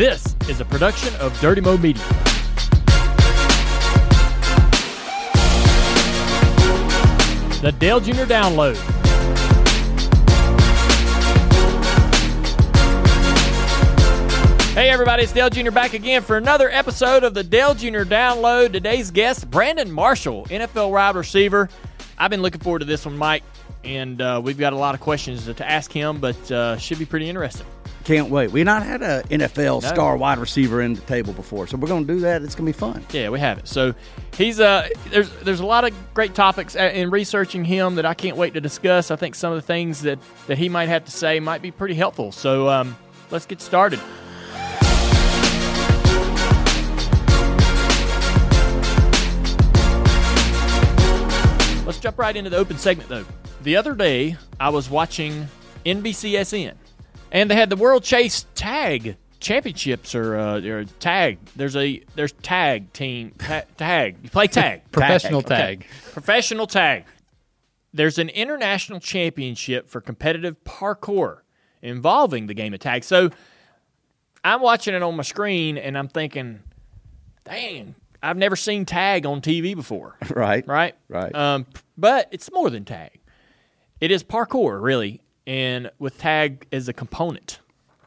This is a production of Dirty Mo Media. The Dale Jr. Download. Hey everybody, it's Dale Jr. back again for another episode of the Dale Jr. Download. Today's guest, Brandon Marshall, NFL wide receiver. I've been looking forward to this one, Mike, and uh, we've got a lot of questions to ask him, but uh, should be pretty interesting. Can't wait. We not had a NFL star wide receiver in the table before, so we're going to do that. It's going to be fun. Yeah, we have it. So he's uh there's there's a lot of great topics uh, in researching him that I can't wait to discuss. I think some of the things that that he might have to say might be pretty helpful. So um, let's get started. Let's jump right into the open segment though. The other day I was watching NBCSN and they had the World Chase Tag Championships or, uh, or tag. There's a there's tag team ta- tag. You play tag. Professional Okay. tag. Professional tag. There's an international championship for competitive parkour involving the game of tag. So I'm watching it on my screen and I'm thinking, dang, I've never seen tag on TV before. Right. Right? Right. Um, but it's more than tag. It is parkour, really, and with tag as a component.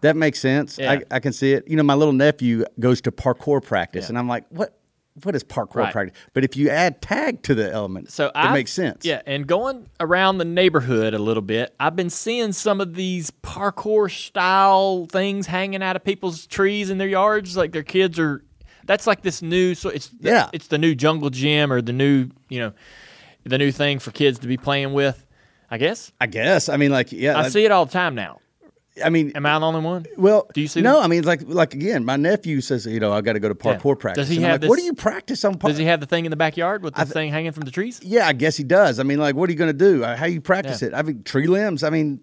That makes sense. Yeah. I, I can see it. You know, my little nephew goes to parkour practice, Yeah. and I'm like, what? What is parkour Right. practice? But if you add tag to the element, So it makes sense. Yeah, and going around the neighborhood a little bit, I've been seeing some of these parkour style things hanging out of people's trees in their yards, like their kids are. That's like this new. So it's the, Yeah. it's the new jungle gym or the new you know, the new thing for kids to be playing with. I guess I guess. I mean, like, yeah. I see it all the time now. I mean, Am I the only one? well, Do you see No, them? I mean, it's like, like again, my nephew says, you know, I got to go to Yeah. parkour practice. Does he And have like, What do you practice on? Par- Does he have the thing in the backyard with the thing hanging from the trees? yeah, I guess he does. I mean, like, what are you going to do? Uh, How you practice Yeah. it? I mean, tree limbs. I mean,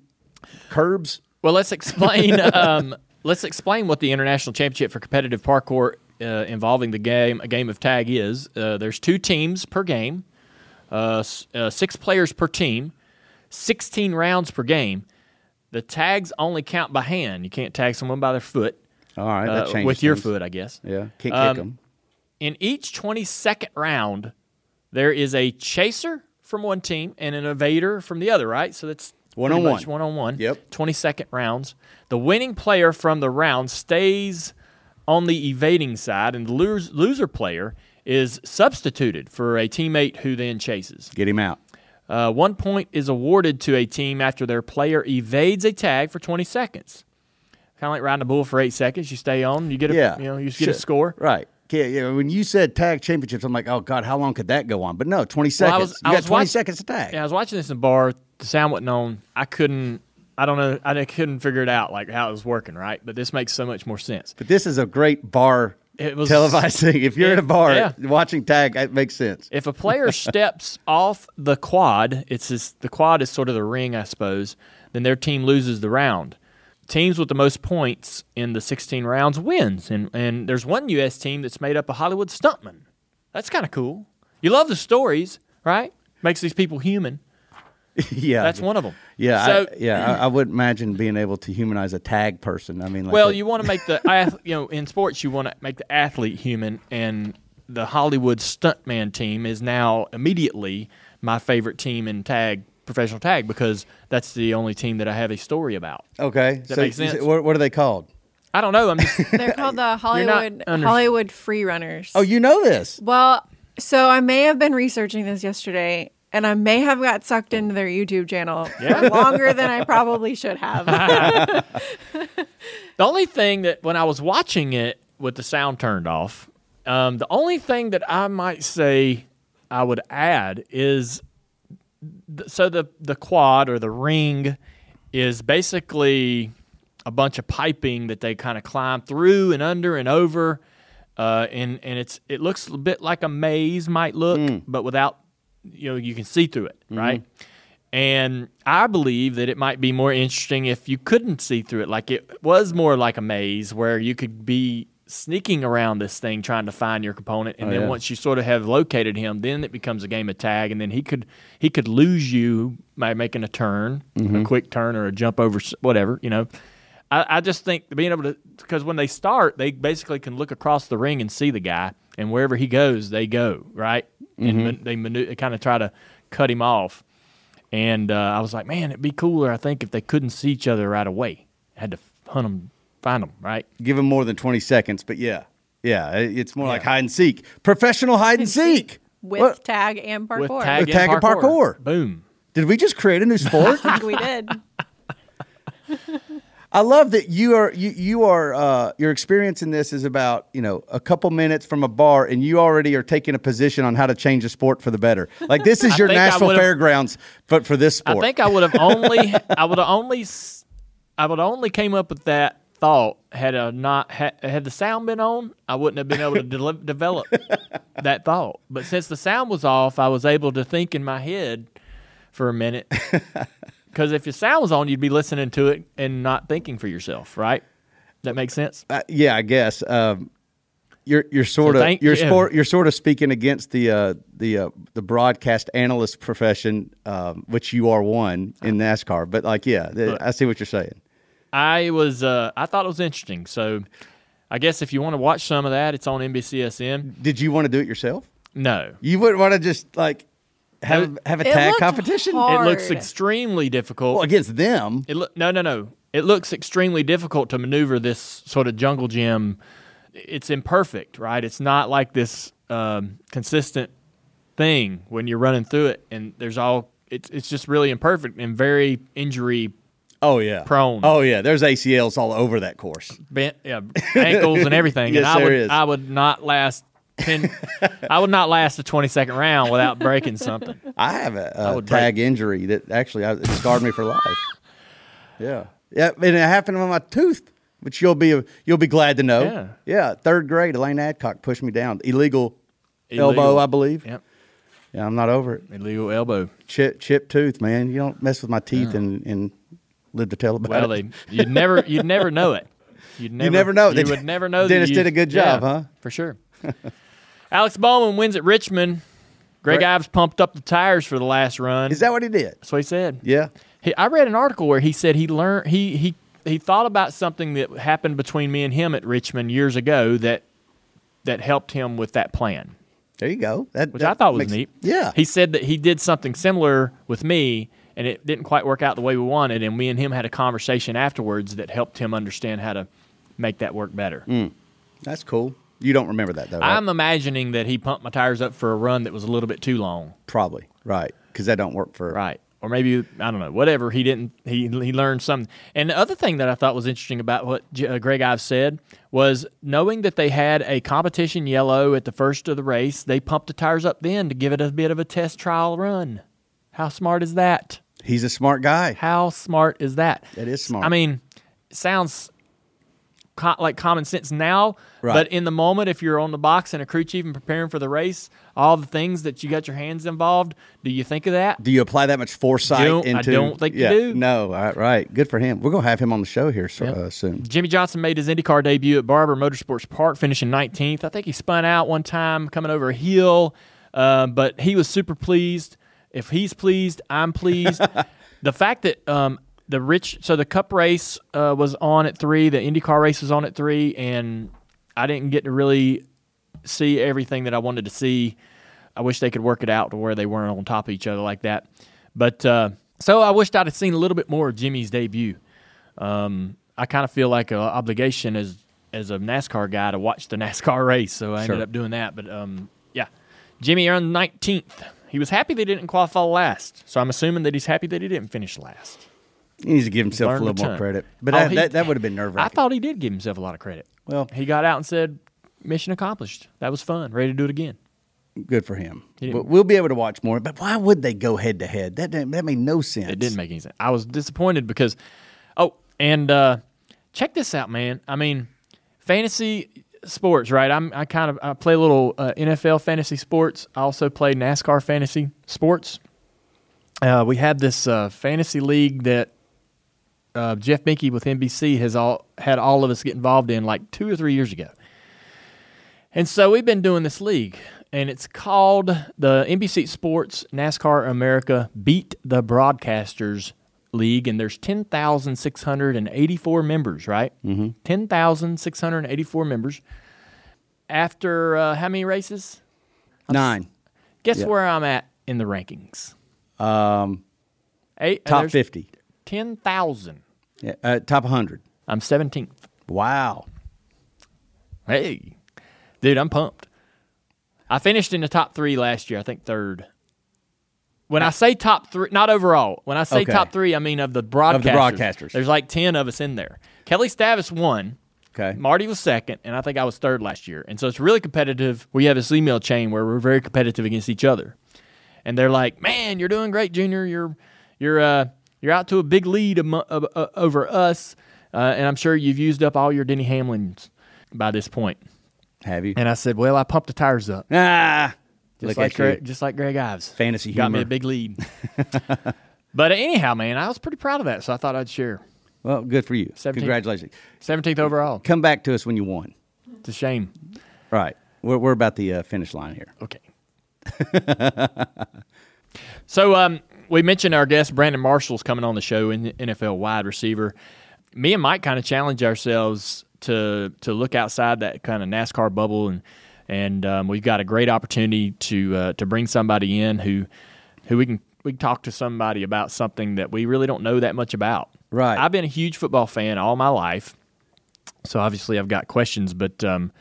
curbs. Well, let's explain. um, let's explain what the international championship for competitive parkour uh, involving the game, a game of tag, is. Uh, there's two teams per game, uh, s- uh, six players per team, sixteen rounds per game. The tags only count by hand. You can't tag someone by their foot. All right, that uh, changes with your things. foot, I guess. Yeah, can't Um, kick them. In each 22nd round, there is a chaser from one team and an evader from the other, right? So that's One on much one. One on one. Yep. 22nd rounds. The winning player from the round stays on the evading side, and the loser player is substituted for a teammate who then chases. Get him out. Uh, one point is awarded to a team after their player evades a tag for 20 seconds. Kind of like riding a bull for eight seconds. You stay on, you get a, Yeah, you know, you just get a score. Right. Yeah, yeah. When you said tag championships, I'm like, oh god, how long could that go on? But no, 20 Well, seconds. I was- you I got was 20 watch- seconds to tag. Yeah, I was watching this in the bar. The sound wasn't on. I couldn't. I don't know. I couldn't figure it out like how it was working. Right, but this makes so much more sense. But this is a great bar It was- televised thing. If you're Yeah, in a bar yeah. watching tag, it makes sense. If a player steps off the quad, it's this, the quad is sort of the ring, I suppose. Then their team loses the round. Teams with the most points in the 16 rounds wins, and and there's one U.S. team that's made up of Hollywood stuntmen. That's kind of cool. You love the stories, right? Makes these people human. yeah, That's one of them. Yeah, So, I, yeah. I, I wouldn't imagine being able to humanize a tag person. I mean, like Well, that- you want to make the ath- you know in sports you want to make the athlete human, and the Hollywood stuntman team is now immediately my favorite team in tag professional tag because that's the only team that I have a story about. okay. that so make you say- sense? What, what are they called? I don't know. I'm just They're called the Hollywood under- Hollywood Free Runners. Oh, you know this. well, so I may have been researching this yesterday, and I may have got sucked into their YouTube channel Yeah. longer than I probably should have. the only thing that when I was watching it with the sound turned off, um, the only thing that I might say I would add is th- so the the quad or the ring is basically a bunch of piping that they kind of climb through and under and over, uh, and and it's it looks a bit like a maze might look, but without you know you can see through it, right? And I believe that it might be more interesting if you couldn't see through it, like it was more like a maze where you could be sneaking around this thing trying to find your component, and Oh, then yeah. once you sort of have located him, then it becomes a game of tag, and then he could he could lose you by making a turn, Mm-hmm. a quick turn or a jump over, whatever, you know. I, I just think being able to because when they start, they basically can look across the ring and see the guy, and wherever he goes, they go right, and man, they manu- kind of try to cut him off. And uh, I was like, man, it'd be cooler, I think, if they couldn't see each other right away. had to hunt them, find them, right? Give them more than 20 seconds, but yeah. Yeah, it's more like hide and seek. Professional hide and seek. with What? tag and parkour. With tag, With tag and parkour. Boom. Did we just create a new sport? I think we did. I love that you are you you are uh, your experience in this is about you know a couple minutes from a bar and you already are taking a position on how to change a sport for the better. Like this is your Nashville Fairgrounds, but for this sport, I think I would have only, I would have only, I would have only came up with that thought had a not had, had the sound been on. I wouldn't have been able to de- develop that thought. But since the sound was off, I was able to think in my head for a minute. Because if your sound was on, you'd be listening to it and not thinking for yourself, right? That makes sense. Uh, yeah, I guess. Um, you're you're sort So of you're you. sport you're sort of speaking against the uh, the uh, the broadcast analyst profession, um, which you are one in NASCAR. But like, yeah, th- I see what you're saying. I was, uh, I thought it was interesting. So, I guess if you want to watch some of that, it's on NBCSN. Did you want to do it yourself? No, You wouldn't want to just like have have a It tag competition hard. it looks extremely difficult. well, against them. It look no no no. It looks extremely difficult to maneuver this sort of jungle gym. It's imperfect, right? It's not like this um, consistent thing when you're running through it, and there's all. It's it's just really imperfect and very injury Oh yeah, Prone. Oh yeah, there's ACLs all over that course. bent, yeah, ankles and everything. Yes, and I there would is. I would not last ten. I would not last a 20 second round without breaking something. I have a, a would tag injury that actually I, it scarred me for life. Yeah, yeah, and it happened on my tooth, which you'll be you'll be glad to know. Yeah. yeah. Third grade, Elaine Adcock pushed me down. Illegal, Illegal. elbow, I believe. Yep, Yeah, I'm not over it. illegal elbow. Chip, chip tooth, man. You don't mess with my teeth and, and live to tell about Well, it. they, you'd never you'd never know it. You'd never, never know. You They- would never know. that Dennis you- did a good job, yeah, huh? For sure. Alex Bowman wins at Richmond. Greg Great. Ives pumped up the tires for the last run. Is that what he did? That's what he said. Yeah. He, I read an article where he said he learned he he he thought about something that happened between me and him at Richmond years ago that that helped him with that plan, There you go. That, which that I thought was makes- neat. Yeah. He said that he did something similar with me and it didn't quite work out the way we wanted and we and him had a conversation afterwards that helped him understand how to make that work better. Mm. That's cool. You don't remember that though. right? I'm imagining that he pumped my tires up for a run that was a little bit too long. Probably right because that don't work for Right. Or maybe I don't know. Whatever he didn't, he he learned something. And the other thing that I thought was interesting about what J- uh, Greg Ives said was knowing that they had a competition yellow at the first of the race, they pumped the tires up then to give it a bit of a test trial run. How smart is that? He's a smart guy. How smart is that? That is smart. I mean, sounds co- like common sense now, Right. but in the moment, if you're on the box and a crew chief and preparing for the race, all the things that you got your hands involved, do you think of that? Do you apply that much foresight Don't- I don't think you do. No, all right, right. Good for him. We're gonna have him on the show here so, Yep. uh, soon. Jimmie Johnson made his IndyCar debut at Barber Motorsports Park, finishing 19th. I think he spun out one time coming over a hill, uh, but he was super pleased. If he's pleased, I'm pleased. the fact that um, the rich, so the Cup race uh, was on at three, the IndyCar race was on at three, and I didn't get to really see everything that I wanted to see. I wish they could work it out to where they weren't on top of each other like that. But uh, so I wished I'd have seen a little bit more of Jimmie's debut. Um, I kind of feel like an obligation as as a NASCAR guy to watch the NASCAR race, so I ended Sure. up doing that. But um, yeah, Jimmie earned 19th. He was happy they didn't qualify last, so I'm assuming that he's happy that he didn't finish last. He needs to give himself a little more credit. But Oh, that, he- that, that would have been nerve wracking. I thought he did give himself a lot of credit. Well, He got out and said, "Mission accomplished. That was fun. Ready to do it again." good for him. But we'll be able to watch more. But why would they go head to head? That that made no sense. It didn't make any sense. I was disappointed because, oh, and uh, check this out, man. I mean, fantasy sports, right? I'm I kind of I play a little uh, NFL fantasy sports. I also play NASCAR fantasy sports. Uh, we had this uh, fantasy league that uh, Jeff Binky with NBC has all had all of us get involved in like two or three years ago. And so we've been doing this league, and it's called the NBC Sports NASCAR America Beat the Broadcasters league, and there's 10,684 members, right? Mm-hmm. 10,684 members. After uh, how many races? Nine. Guess Yeah. where I'm at in the rankings? Um, Eight, uh, top 50. 10,000. Yeah, uh, top 100. I'm 17th. Wow. Hey, dude, I'm pumped. I finished in the top three last year. I think third. When I say top three, not overall. When I say Okay. top three, I mean of the broadcasters. broadcasters. There's like ten of us in there. Kelli Stavast won. Okay. Marty was second, and I think I was third last year. And so it's really competitive. We have this email chain where we're very competitive against each other. And they're like, "Man, you're doing great, Junior. You're you're uh you're out to a big lead uh, uh, over us, uh, and I'm sure you've used up all your Denny Hamlins by this point." Have you? And I said, "Well, I pumped the tires up, ah. just like. Greg, just like Greg Ives. Fantasy got me a big lead." but anyhow, man, I was pretty proud of that, so I thought I'd share. Well, good for you. 17. Congratulations. 17th overall. Come back to us when you won. It's a shame. Right. We're, we're about the uh, finish line here. Okay. so um, we mentioned our guest Brandon Marshall's coming on the show in NFL wide receiver. Me and Mike kind of challenge ourselves to to look outside that kind of NASCAR bubble and and um, we've got a great opportunity to uh, to bring somebody in who who we can we can talk to somebody about something that we really don't know that much about. Right. I've been a huge football fan all my life, so obviously I've got questions, but um,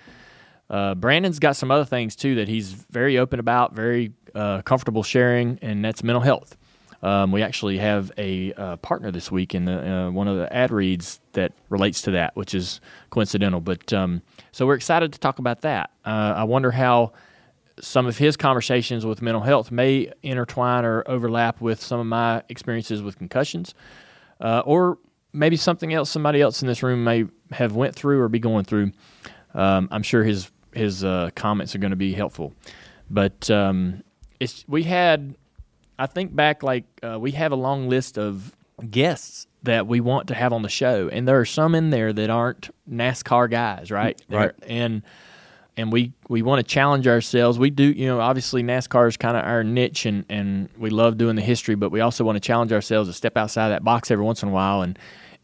uh, Brandon's got some other things too that he's very open about, very uh, comfortable sharing, and that's mental health. Um, we actually have a uh, partner this week in the, uh, one of the ad reads that relates to that, which is coincidental. But um, so we're excited to talk about that. Uh, I wonder how some of his conversations with mental health may intertwine or overlap with some of my experiences with concussions, uh, or maybe something else somebody else in this room may have went through or be going through. Um, I'm sure his his uh, comments are going to be helpful. But um, it's we had, I think back like uh, we have a long list of guests that we want to have on the show, and there are some in there that aren't NASCAR guys, right? Right. They're- And and we we want to challenge ourselves. We do, you know, obviously NASCAR is kind of our niche, and and we love doing the history, but we also want to challenge ourselves to step outside that box every once in a while and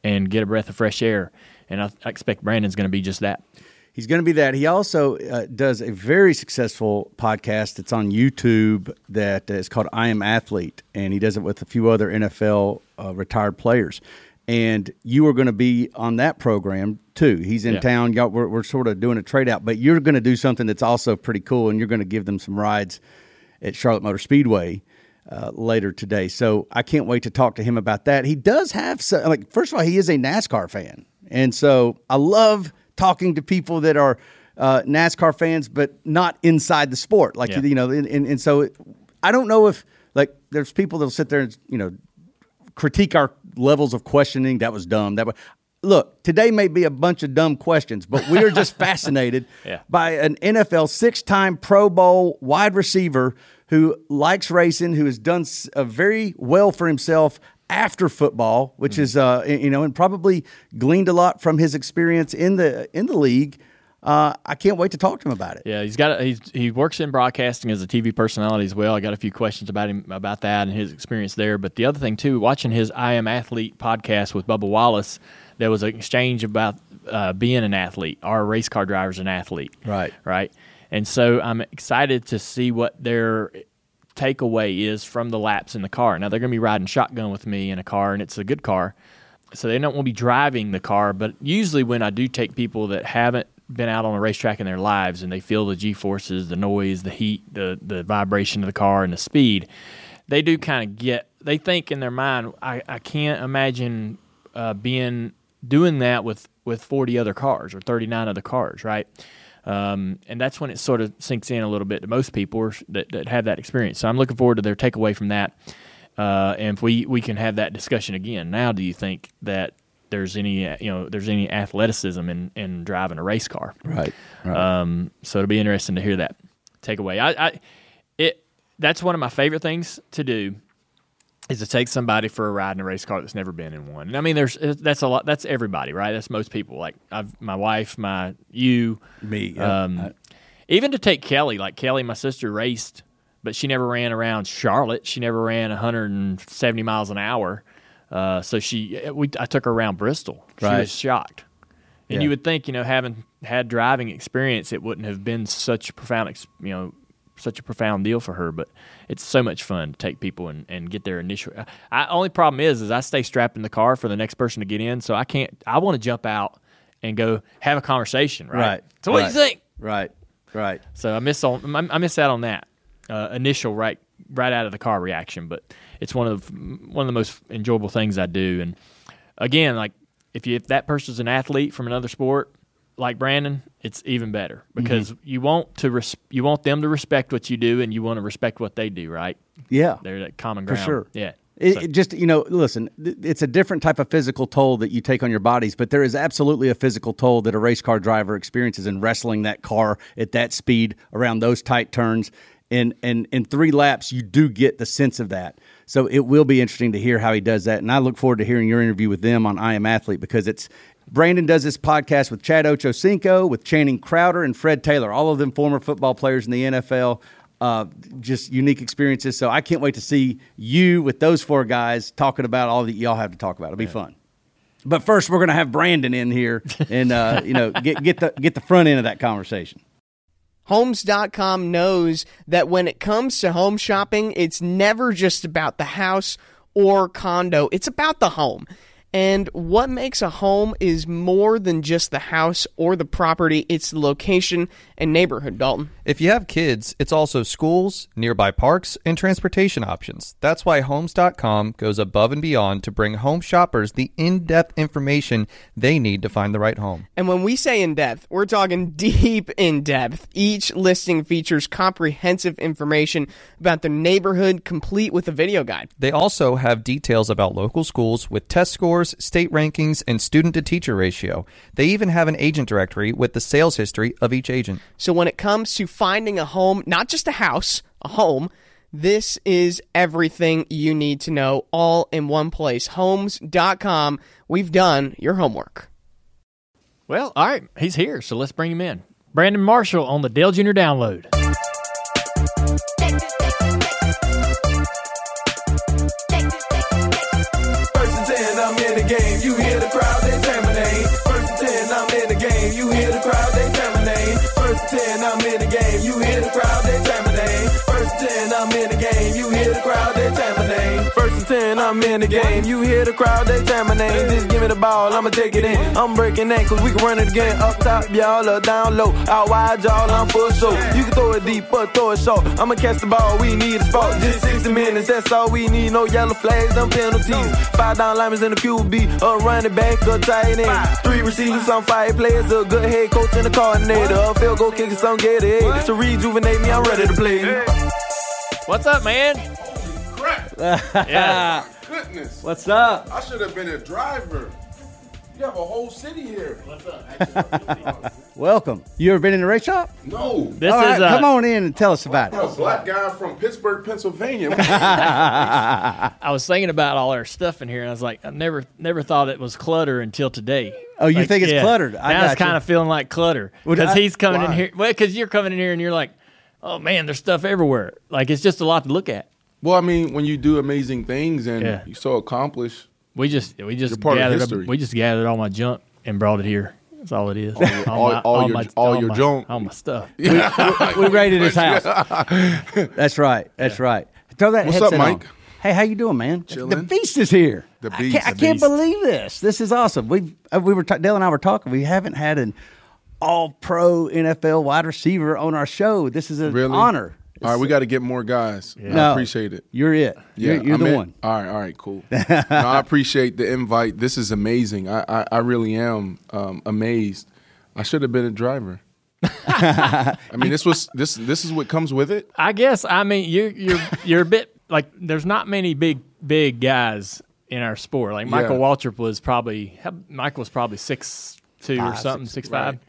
and get a breath of fresh air. And I, I expect Brandon's going to be just that. He's going to be that. He also uh, does a very successful podcast that's on YouTube that is called I Am Athlete, and he does it with a few other NFL uh, retired players. And you are going to be on that program too. He's in Yeah. town. Y'all, we're, we're sort of doing a trade out, but you're going to do something that's also pretty cool, and you're going to give them some rides at Charlotte Motor Speedway uh, later today. So I can't wait to talk to him about that. He does have so, like first of all, he is a NASCAR fan, and so I love talking to people that are uh, NASCAR fans, but not inside the sport. Like Yeah. you know, and, and, and so I don't know if like there's people that'll sit there and you know critique our levels of questioning. That was dumb. That was. Look, today may be a bunch of dumb questions, but we are just fascinated Yeah. by an NFL six-time Pro Bowl wide receiver who likes racing, who has done uh, very well for himself after football, which Mm-hmm. is uh, you know, and probably gleaned a lot from his experience in the in the league. Uh, I can't wait to talk to him about it. Yeah, he's got. A, he's he works in broadcasting as a TV personality as well. I got a few questions about him about that and his experience there. But the other thing too, watching his I Am Athlete podcast with Bubba Wallace, there was an exchange about uh, being an athlete. Our race car driver's an athlete, Right. Right. And so I'm excited to see what their takeaway is from the laps in the car. Now they're going to be riding shotgun with me in a car, and it's a good car so they don't want to be driving the car. But usually, when I do take people that haven't been out on a racetrack in their lives and they feel the G forces, the noise, the heat, the the vibration of the car, and the speed, they do kind of get. They think in their mind, I, I can't imagine uh, being doing that with with 40 other cars or 39 other cars, right? Um, and that's when it sort of sinks in a little bit to most people that, that have that experience. So I'm looking forward to their takeaway from that. Uh, and if we, we can have that discussion again, now do you think that there's any uh, you know there's any athleticism in, in driving a race car? Right. Right. Um, so it'll be interesting to hear that takeaway. I, I it that's one of my favorite things to do is to take somebody for a ride in a race car that's never been in one. And I mean, there's that's a lot. That's everybody, right? That's most people. Like I've my wife, my you, Me, yeah. Um, I- even to take Kelley, like Kelley, my sister raced, but she never ran around Charlotte. She never ran 170 miles an hour. Uh, so she, we, I took her around Bristol. She Right. was shocked, and Yeah. you would think, you know, having had driving experience, it wouldn't have been such a profound, ex- you know, such a profound deal for her. But it's so much fun to take people and, and get their initial. I only problem is, is I stay strapped in the car for the next person to get in, so I can't. I want to jump out and go have a conversation. Right. Right. So what do you think? Right. Right. So I miss on I I miss out on that uh, initial right right out of the car reaction, but it's one of one of the most enjoyable things I do. And again, like if you if that person's an athlete from another sport like Brandon, it's even better mm-hmm. because you want to res- you want them to respect what you do and you want to respect what they do. Right? Yeah. They're that common ground For sure. Yeah. It, So- it just you know, listen, th- it's a different type of physical toll that you take on your bodies, but there is absolutely a physical toll that a race car driver experiences in wrestling that car at that speed around those tight turns. And and in three laps, you do get the sense of that. So it will be interesting to hear how he does that. And I look forward to hearing your interview with them on I Am Athlete because it's Brandon does this podcast with Chad Ochocinco, with Channing Crowder, and Fred Taylor, all of them former football players in the NFL uh, just unique experiences. So I can't wait to see you with those four guys talking about all that y'all have to talk about. It'll be fun. But first, we're going to have Brandon in here and uh, you know get get the get the front end of that conversation. Homes.com knows that when it comes to home shopping, it's never just about the house or condo, it's about the home. And what makes a home is more than just the house or the property, it's the location and neighborhood, Dalton. If you have kids, it's also schools, nearby parks, and transportation options. That's why Homes.com goes above and beyond to bring home shoppers the in depth information they need to find the right home. And when we say in depth, we're talking deep in depth. Each listing features comprehensive information about the neighborhood, complete with a video guide. They also have details about local schools with test scores, state rankings, and student to teacher ratio. They even have an agent directory with the sales history of each agent. So when it comes to finding a home, not just a house, a home, this is everything you need to know all in one place. Homes.com. We've done your homework. Well, all right, he's here, so let's bring him in. Brandon Marshall on the Dale Jr. Download. 10, I'm in the game. You hear the crowd, they time my name. Just give me the ball, I'ma take it in. I'm breaking ankles, we can run it again. Up top, y'all, or down low. Out wide, y'all, I'm full show. You can throw it deep or throw it short. I'ma catch the ball, we need a spot. Just 60 minutes, that's all we need. No yellow flags, no penalties. Five down linemen in the QB, a running back, a tight end. Three receivers, some five players, a good head coach and a coordinator. A field goal kicker, some it To rejuvenate me, I'm ready to play. What's up, man? Crap! Yeah. Goodness. What's up? I should have been a driver. You have a whole city here. What's up? Welcome. You ever been in a race shop? No. This All right, is uh, come on in and tell us about I'm it. a black guy from Pittsburgh, Pennsylvania. I was thinking about all our stuff in here, and I was like, I never, never thought it was clutter until today. Oh, you Like, think it's cluttered? I now got it's you. kind of feeling like clutter because he's coming in here. Well, because you're coming in here and you're like, oh man, there's stuff everywhere. Like it's just a lot to look at. Well, I mean, when you do amazing things and Yeah. you're so accomplished, We just, we just You're of gathered, up- we just gathered all my junk and brought it here. That's all it is. your- all- all your- all your my, junk. all my stuff. we raided his house. That's right. That's right. Throw that What's up, Mike? on. Hey, how you doing, man? The Chilling. beast is here. The I can't, I The can't believe this. This is awesome. We uh, we were ta- Dale and I were talking. We haven't had an All Pro NFL wide receiver on our show. This is an really honor. All right, we got to get more guys. I No, appreciate it. You're it. Yeah, you're, you're I'm the in. one. All right, all right, cool. no, I appreciate the invite. This is amazing. I, I, I really am um, amazed. I should have been a driver. I mean, this was this this is what comes with it. I guess. I mean, you, you're, you're a bit like. There's not many big, big guys in our sport. Like Michael Yeah. Waltrip was probably. Michael was probably six two or Five, something, six- six five.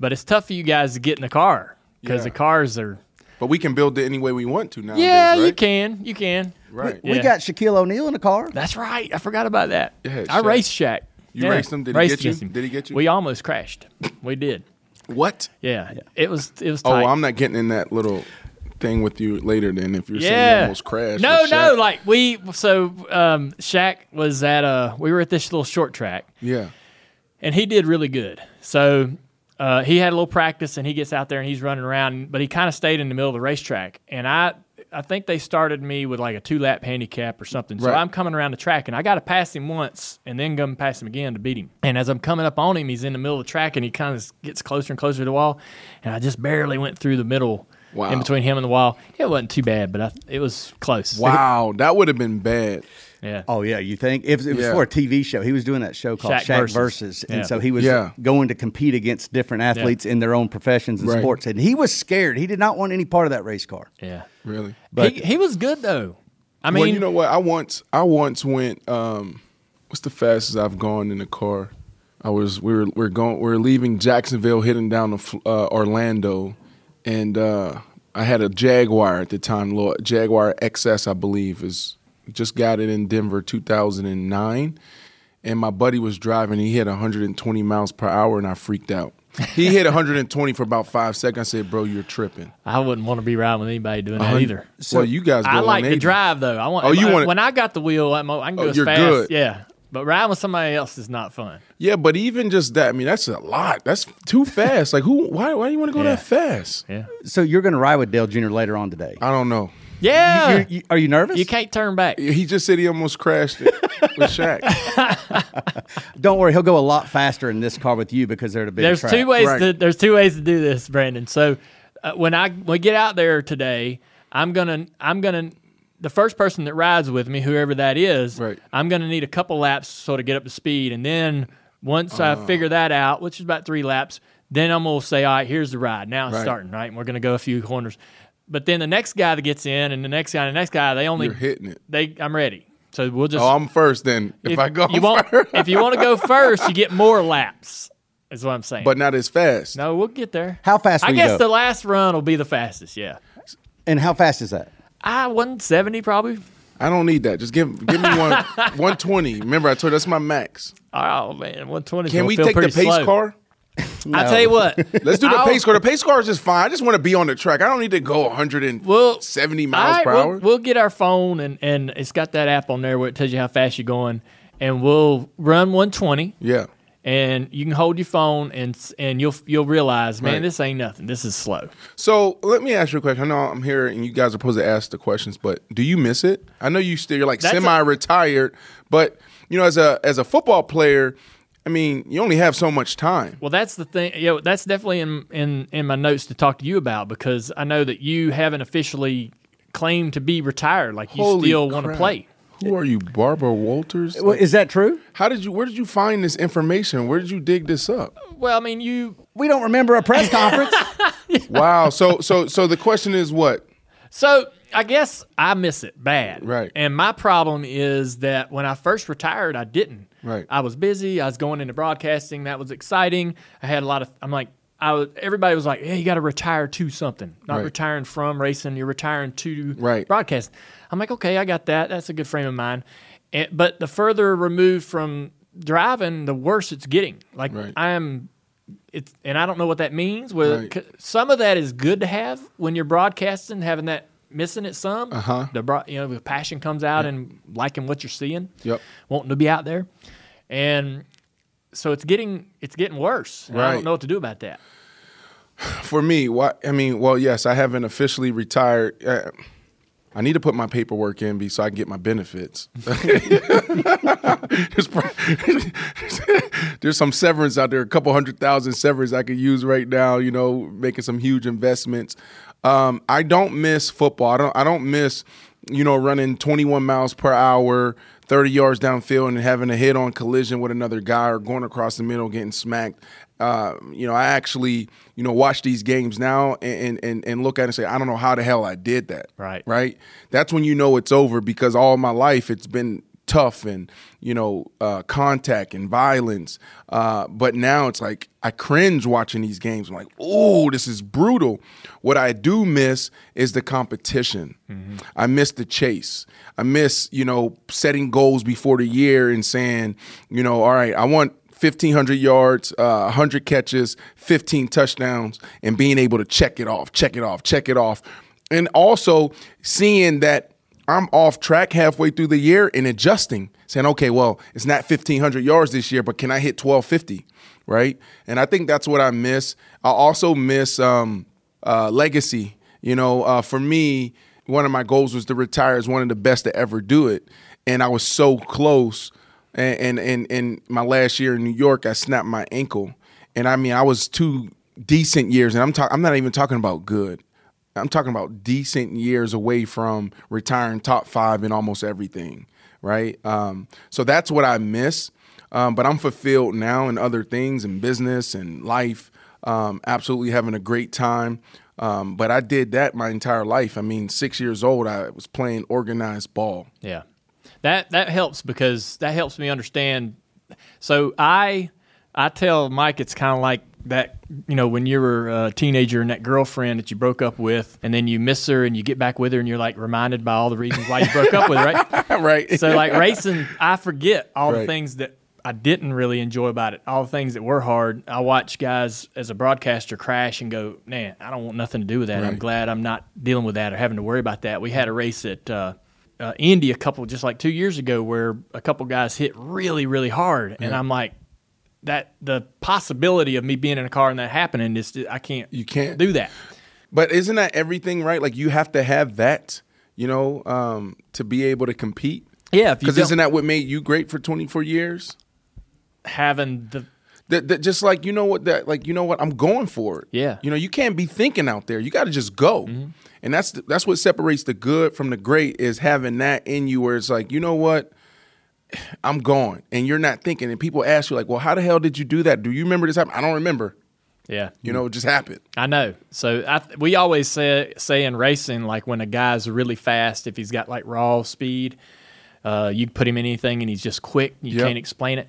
But it's tough for you guys to get in the car because Yeah. the cars are. But we can build it any way we want to now. Yeah, you can. You can. Right. We Yeah. got Shaquille O'Neal in the car. That's right. I forgot about that. Yeah, I Shaq. raced Shaq. You raced him? Did he get you? him. Did he get you? We almost crashed. We did. What? Yeah. It was. It was. Oh, I'm not getting in that little thing with you later. Then, if you're saying you Yeah. almost crashed. No, no. Like we, so um, Shaq was at a. We were at this little short track, yeah, and he did really good. So uh, he had a little practice, and he gets out there and he's running around, but he kind of stayed in the middle of the racetrack. And I, I think they started me with like a two lap handicap or something. So Right. I'm coming around the track, and I got to pass him once, and then come pass him again to beat him. And as I'm coming up on him, he's in the middle of the track, and he kind of gets closer and closer to the wall, and I just barely went through the middle. Wow. In between him and the wall, it wasn't too bad, but I, it was close. wow, that would have been bad. Yeah. Oh yeah, you think if it was Yeah. for a TV show, he was doing that show called Shaq Shaq, Versus. Versus, Yeah. and so he was Yeah. going to compete against different athletes in their own professions and Right. sports, and he was scared. He did not want any part of that race car. Yeah. Really. But- he, he was good though. I mean, well, you know what? I once I once went. Um, what's the fastest I've gone in a car? I was we were we are going we are leaving Jacksonville, heading down to uh, Orlando, and uh, I had a Jaguar at the time, little Jaguar XS, I believe, is just got it in Denver, 2009, and my buddy was driving. He hit 120 miles per hour, and I freaked out. He hit 120 for about five seconds. I said, "Bro, you're tripping." I wouldn't want to be riding with anybody doing that hun- either. well, you guys. Go I like to drive though. I want. Oh, you I- wanna- when I got the wheel, I'm, I can oh, go Oh, as you're fast. good. Yeah, but riding with somebody else is not fun. Yeah, but even just that, I mean, that's a lot. That's too fast. Like, who? Why? Why do you want to go Yeah. that fast? Yeah. So you're going to ride with Dale Jr. later on today. I don't know. Yeah. You- you- are you nervous? you can't turn back. He just said he almost crashed it with Shaq. Don't worry, he'll go a lot faster in this car with you because they're at a big There's track. two ways. Right. To, there's two ways to do this, Brandon. So uh, when I when we get out there today, I'm gonna I'm gonna the first person that rides with me, whoever that is, Right. I'm gonna need a couple laps so to get up to speed, and then once Uh. I figure that out, which is about three laps, then I'm gonna say, all right, here's the ride. Now it's Right. starting, right? And we're gonna go a few corners. But then the next guy that gets in, and the next guy, and the next guy, they only You're hitting it. They, I'm ready. So we'll just. Oh, I'm first then. If, I go you want, first, if you want to go first, you get more laps. Is what I'm saying. but not as fast. No, we'll get there. How fast I guess go? the last run will be the fastest. Yeah, And how fast is that? I 170 probably. I don't need that. Just give give me one 120. Remember, I told you that's my max. Oh man, 120. Can we feel take the pace slow. car? I tell you what. Let's do the I'll- pace car. The pace car is just fine. I just want to be on the track. I don't need to go 170 Well, miles all right, per we'll, hour. We'll get our phone and and it's got that app on there where it tells you how fast you're going, and we'll run 120. yeah. And you can hold your phone and and you'll you'll realize, man, Right. this ain't nothing. This is slow. So let me ask you a question. I know I'm here and you guys are supposed to ask the questions, but do you miss it? I know you still you're like That's semi-retired, but you know, as a as a football player, I mean, you only have so much time. Well, that's the thing. You know, that's definitely in, in in my notes to talk to you about because I know that you haven't officially claimed to be retired. Like you Holy still want to play. Who are you, Barbara Walters? Well, is that true? How did you? Where did you find this information? Where did you dig this up? Well, I mean, you. We don't remember a press conference. Wow. So so so the question is what? So I guess I miss it bad. Right. And my problem is that when I first retired, I didn't. Right. I was busy. I was going into broadcasting. That was exciting. I had a lot of. I'm like. I was, everybody was like, "Yeah, you got to retire to something. Not Right. retiring from racing. You're retiring to Right. broadcast." I'm like, "Okay, I got that. That's a good frame of mind." And, but the further removed from driving, the worse it's getting. Like Right. I am it's and I don't know what that means. Whether Right. some of that is good to have when you're broadcasting, having that missing it some. Uh-huh. The you know the passion comes out and liking what you're seeing. Yep. Wanting to be out there, and so it's getting it's getting worse. and I don't know what to do about that. For me, what I mean, well, yes, I haven't officially retired. Uh, I need to put my paperwork in be so I can get my benefits. there's, there's some severance out there, a couple hundred thousand severance I could use right now. You know, making some huge investments. Um, I don't miss football. I don't. I don't miss, you know, running 21 miles per hour, 30 yards downfield, and having a head-on collision with another guy, or going across the middle, getting smacked. Uh, you know, I actually, you know, watch these games now and, and and look at it and say, I don't know how the hell I did that. Right. Right. That's when you know it's over because all my life it's been tough and you know uh, contact and violence. Uh, but now it's like I cringe watching these games. I'm like, oh, this is brutal. What I do miss is the competition. I miss the chase. I miss you know setting goals before the year and saying, you know, all right, I want 1,500 yards, uh, 100 catches, 15 touchdowns, and being able to check it off, check it off, check it off. and also seeing that I'm off track halfway through the year and adjusting, saying, okay, well, it's not 1,500 yards this year, but can I hit 1,250? Right. And I think that's what I miss. I also miss um, uh, legacy. You know, uh, for me, one of my goals was to retire as one of the best to ever do it. And I was so close. And, and, and, and my last year in New York, I snapped my ankle. And I mean, I was two decent years, and I'm talking. I'm not even talking about good. I'm talking about decent years away from retiring top five in almost everything, right? Um, so that's what I miss. Um, but I'm fulfilled now in other things in business and life. Um, absolutely having a great time. Um, but I did that my entire life. I mean, six years old, I was playing organized ball. Yeah, that that helps because that helps me understand. So I I tell Mike it's kind of like that. You know, when you were a teenager and that girlfriend that you broke up with, and then you miss her and you get back with her, and you're like reminded by all the reasons why you broke up with her, right? right. So like racing, I forget all the things that I didn't really enjoy about it. All the things that were hard. I watch guys as a broadcaster crash and go, man, I don't want nothing to do with that. I'm glad I'm not dealing with that or having to worry about that. We had a race at uh, uh, Indy a couple, just like two years ago, where a couple guys hit really, really hard, and I'm like. That the possibility of me being in a car and that happening is I can't You can't. do that. But isn't that everything, right? Like you have to have that, you know, um, to be able to compete. Yeah, Because isn't that what made you great for 24 years? having the That, that just like you know what that like you know what I'm going for it. Yeah. Mm-hmm. You know you can't be thinking out there. You got to just go. And that's the, that's what separates the good from the great is having that in you where it's like you know what I'm going and you're not thinking and people ask you like well how the hell did you do that? Do you remember this happen? I don't remember. yeah You know it just happened. I know. So I th- we always say say in racing, like when a guy's really fast, if he's got like raw speed, uh, you put him in anything and he's just quick. You Yep. can't explain it.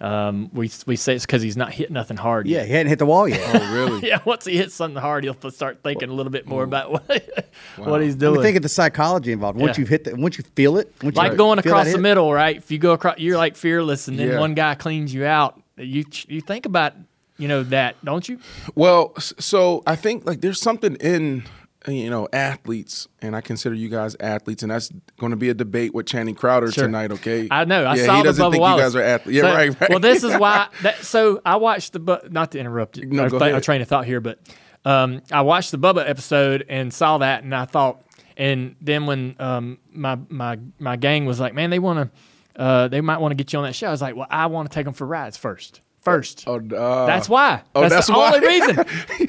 Um, we we say it's because he's not hitting nothing hard. Yeah, yet. he hadn't hit the wall yet. Oh really? yeah. Once he hits something hard, he'll start thinking a little bit more about what what he's I doing. mean, think of the psychology involved. Once Yeah. you've hit the, once you feel it, once like you going across the hit- middle, right? If you go across, you're like fearless, and then Yeah. one guy cleans you out. You you think about you know that, don't you? Well, so I think like there's something in you know athletes, and I consider you guys athletes, and that's going to be a debate with Channing Crowder Sure. tonight. Okay, I know. I yeah, saw he doesn't Bubba think Wallace. you guys are athletes. Yeah, So- right, right. Well, this is why. That, so I watched the. but Not to interrupt you. No, I go ahead. I train of thought here, but um, I watched the Bubba episode and saw that, and I thought, and then when um, my my my gang was like, man, they want to, uh, they might want to get you on that show. I was like, well, I want to take them for rides first. First. Oh, uh, that's why. oh, that's, that's the why. only reason.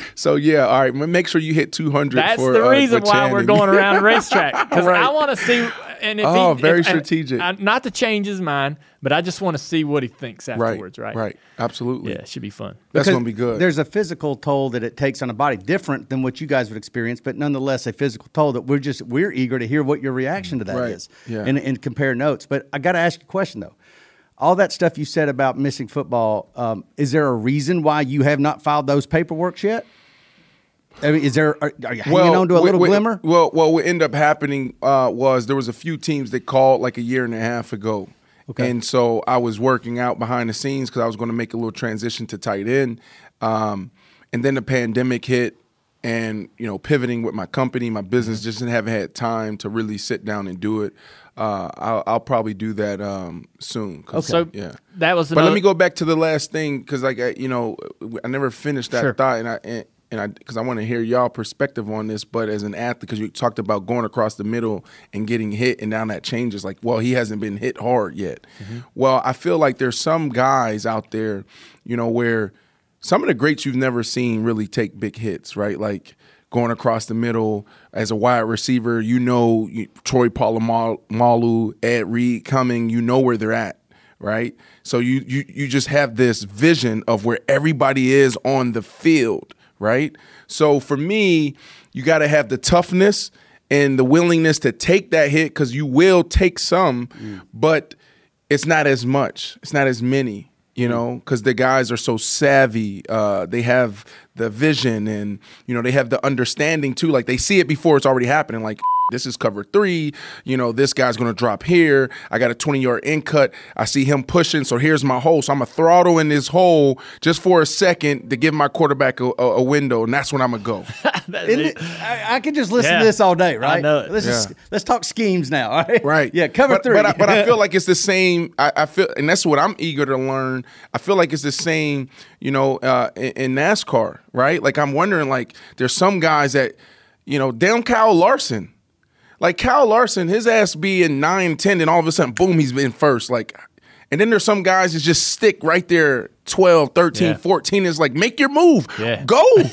So yeah, all right. Make sure you hit 200. That's for, the uh, reason for why we're going around the racetrack because Right. I want to see. And if Oh, he, very if- and strategic. I- not to change his mind, but I just want to see what he thinks afterwards. Right. right, absolutely. Yeah, it should be fun. That's going to be good. There's a physical toll that it takes on a body, different than what you guys would experience, but nonetheless a physical toll that we're just we're eager to hear what your reaction to that is, Right. Yeah. and, and compare notes. But I got to ask you a question though. All that stuff you said about missing football, um, is there a reason why you have not filed those paperworks yet? I mean, is there are, are you hanging on to a what- little what- glimmer? Well, well, what ended up happening uh, was there was a few teams that called like a year and a half ago, Okay. and so I was working out behind the scenes because I was going to make a little transition to tight end, um, and then the pandemic hit, and you know, pivoting with my company, my business, Mm-hmm. just haven't had time to really sit down and do it. Uh, I'll, I'll probably do that um, soon. 'cause- So yeah. that was. But let me go back to the last thing because, like, I, you know, I never finished that Sure. thought, and I and, and I because I want to hear y'all perspective on this. But as an athlete, because you talked about going across the middle and getting hit, and now that changes. Like, well, he hasn't been hit hard yet. Well, I feel like there's some guys out there, you know, where some of the greats you've never seen really take big hits, right? Like going across the middle as a wide receiver, you know Troy Polamalu, Ed Reed coming, you know where they're at, right? So you you you just have this vision of where everybody is on the field, right? So for me, you got to have the toughness and the willingness to take that hit because you will take some, but it's not as much. It's not as many you know, because the guys are so savvy. Uh, they have the vision and, you know, they have the understanding too. Like they see it before it's already happening. Like, this is cover three. You know, this guy's going to drop here. I got a 20 yard in cut. I see him pushing. So here's my hole. So I'm going to throttle in this hole just for a second to give my quarterback a, a, a window. And that's when I'm going to go. It- I, I could just listen Yeah. to this all day, right? know it. Let's just let's talk schemes now. All right. Right. Yeah. Cover but, three. But I, but I feel like it's the same. I, I feel, and that's what I'm eager to learn. I feel like it's the same, you know, uh, in, in NASCAR, right? Like I'm wondering, like there's some guys that, you know, damn Kyle Larson, like Kyle Larson, his ass be in nine, ten, and all of a sudden, boom, he's been first. Like, and then there's some guys that just stick right there, 12, 13, Yeah. 14. Is like, make your move, Yeah. go.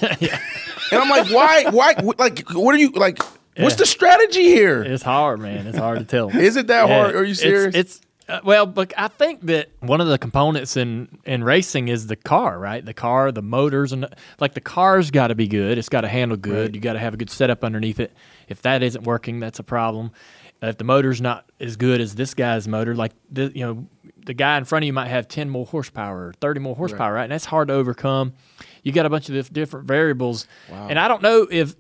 And I'm like, why, why, like, what are you like? What's the strategy here? It's hard, man. It's hard to tell. Is it that Yeah, hard? Are you it's- serious? It's, uh, well, but I think that one of the components in in racing is the car, right? The car, the motors, and like the car's got to be good. It's got to handle good. You got to have a good setup underneath it. If that isn't working, that's a problem. If the motor's not as good as this guy's motor, like the, you know, the guy in front of you might have ten more horsepower or thirty more horsepower, right? And that's hard to overcome. You got a bunch of dif- different variables, and I don't know if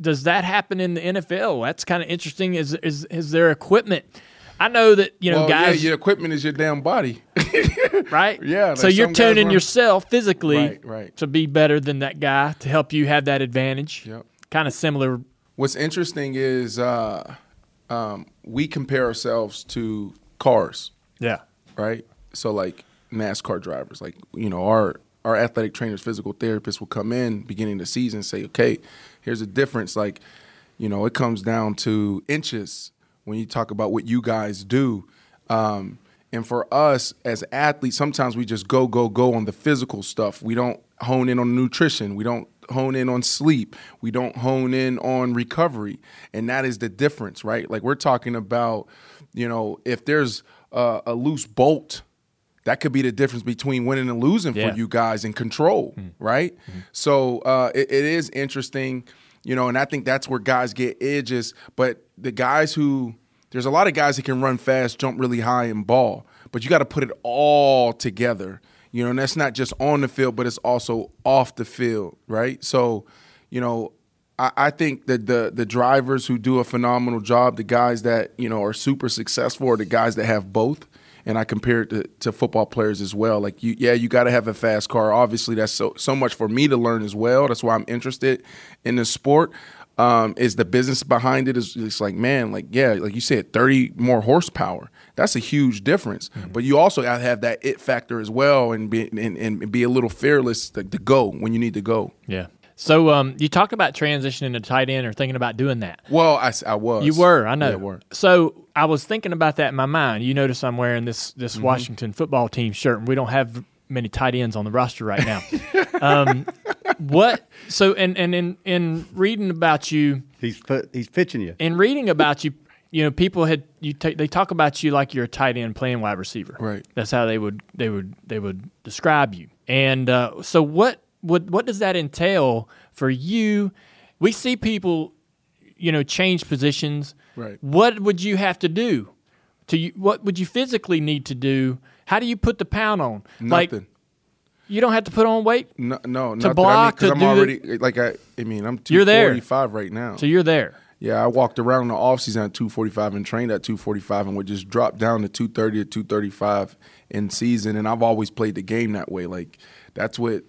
does that happen in the NFL? That's kind of interesting. Is is is there equipment? I know that you know well, guys, yeah, your equipment is your damn body. right? Yeah, So you're tuning yourself physically Right, right. to be better than that guy to help you have that advantage. Yep. Kind of similar. What's interesting is uh, um, we compare ourselves to cars, Yeah. right? So like NASCAR drivers, like you know, our our athletic trainers, physical therapists will come in beginning of the season and say, okay, here's a difference. Like, you know, it comes down to inches when you talk about what you guys do. Um, and for us as athletes, sometimes we just go, go, go on the physical stuff. We don't hone in on nutrition. We don't hone in on sleep. We don't hone in on recovery. And that is the difference, right? Like we're talking about, you know, if there's a, a loose bolt, that could be the difference between winning and losing Yeah. for you guys in control, right? So uh, it, it is interesting, you know, and I think that's where guys get edges. But the guys who there's a lot of guys that can run fast, jump really high, and ball, but you got to put it all together, you know, and that's not just on the field, but it's also off the field, right? So, you know, I, I think that the the drivers who do a phenomenal job, the guys that you know are super successful, are the guys that have both and I compare it to, to football players as well. Like you, yeah, you got to have a fast car. Obviously, that's so so much for me to learn as well. That's why I'm interested in the sport. Um, is the business behind it? Is it's like man, like yeah, like you said, 30 more horsepower. That's a huge difference. But you also got to have that it factor as well, and be and, and be a little fearless to, to go when you need to go. Yeah. So um, you talked about transitioning to tight end or thinking about doing that. Well, I, I was. You were, I know. Yeah, were. So I was thinking about that in my mind. You notice I'm wearing this this Mm-hmm. Washington football team shirt, and we don't have many tight ends on the roster right now. um, what? So and and in in reading about you, he's put, he's pitching you. in reading about you, you know, people had you ta they talk about you like you're a tight end playing wide receiver. Right. That's how they would they would they would describe you. And uh, so what what what does that entail for you? We see people, you know, change positions. Right. What would you have to do? To you, what would you physically need to do? How do you put the pound on? Like Nothing. you don't have to put on weight, No, no, nothing. block, I mean, to I'm do the- already like I. I mean, I'm You're there. 245 right now. so you're there. Yeah, I walked around the offseason at 245 and trained at 245 and would just drop down to 230 to 235 in season. And I've always played the game that way. Like, that's what,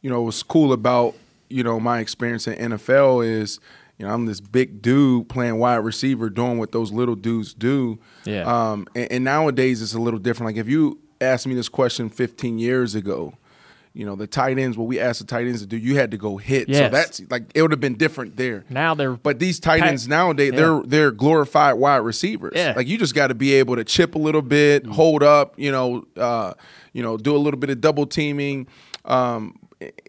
you know, was cool about, you know, my experience in NFL is, you know, I'm this big dude playing wide receiver, doing what those little dudes do. Yeah. Um, and, and nowadays it's a little different. Like, if you asked me this question 15 years ago, you know, the tight ends, what we asked the tight ends to do, you had to go hit. So that's like, it would have been different there. Now they're But these tight ends nowadays, Yeah. they're they're glorified wide receivers. Yeah. Like you just got to be able to chip a little bit, Mm. hold up, you know, uh, you know, do a little bit of double teaming. Um,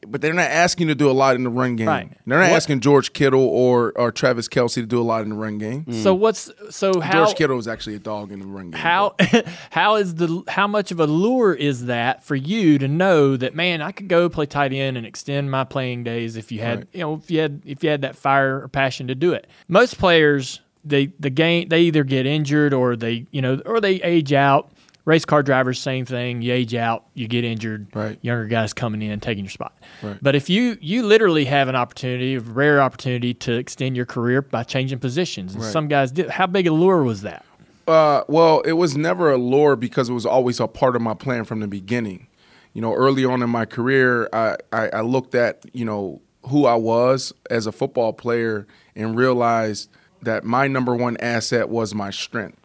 but they're not asking you to do a lot in the run game. Right. They're not What- asking George Kittle or or Travis Kelce to do a lot in the run game. so what's so how George Kittle is actually a dog in the run game. how how is the how much of a lure is that for you to know that man I could go play tight end and extend my playing days if you had Right. you know if you had if you had that fire or passion to do it. Most players they the game they either get injured or they you know or they age out Race car drivers, same thing. You age out, you get injured. Right. Younger guys coming in, taking your spot. Right. But if you you literally have an opportunity, a rare opportunity to extend your career by changing positions, and Right. some guys did. How big a lure was that? Uh, well, it was never a lure because it was always a part of my plan from the beginning. You know, early on in my career, I, I, I looked at you know who I was as a football player and realized that my number one asset was my strength.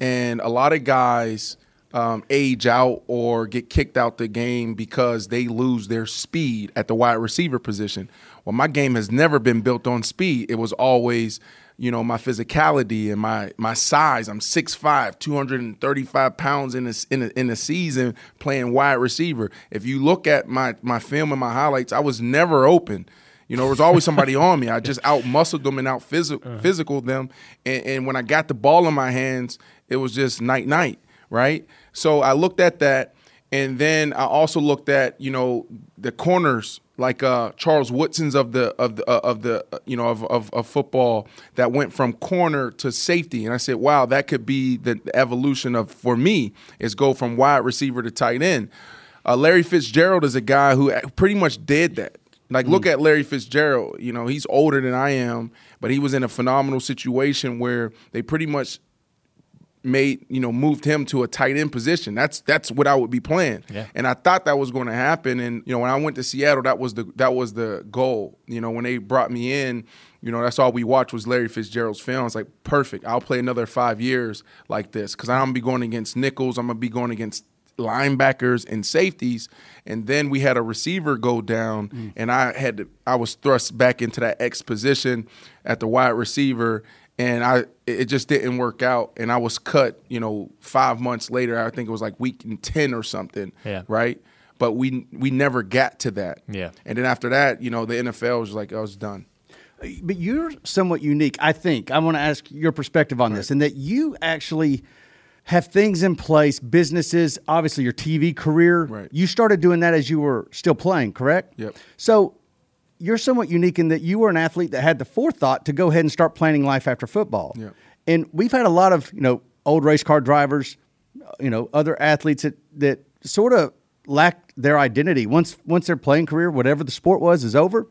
And a lot of guys um, age out or get kicked out the game because they lose their speed at the wide receiver position. Well, my game has never been built on speed. It was always, you know, my physicality and my my size. I'm 6'5", 235 pounds in a, in a, in a season playing wide receiver. If you look at my my film and my highlights, I was never open. You know, there was always somebody on me. I just out muscled them and out physical physical them. And, and when I got the ball in my hands, it was just night night, right? So I looked at that, and then I also looked at you know the corners like uh, Charles Woodson's of the of the uh, of the you know of, of of football that went from corner to safety, and I said, wow, that could be the, the evolution of for me is go from wide receiver to tight end. Uh, Larry Fitzgerald is a guy who pretty much did that. Like, look at Larry Fitzgerald. You know, he's older than I am, but he was in a phenomenal situation where they pretty much made you know moved him to a tight end position. That's that's what I would be playing. Yeah. And I thought that was going to happen. And you know, when I went to Seattle, that was the that was the goal. You know, when they brought me in, you know, that's all we watched was Larry Fitzgerald's film. It's like perfect. I'll play another five years like this because I'm gonna be going against nickels. I'm gonna be going against linebackers and safeties and then we had a receiver go down mm. and I had to I was thrust back into that X position at the wide receiver and I it just didn't work out and I was cut, you know, 5 months later. I think it was like week 10 or something, Yeah. right? But we we never got to that. Yeah. And then after that, you know, the NFL was like I was done. But you're somewhat unique, I think. I want to ask your perspective on this, and that you actually have things in place, businesses, obviously your TV career. Right. You started doing that as you were still playing, correct? Yep. So you're somewhat unique in that you were an athlete that had the forethought to go ahead and start planning life after football. Yep. And we've had a lot of, you know, old race car drivers, you know, other athletes that, that sort of lack their identity. Once once their playing career, whatever the sport was, is over,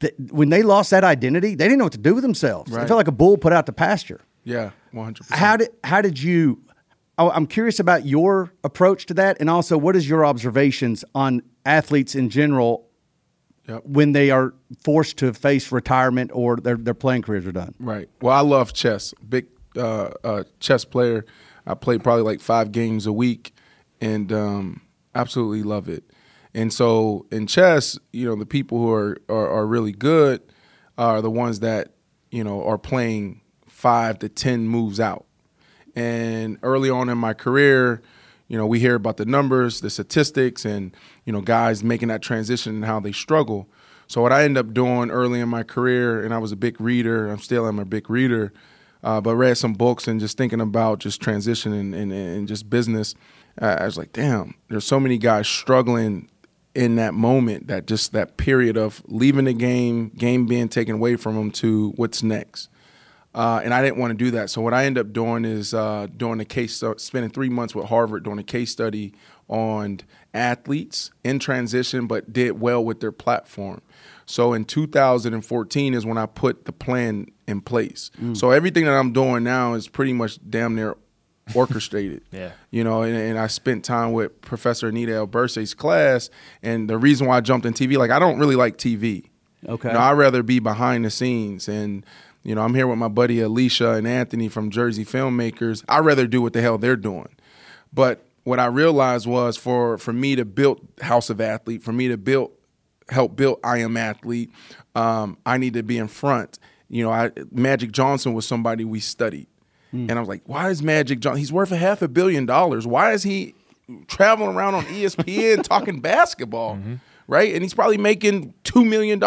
that when they lost that identity, they didn't know what to do with themselves. They felt like a bull put out to pasture. Yeah, 100%. How did how did you? I'm curious about your approach to that, and also what is your observations on athletes in general Yep. when they are forced to face retirement or their their playing careers are done. Right. Well, I love chess. Big uh, uh, chess player. I play probably like five games a week, and um, absolutely love it. And so in chess, you know, the people who are, are are really good are the ones that you know are playing five to ten moves out. And early on in my career, you know, we hear about the numbers, the statistics, and you know, guys making that transition and how they struggle. So what I end up doing early in my career, and I was a big reader. I'm still am a big reader, uh, but read some books and just thinking about just transition and, and, and just business. Uh, I was like, damn, there's so many guys struggling in that moment, that just that period of leaving the game, game being taken away from them to what's next. Uh, and I didn't want to do that. So what I end up doing is uh, doing a case, spending three months with Harvard doing a case study on athletes in transition, but did well with their platform. So in 2014 is when I put the plan in place. So everything that I'm doing now is pretty much damn near orchestrated. Yeah. You know, and, and I spent time with Professor Anita Elberse's class, and the reason why I jumped in TV, like I don't really like TV. Okay. You know, I'd rather be behind the scenes. And, you know, I'm here with my buddy Alicia and Anthony from Jersey Filmmakers. I'd rather do what the hell they're doing. But what I realized was for, for me to build House of Athlete, for me to build help build I Am Athlete, um, I need to be in front. You know, I, Magic Johnson was somebody we studied. And I was like, why is Magic Johnson, he's worth a half a billion dollars. Why is he traveling around on ESPN talking basketball? Right? And he's probably making $2 million.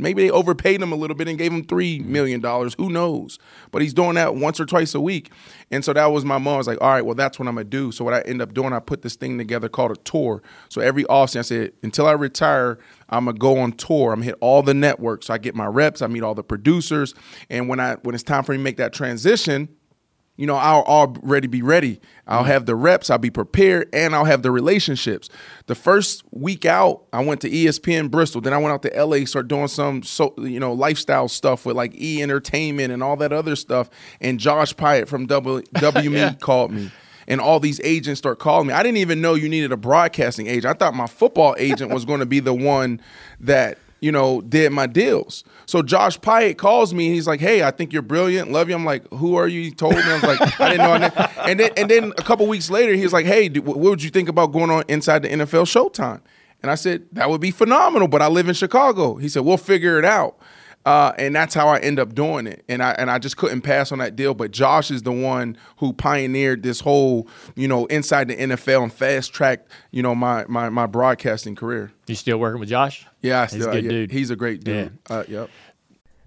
Maybe they overpaid him a little bit and gave him $3 mm-hmm. million. Who knows? But he's doing that once or twice a week. And so that was my mom. I was like, all right, well, that's what I'm going to do. So what I end up doing, I put this thing together called a tour. So every offseason, I said, until I retire, I'm going to go on tour. I'm going to hit all the networks. So I get my reps. I meet all the producers. And when I when it's time for me to make that transition, you know, I'll already be ready. I'll mm-hmm. have the reps, I'll be prepared, and I'll have the relationships. The first week out, I went to ESPN Bristol. Then I went out to LA, start doing some so you know lifestyle stuff with like E Entertainment and all that other stuff. And Josh Pyatt from W WME called me. And all these agents start calling me. I didn't even know you needed a broadcasting agent. I thought my football agent was going to be the one that you know, did my deals. So Josh Pyatt calls me and he's like, "Hey, I think you're brilliant. Love you." I'm like, "Who are you?" He told me. I was like, "I didn't know." that." And then and then a couple weeks later, he was like, "Hey, what would you think about going on inside the NFL Showtime?" And I said, "That would be phenomenal, but I live in Chicago." He said, "We'll figure it out." Uh, and that's how I end up doing it. And I and I just couldn't pass on that deal. But Josh is the one who pioneered this whole, you know, inside the NFL and fast tracked, you know, my my my broadcasting career. You still working with Josh? Yeah, I He's a good yeah, dude. He's a great dude. Uh, yep.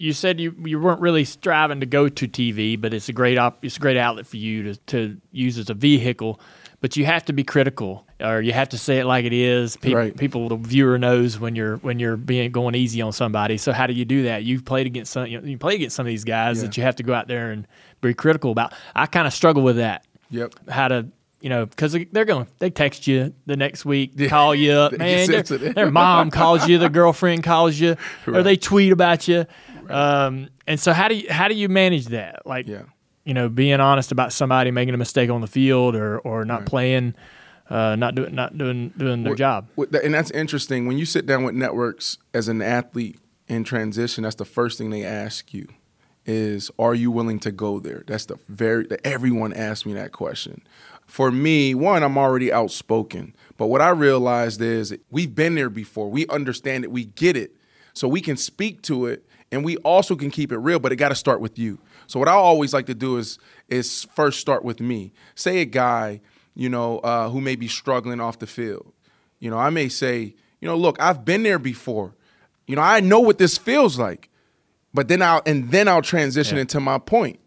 You said you you weren't really striving to go to TV, but it's a great op- it's a great outlet for you to to use as a vehicle. But you have to be critical, or you have to say it like it is. Pe- Right. People, the viewer knows when you're when you're being going easy on somebody. So how do you do that? You've played against some you, know, you play against some of these guys that you have to go out there and be critical about. I kind of struggle with that. Yep. How to you know because they're going they text you the next week, call you up, man. Their, their mom calls you, their girlfriend calls you, or they tweet about you. Um, and so how do you how do you manage that? Like, Yeah. you know, being honest about somebody making a mistake on the field or or not playing, uh, not doing not doing doing their What- job. what- and that's interesting. When you sit down with networks as an athlete in transition, that's the first thing they ask you is, "Are you willing to go there?" That's the very everyone asks me that question. For me, one, I'm already outspoken, but what I realized is we've been there before. We understand it. We get it, so we can speak to it, and we also can keep it real. But it got to start with you. So what I always like to do is is first start with me. Say a guy, you know, uh, who may be struggling off the field. You know, I may say, you know, look, I've been there before. You know, I know what this feels like. But then I'll and then I'll transition into my point.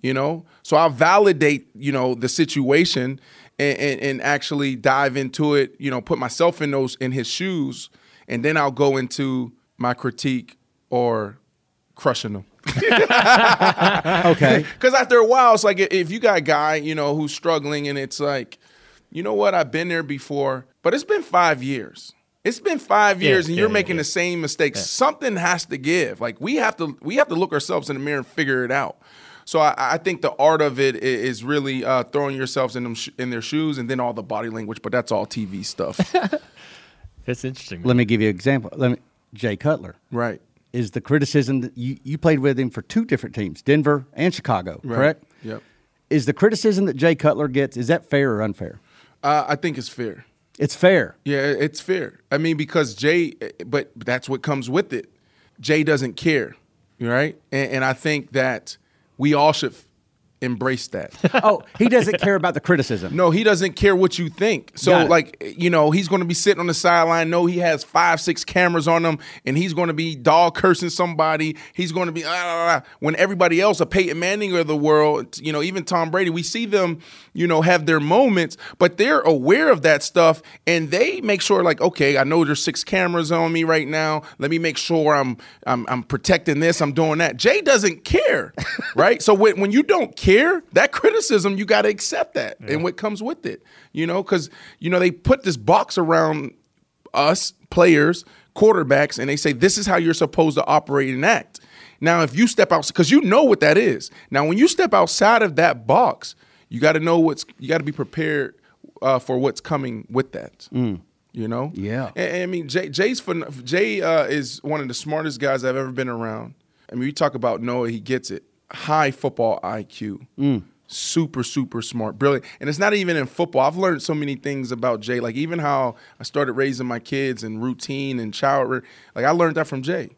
You know, so I'll validate, you know, the situation and, and, and actually dive into it. You know, put myself in those in his shoes, and then I'll go into my critique or crushing them. Okay. Because after a while, it's like if you got a guy, you know, who's struggling, and it's like, you know what, I've been there before, but it's been five years. It's been five Yeah, years, and yeah, you're yeah, making yeah. the same mistakes. Something has to give. Like we have to, we have to look ourselves in the mirror and figure it out. So I, I think the art of it is really uh, throwing yourselves in them sh- in their shoes, and then all the body language. But that's all TV stuff, that's interesting. Let me give you an example. Let me, Jay Cutler right? Is the criticism that you, you played with him for two different teams, Denver and Chicago, Right. correct? Yep. Is the criticism that Jay Cutler gets is that fair or unfair? Uh, I think it's fair. It's fair. Yeah, it's fair. I mean, because Jay, but that's what comes with it. Jay doesn't care, right? And, and I think that we all should embrace that. oh, he doesn't care about the criticism. No, he doesn't care what you think. So, like, you know, he's going to be sitting on the sideline. No, he has five, six cameras on him, and he's going to be dog cursing somebody. He's going to be ah, ah, ah. when everybody else, a Peyton Manning of the world, you know, even Tom Brady, we see them, you know, have their moments, but they're aware of that stuff, and they make sure, like, okay, I know there's six cameras on me right now. Let me make sure I'm I'm, I'm protecting this. I'm doing that. Jay doesn't care, right? So when when you don't care, that criticism you got to accept that and what comes with it, you know, because you know they put this box around us players, quarterbacks, and they say this is how you're supposed to operate and act. Now, if you step out, because you know what that is. Now, when you step outside of that box, you got to know what's you got to be prepared uh, for what's coming with that. You know, Mm. Yeah. And, and I mean, Jay, Jay's fun, Jay uh, is one of the smartest guys I've ever been around. I mean, we talk about Noah, he gets it. High football IQ. Mm. Super, super smart, brilliant. And it's not even in football. I've learned so many things about Jay, like even how I started raising my kids and routine and child. Like I learned that from Jay.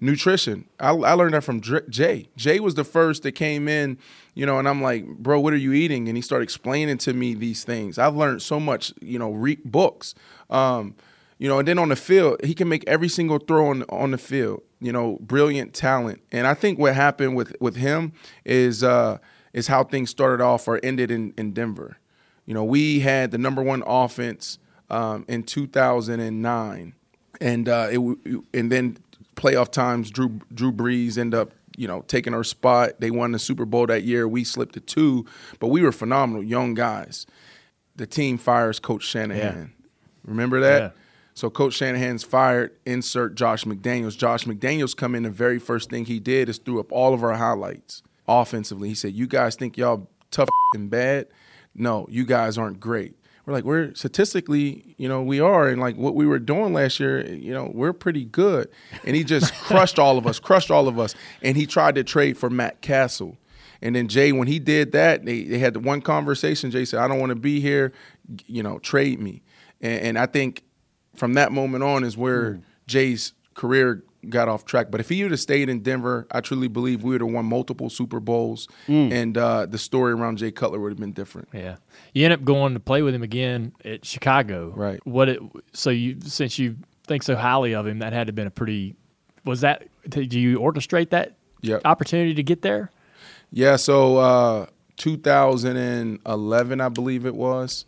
Nutrition. I, I learned that from Jay. Jay was the first that came in, you know, and I'm like, bro, what are you eating? And he started explaining to me these things. I've learned so much, you know, read books. Um, you know, and then on the field, he can make every single throw on on the field. You know, brilliant talent. And I think what happened with with him is uh, is how things started off or ended in in Denver. You know, we had the number one offense um, in 2009, and uh, it and then playoff times. Drew Drew Brees end up you know taking our spot. They won the Super Bowl that year. We slipped to two, but we were phenomenal young guys. The team fires Coach Shanahan. Remember that? Yeah. So Coach Shanahan's fired. Insert Josh McDaniels. Josh McDaniels come in. The very first thing he did is threw up all of our highlights offensively. He said, "You guys think y'all tough and bad? No, you guys aren't great." We're like, we're statistically, you know, we are, and like what we were doing last year, you know, we're pretty good. And he just crushed all of us, crushed all of us, and he tried to trade for Matt Cassel. And then Jay, when he did that, they, they had the one conversation. Jay said, "I don't want to be here, you know, trade me." And, and I think from that moment on is where mm. Jay's career got off track. But if he would have stayed in Denver, I truly believe we would have won multiple Super Bowls, and uh, the story around Jay Cutler would have been different. Yeah, you end up going to play with him again at Chicago. Right. What it? So you since you think so highly of him, that had to have been a pretty. Was that? Did you orchestrate that Yep. opportunity to get there? Yeah, so uh, 2011, I believe it was.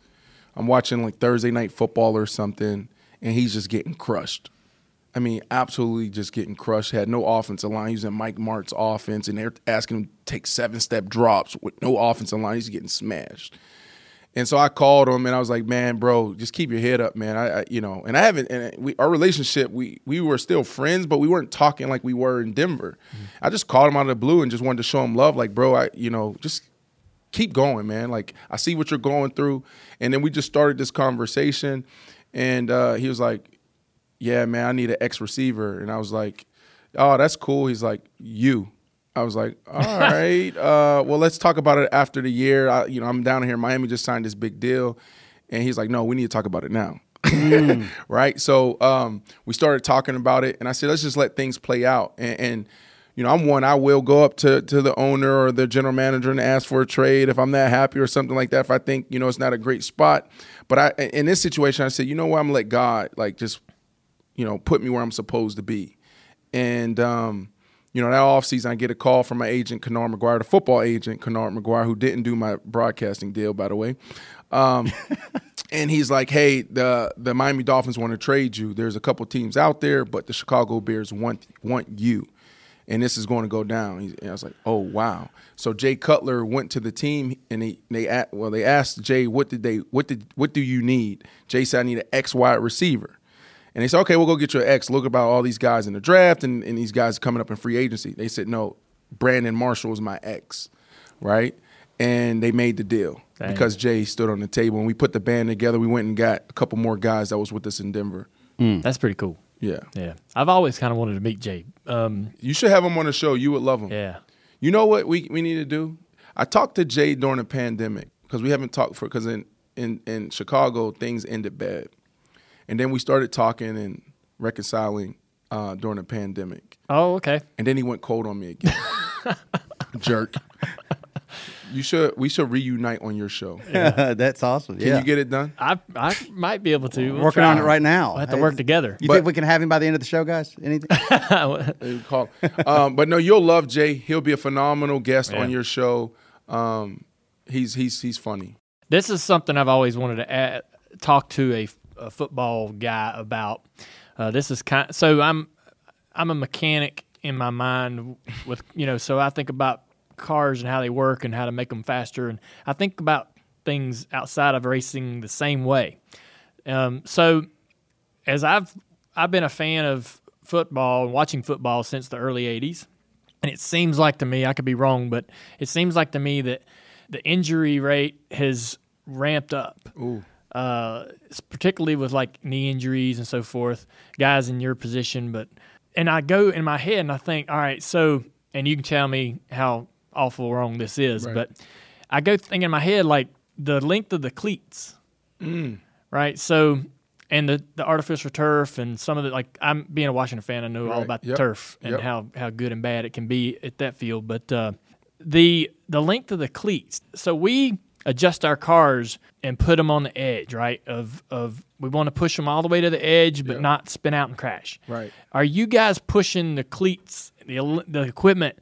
I'm watching like Thursday night football or something, and he's just getting crushed. I mean, absolutely just getting crushed. Had no offensive line. Using Mike Martz's offense, and they're asking him to take seven step drops with no offensive line. He's getting smashed. And so I called him and I was like, "Man, bro, just keep your head up, man. I, I you know." And I haven't. And we, our relationship, we we were still friends, but we weren't talking like we were in Denver. I just called him out of the blue and just wanted to show him love, like, bro, I, you know, just keep going, man. Like I see what you're going through. And then we just started this conversation, and uh, he was like, "Yeah, man, I need an X receiver," and I was like, "Oh, that's cool." He's like, "You." I was like, "All right, uh, well, let's talk about it after the year." I, you know, I'm down here in Miami, just signed this big deal, and he's like, "No, we need to talk about it now." right? So um, we started talking about it, and I said, let's just let things play out. And, and you know, I'm one. I will go up to to the owner or the general manager and ask for a trade if I'm that happy or something like that. If I think you know it's not a great spot, but I in this situation, I said, you know what, I'm gonna let God like just you know put me where I'm supposed to be. And um, you know, that offseason, I get a call from my agent, Kennard McGuire, the football agent, Kennard McGuire, who didn't do my broadcasting deal, by the way. Um, and he's like, "Hey, the the Miami Dolphins want to trade you. There's a couple teams out there, but the Chicago Bears want want you, and this is going to go down." And I was like, "Oh wow!" So Jay Cutler went to the team, and he they well they asked Jay, "What did they what did what do you need?" Jay said, "I need an X wide receiver." And they said, okay, we'll go get your ex. Look about all these guys in the draft and, and these guys coming up in free agency. They said, no, Brandon Marshall is my ex, right? And they made the deal Dang. because Jay stood on the table. And we put the band together. We went and got a couple more guys that was with us in Denver. That's pretty cool. Yeah. Yeah, I've always kind of wanted to meet Jay. Um, You should have him on the show. You would love him. yeah, You know what we, we need to do? I talked to Jay during the pandemic because we haven't talked for because in, in in Chicago things ended bad, and then we started talking and reconciling uh, during the pandemic, Oh, okay. and then he went cold on me again. Jerk. You should we should reunite on your show. Can That's awesome. yeah. you get it done? I I might be able to. We'll working try. on it right now? We'll have to Hey, work together. You But- think we can have him by the end of the show, guys? Anything? Call- um, but no, you'll love Jay. He'll be a phenomenal guest Yeah. on your show. Um, he's he's he's funny. This is something I've always wanted to add, talk to a, a football guy about. Uh, this is kind. So I'm I'm a mechanic in my mind with you know. So I think about cars and how they work and how to make them faster, and I think about things outside of racing the same way. Um, so as I've I've been a fan of football and watching football since the early '80s, and it seems like to me I could be wrong, but it seems like to me that the injury rate has ramped up. Uh, particularly with like knee injuries and so forth, guys in your position. But and I go in my head and I think, all right, so and you can tell me how awful wrong this is, but I go thinking in my head like the length of the cleats, right? So and the the artificial turf and some of the like I'm being a Washington fan, I know all about the Yep. turf and Yep. how how good and bad it can be at that field, but uh, the the length of the cleats. So we adjust our cars and put them on the edge, right? Of of we want to push them all the way to the edge, but Yeah. not spin out and crash. Right. Are you guys pushing the cleats, the the equipment,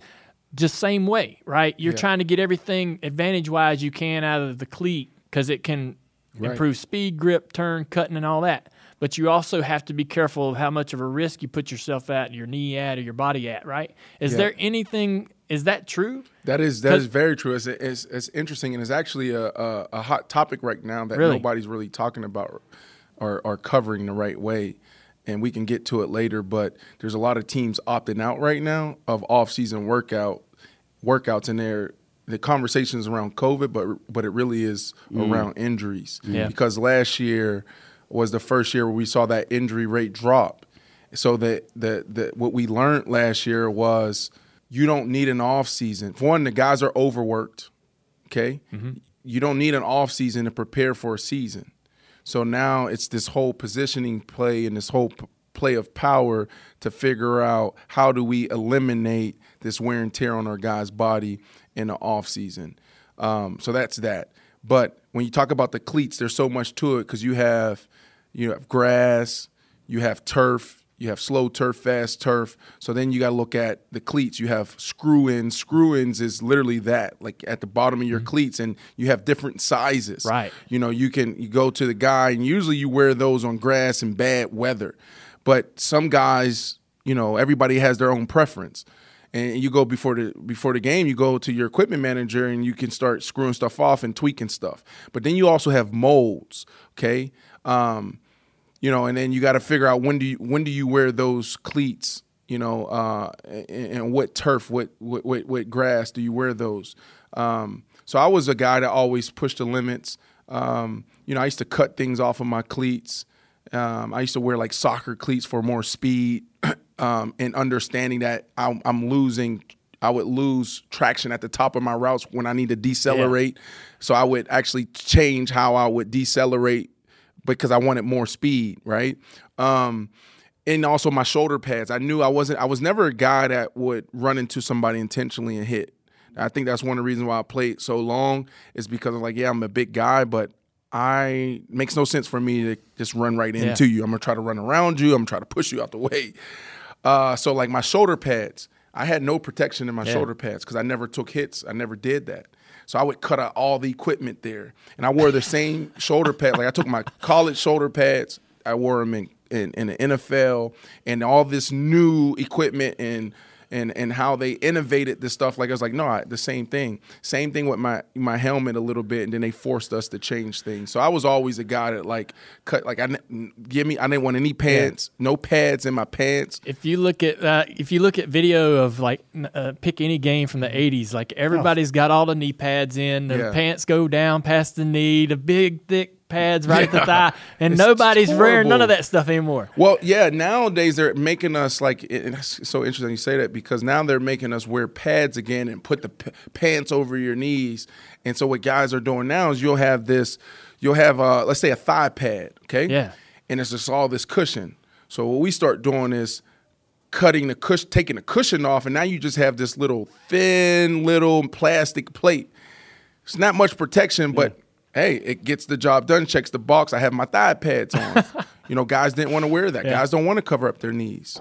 just same way, right? You're Yeah. trying to get everything advantage wise you can out of the cleat because it can Right. improve speed, grip, turn, cutting, and all that. But you also have to be careful of how much of a risk you put yourself at, your knee at, or your body at, right? Is Yeah. there anything? Is that true? That is that is very true. It's, it's it's interesting and it's actually a, a, a hot topic right now that Really? nobody's really talking about or or covering the right way. And we can get to it later, but there's a lot of teams opting out right now of off-season workout workouts, and there the conversations around COVID, but but it really is mm. around injuries. Yeah. Because last year was the first year where we saw that injury rate drop. So that the, the what we learned last year was you don't need an off season. For one, the guys are overworked. Okay, you don't need an off season to prepare for a season. So now it's this whole positioning play and this whole p- play of power to figure out how do we eliminate this wear and tear on our guy's body in the off season. Um, so that's that. But when you talk about the cleats, there's so much to it because you have you have grass, you have turf, you have slow turf, fast turf. So then you got to look at the cleats. You have screw ins. Screw ins is literally that, like at the bottom of your cleats, and you have different sizes. Right. You know, you can you go to the guy, and usually you wear those on grass and bad weather. But some guys, you know, everybody has their own preference. And you go before the before the game, you go to your equipment manager and you can start screwing stuff off and tweaking stuff. But then you also have molds, okay? Um, you know, and then you got to figure out when do you when do you wear those cleats, you know, uh, and, and what turf, what, what what what grass do you wear those? Um, so I was a guy that always pushed the limits. Um, you know, I used to cut things off of my cleats. Um, I used to wear like soccer cleats for more speed, um, and understanding that I'm, I'm losing. I would lose traction at the top of my routes when I need to decelerate. So I would actually change how I would decelerate because I wanted more speed, right? Um, and also my shoulder pads. I knew I wasn't. I was never a guy that would run into somebody intentionally and hit. I think that's one of the reasons why I played so long is because I'm like, yeah, I'm a big guy, but I makes no sense for me to just run right Yeah. into you. I'm gonna try to run around you. I'm gonna try to push you out the way. Uh, so like my shoulder pads, I had no protection in my shoulder pads because I never took hits. I never did that. So I would cut out all the equipment there, and I wore the same shoulder pad. Like I took my college shoulder pads, I wore them in, in in the NFL, and all this new equipment and and and how they innovated this stuff. Like I was like, no, I, the same thing. Same thing with my my helmet a little bit, and then they forced us to change things. So I was always a guy that like cut like I give me I didn't want any pants, no pads in my pants. If you look at uh, if you look at video of like uh, pick any game from the '80s, like everybody's got all the knee pads in, the Yeah. pants go down past the knee, the big thick pads right at the thigh, and It's nobody's wearing none of that stuff anymore. Well, yeah, nowadays they're making us like and it's so interesting you say that because now they're making us wear pads again and put the p- pants over your knees. And so what guys are doing now is you'll have this, you'll have a, let's say a thigh pad, okay? Yeah. And it's just all this cushion. So what we start doing is cutting the cushion, taking the cushion off, and now you just have this little thin little plastic plate. It's not much protection, but hey, it gets the job done. Checks the box. I have my thigh pads on. you know, guys didn't want to wear that. Yeah. Guys don't want to cover up their knees.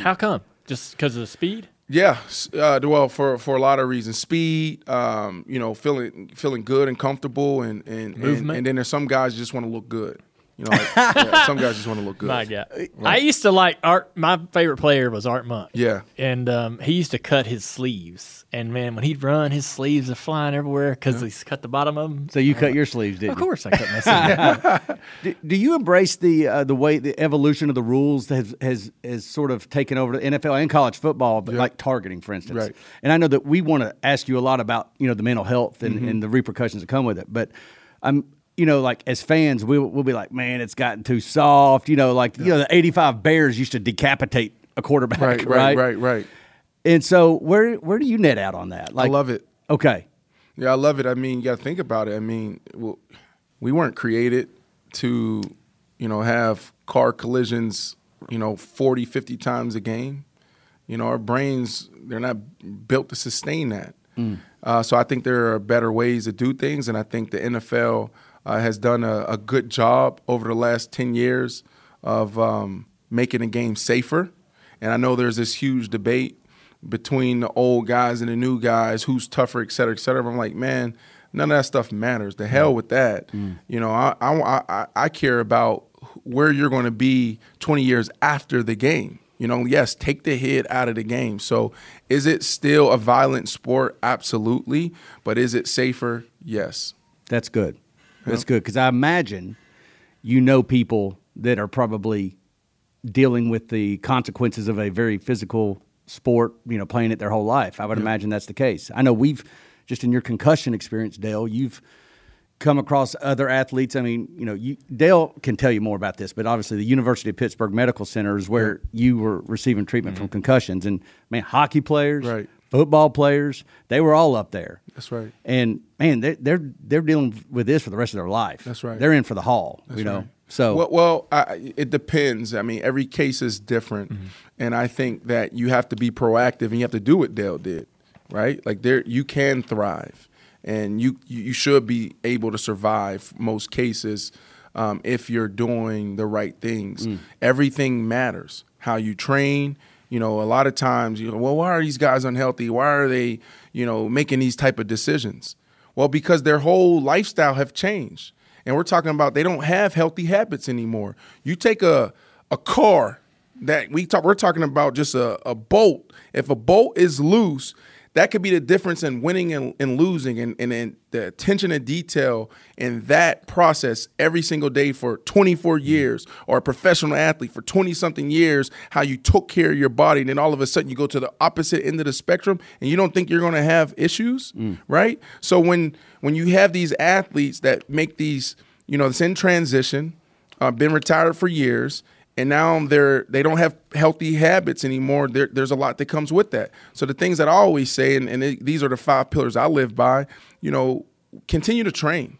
How come? Just because of the speed? Yeah, uh, well, for for a lot of reasons, speed, um, you know, feeling feeling good and comfortable, and and and, Movement. and then there's some guys just want to look good. You know, like, yeah, some guys just want to look good. My God. I used to like Art. My favorite player was Art Monk. Yeah. And um, he used to cut his sleeves. And man, when he'd run, his sleeves are flying everywhere because he's cut the bottom of them. So you cut your sleeves, didn't Of course, I cut my sleeves. Do, do you embrace the uh, the way the evolution of the rules has has has sort of taken over the NFL and college football, but like targeting, for instance? Right. And I know that we want to ask you a lot about you know the mental health and, Mm-hmm. and the repercussions that come with it, but I'm you know like as fans we'll, we'll be like, man, it's gotten too soft. You know, like you know the '85 Bears used to decapitate a quarterback, Right, right, right, right. And so where where do you net out on that? Like, I love it. Okay. Yeah, I love it. I mean, you got to think about it. I mean, well, we weren't created to, you know, have car collisions, you know, 40, 50 times a game. You know, our brains, they're not built to sustain that. Uh, so I think there are better ways to do things. And I think the NFL Uh, has done a, a good job over the last 10 years of um, making the game safer. And I know there's this huge debate between the old guys and the new guys, who's tougher, et cetera, et cetera. I'm like, man, none of that stuff matters. The hell with that. Mm. Mm. You know, I, I, I, I care about where you're going to be 20 years after the game. You know, yes, take the hit out of the game. So, is it still a violent sport? Absolutely. But is it safer? Yes. That's good. That's good because I imagine you know people that are probably dealing with the consequences of a very physical sport, you know, playing it their whole life. I would imagine that's the case. I know we've just in your concussion experience, Dale, you've come across other athletes. I mean, you know, you, Dale can tell you more about this, but obviously the University of Pittsburgh Medical Center is where you were receiving treatment from mm-hmm. concussions, and man, hockey players, Right. Football players, they were all up there. That's right. And man, they're they're they're dealing with this for the rest of their life. That's right. They're in for the haul. you know. right. So Well, well I, it depends. I mean, every case is different, Mm-hmm. and I think that you have to be proactive and you have to do what Dale did, right? Like there, you can thrive, and you you you should be able to survive most cases um, if you're doing the right things. Mm. Everything matters. How you train. You know, a lot of times, you know, well, why are these guys unhealthy? Why are they, you know, making these type of decisions? Well, because their whole lifestyle have changed. And we're talking about they don't have healthy habits anymore. You take a a car that we talk we're talking about just a, a bolt. If a bolt is loose, that could be the difference in winning and, and losing and, and, and the attention to detail in that process every single day for 24 years or a professional athlete for 20 something years, how you took care of your body. And then all of a sudden you go to the opposite end of the spectrum and you don't think you're going to have issues, right? So when, when you have these athletes that make these, you know, it's in transition, uh, been retired for years, and now they're they don't have healthy habits anymore. There, there's a lot that comes with that. So the things that I always say, and, and it, these are the five pillars I live by. You know, continue to train,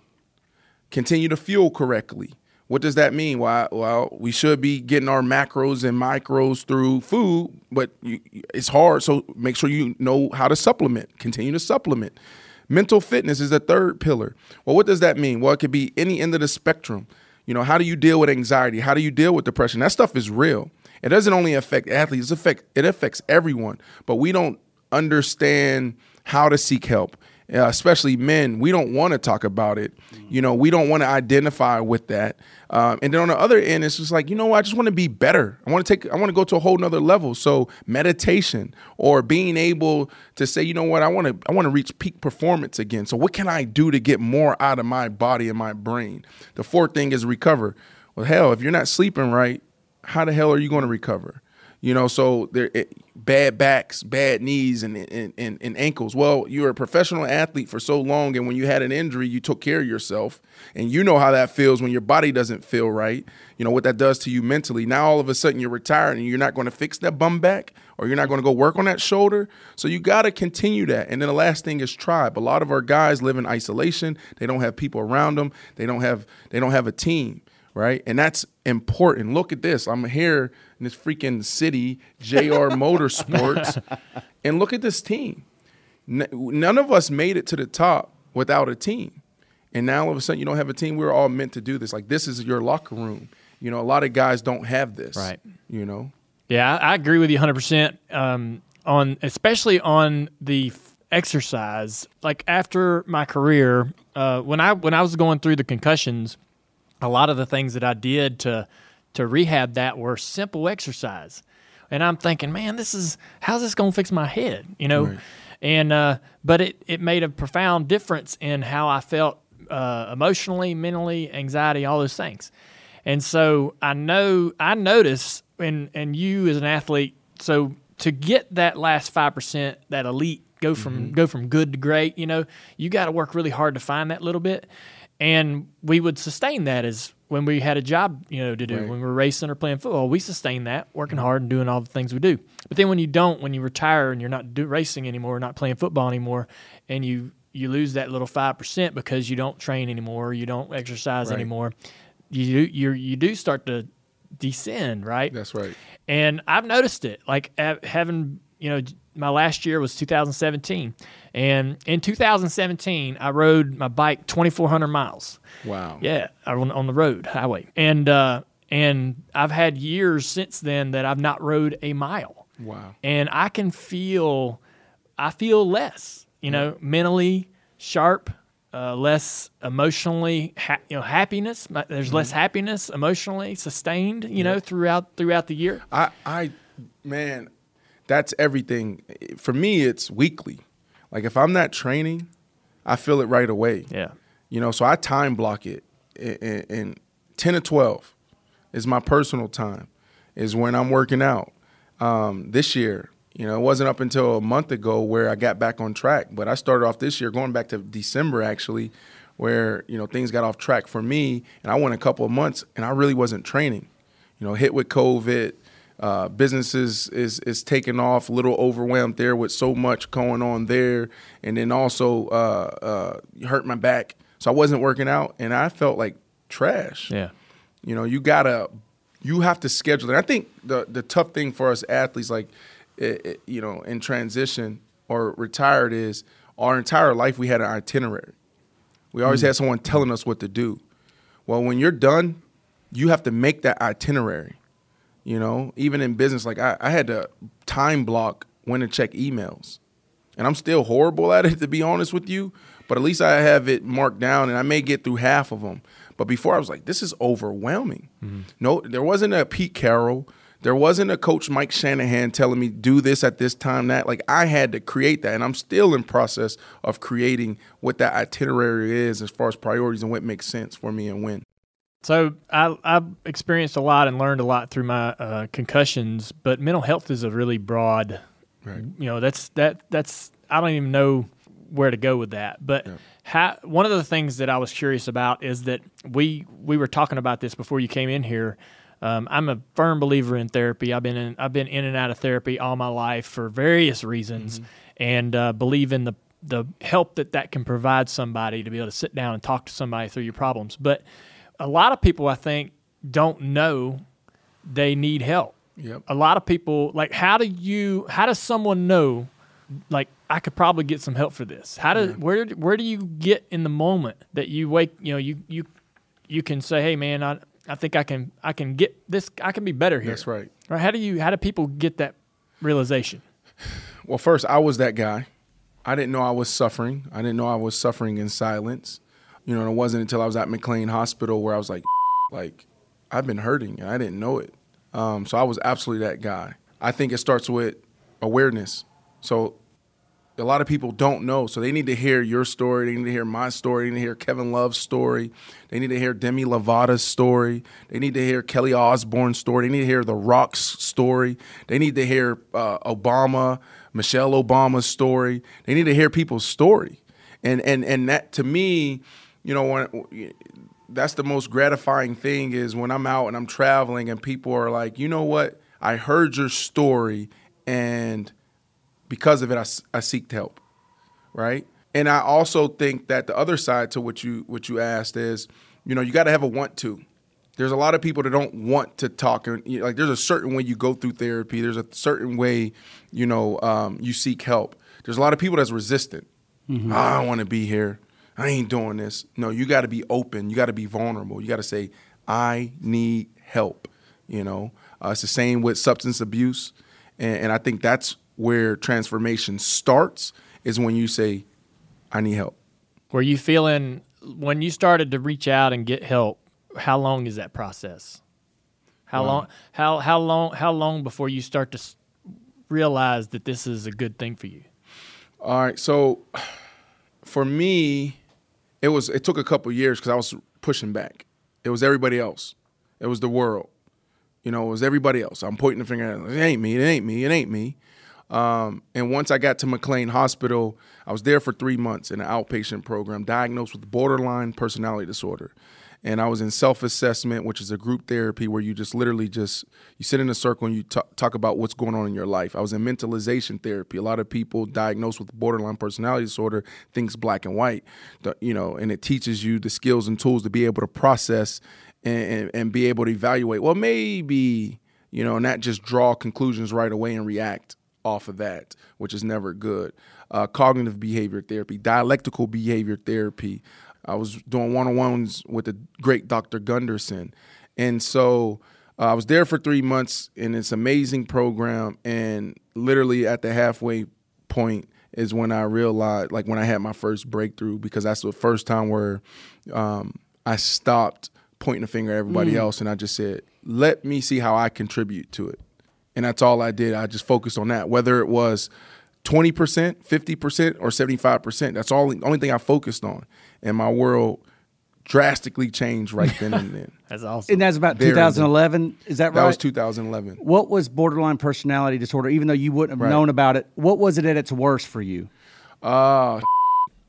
continue to fuel correctly. What does that mean? Well, well, we should be getting our macros and micros through food, but you, it's hard. So make sure you know how to supplement. Continue to supplement. Mental fitness is the third pillar. Well, what does that mean? Well, it could be any end of the spectrum. You know, how do you deal with anxiety? How do you deal with depression? That stuff is real. It doesn't only affect athletes, it affect it affects everyone. But we don't understand how to seek help. Uh, especially men, we don't want to talk about it. You know, we don't want to identify with that. Um, and then on the other end, it's just like, you know what? I just want to be better. I want to take, I want to go to a whole nother level. So meditation or being able to say, you know what? I want to, I want to reach peak performance again. So what can I do to get more out of my body and my brain? The fourth thing is recover. Well, hell, if you're not sleeping right, how the hell are you going to recover? You know, so there it, bad backs, bad knees, and, and and and ankles. Well, you're a professional athlete for so long, and when you had an injury, you took care of yourself, and you know how that feels when your body doesn't feel right. You know what that does to you mentally. Now all of a sudden you're retired, and you're not going to fix that bum back, or you're not going to go work on that shoulder. So you got to continue that. And then the last thing is tribe. A lot of our guys live in isolation. They don't have people around them. They don't have they don't have a team right? And that's important. Look at this. I'm here in this freaking city, JR Motorsports, and look at this team. None of us made it to the top without a team. And now all of a sudden you don't have a team. We're all meant to do this. Like this is your locker room. You know, a lot of guys don't have this. Right. You know. Yeah, I agree with you 100% um, on especially on the f- exercise. Like after my career, uh, when I when I was going through the concussions, a lot of the things that I did to to rehab that were simple exercise. And I'm thinking, man, this is how's this going to fix my head, you know? And uh, but it it made a profound difference in how I felt uh, emotionally, mentally, anxiety, all those things. And so I know I notice, and and you as an athlete, so to get that last five percent, that elite, go from go from good to great, you know, you got to work really hard to find that little bit. And we would sustain that as when we had a job, you know, to do. Right. When we were racing or playing football, we sustain that, working hard and doing all the things we do. But then when you don't, when you retire and you're not do, racing anymore, not playing football anymore, and you you lose that little five percent because you don't train anymore, you don't exercise Right. anymore, you do, you you do start to descend, right? That's right. And I've noticed it. Like having, you know, my last year was 2017, and in 2017 I rode my bike 2,400 miles. Wow. Yeah, on, on the road highway, and uh, and I've had years since then that I've not rode a mile, Wow. and I can feel, I feel less, you know, mentally sharp, uh, less emotionally, ha- you know, happiness. There's less happiness emotionally sustained, you know, throughout throughout the year. I, I, man, that's everything. For me, it's weekly. Like if I'm not training, I feel it right away. Yeah. You know, so I time block it. And, and 10 to 12 is my personal time, is when I'm working out. Um, this year, you know, it wasn't up until a month ago where I got back on track, but I started off this year going back to December actually, where, you know, things got off track for me. And I went a couple of months and I really wasn't training. You know, hit with COVID. Uh, businesses is is taking off, a little overwhelmed there with so much going on there, and then also uh, uh, hurt my back, so I wasn't working out, and I felt like trash. Yeah. You know, you gotta, you have to schedule it. I think the the tough thing for us athletes, like, it, it- you know, in transition or retired, is our entire life we had an itinerary. We always had someone telling us what to do. Well, when you're done, you have to make that itinerary. You know, even in business, like I, I had to time block when to check emails. And I'm still horrible at it, to be honest with you. But at least I have it marked down and I may get through half of them. But before I was like, this is overwhelming. Mm-hmm. No, there wasn't a Pete Carroll. There wasn't a coach Mike Shanahan telling me do this at this time, that. Like I had to create that. And I'm still in process of creating what that itinerary is as far as priorities and what makes sense for me and when. So I, I've experienced a lot and learned a lot through my uh, concussions, but mental health is a really broad. Right. You know, that's that that's I don't even know where to go with that. But how, one of the things that I was curious about is that we we were talking about this before you came in here. Um, I'm a firm believer in therapy. I've been in I've been in and out of therapy all my life for various reasons, and uh, believe in the the help that that can provide somebody to be able to sit down and talk to somebody through your problems. But a lot of people, I think, don't know they need help. Yep. A lot of people like how do you how does someone know like I could probably get some help for this? How do where where do you get in the moment that you wake you know you you you can say hey man I I think I can I can get this I can be better here. That's right. Right? How do you how do people get that realization? Well, first, I was that guy. I didn't know I was suffering. I didn't know I was suffering in silence. You know, and it wasn't until I was at McLean Hospital where I was like, like, I've been hurting and I didn't know it. Um, so I was absolutely that guy. I think it starts with awareness. So a lot of people don't know. So they need to hear your story. They need to hear my story. They need to hear Kevin Love's story. They need to hear Demi Lovato's story. They need to hear Kelly Osbourne's story. They need to hear The Rock's story. They need to hear uh, Obama, Michelle Obama's story. They need to hear people's story. And and and that to me, you know, when that's the most gratifying thing is when I'm out and I'm traveling and people are like, you know what? I heard your story and because of it, I, I seeked help, right? And I also think that the other side to what you what you asked is, you know, you got to have a want to. There's a lot of people that don't want to talk, and you know, like there's a certain way you go through therapy. There's a certain way, you know, um, you seek help. There's a lot of people that's resistant. I don't want to be here. I ain't doing this. No, you got to be open. You got to be vulnerable. You got to say, I need help. You know, uh, it's the same with substance abuse, and, and I think that's where transformation starts. Is when you say, I need help. Were you feeling when you started to reach out and get help? how long is that process? How long? How how long? How long before you start to s- realize that this is a good thing for you? All right, so for me, it was it took a couple years because I was pushing back. It was everybody else. It was the world. You know, it was everybody else. I'm pointing the finger at it. It ain't me. It ain't me. It ain't me. Um, and once I got to McLean Hospital, I was there for three months in an outpatient program, diagnosed with borderline personality disorder. And I was in self-assessment, which is a group therapy where you just literally just you sit in a circle and you talk, talk about what's going on in your life. I was in mentalization therapy. A lot of people diagnosed with borderline personality disorder thinks black and white, you know, and it teaches you the skills and tools to be able to process and, and, and be able to evaluate. Well, maybe you know, not just draw conclusions right away and react off of that, which is never good. Uh, cognitive behavior therapy, dialectical behavior therapy. I was doing one on ones with the great Dr. Gunderson. And so uh, I was there for three months in this amazing program. And literally at the halfway point is when I realized, like when I had my first breakthrough, because that's the first time where um, I stopped pointing a finger at everybody else and I just said, let me see how I contribute to it and that's all I did. I just focused on that, whether it was twenty percent, fifty percent, or seventy-five percent. That's all. The only thing I focused on, and my world drastically changed right then and then. That's awesome. And that's about Very 2011. Is that right? That was 2011. What was borderline personality disorder? Even though you wouldn't have Right. known about it, what was it at its worst for you? Uh,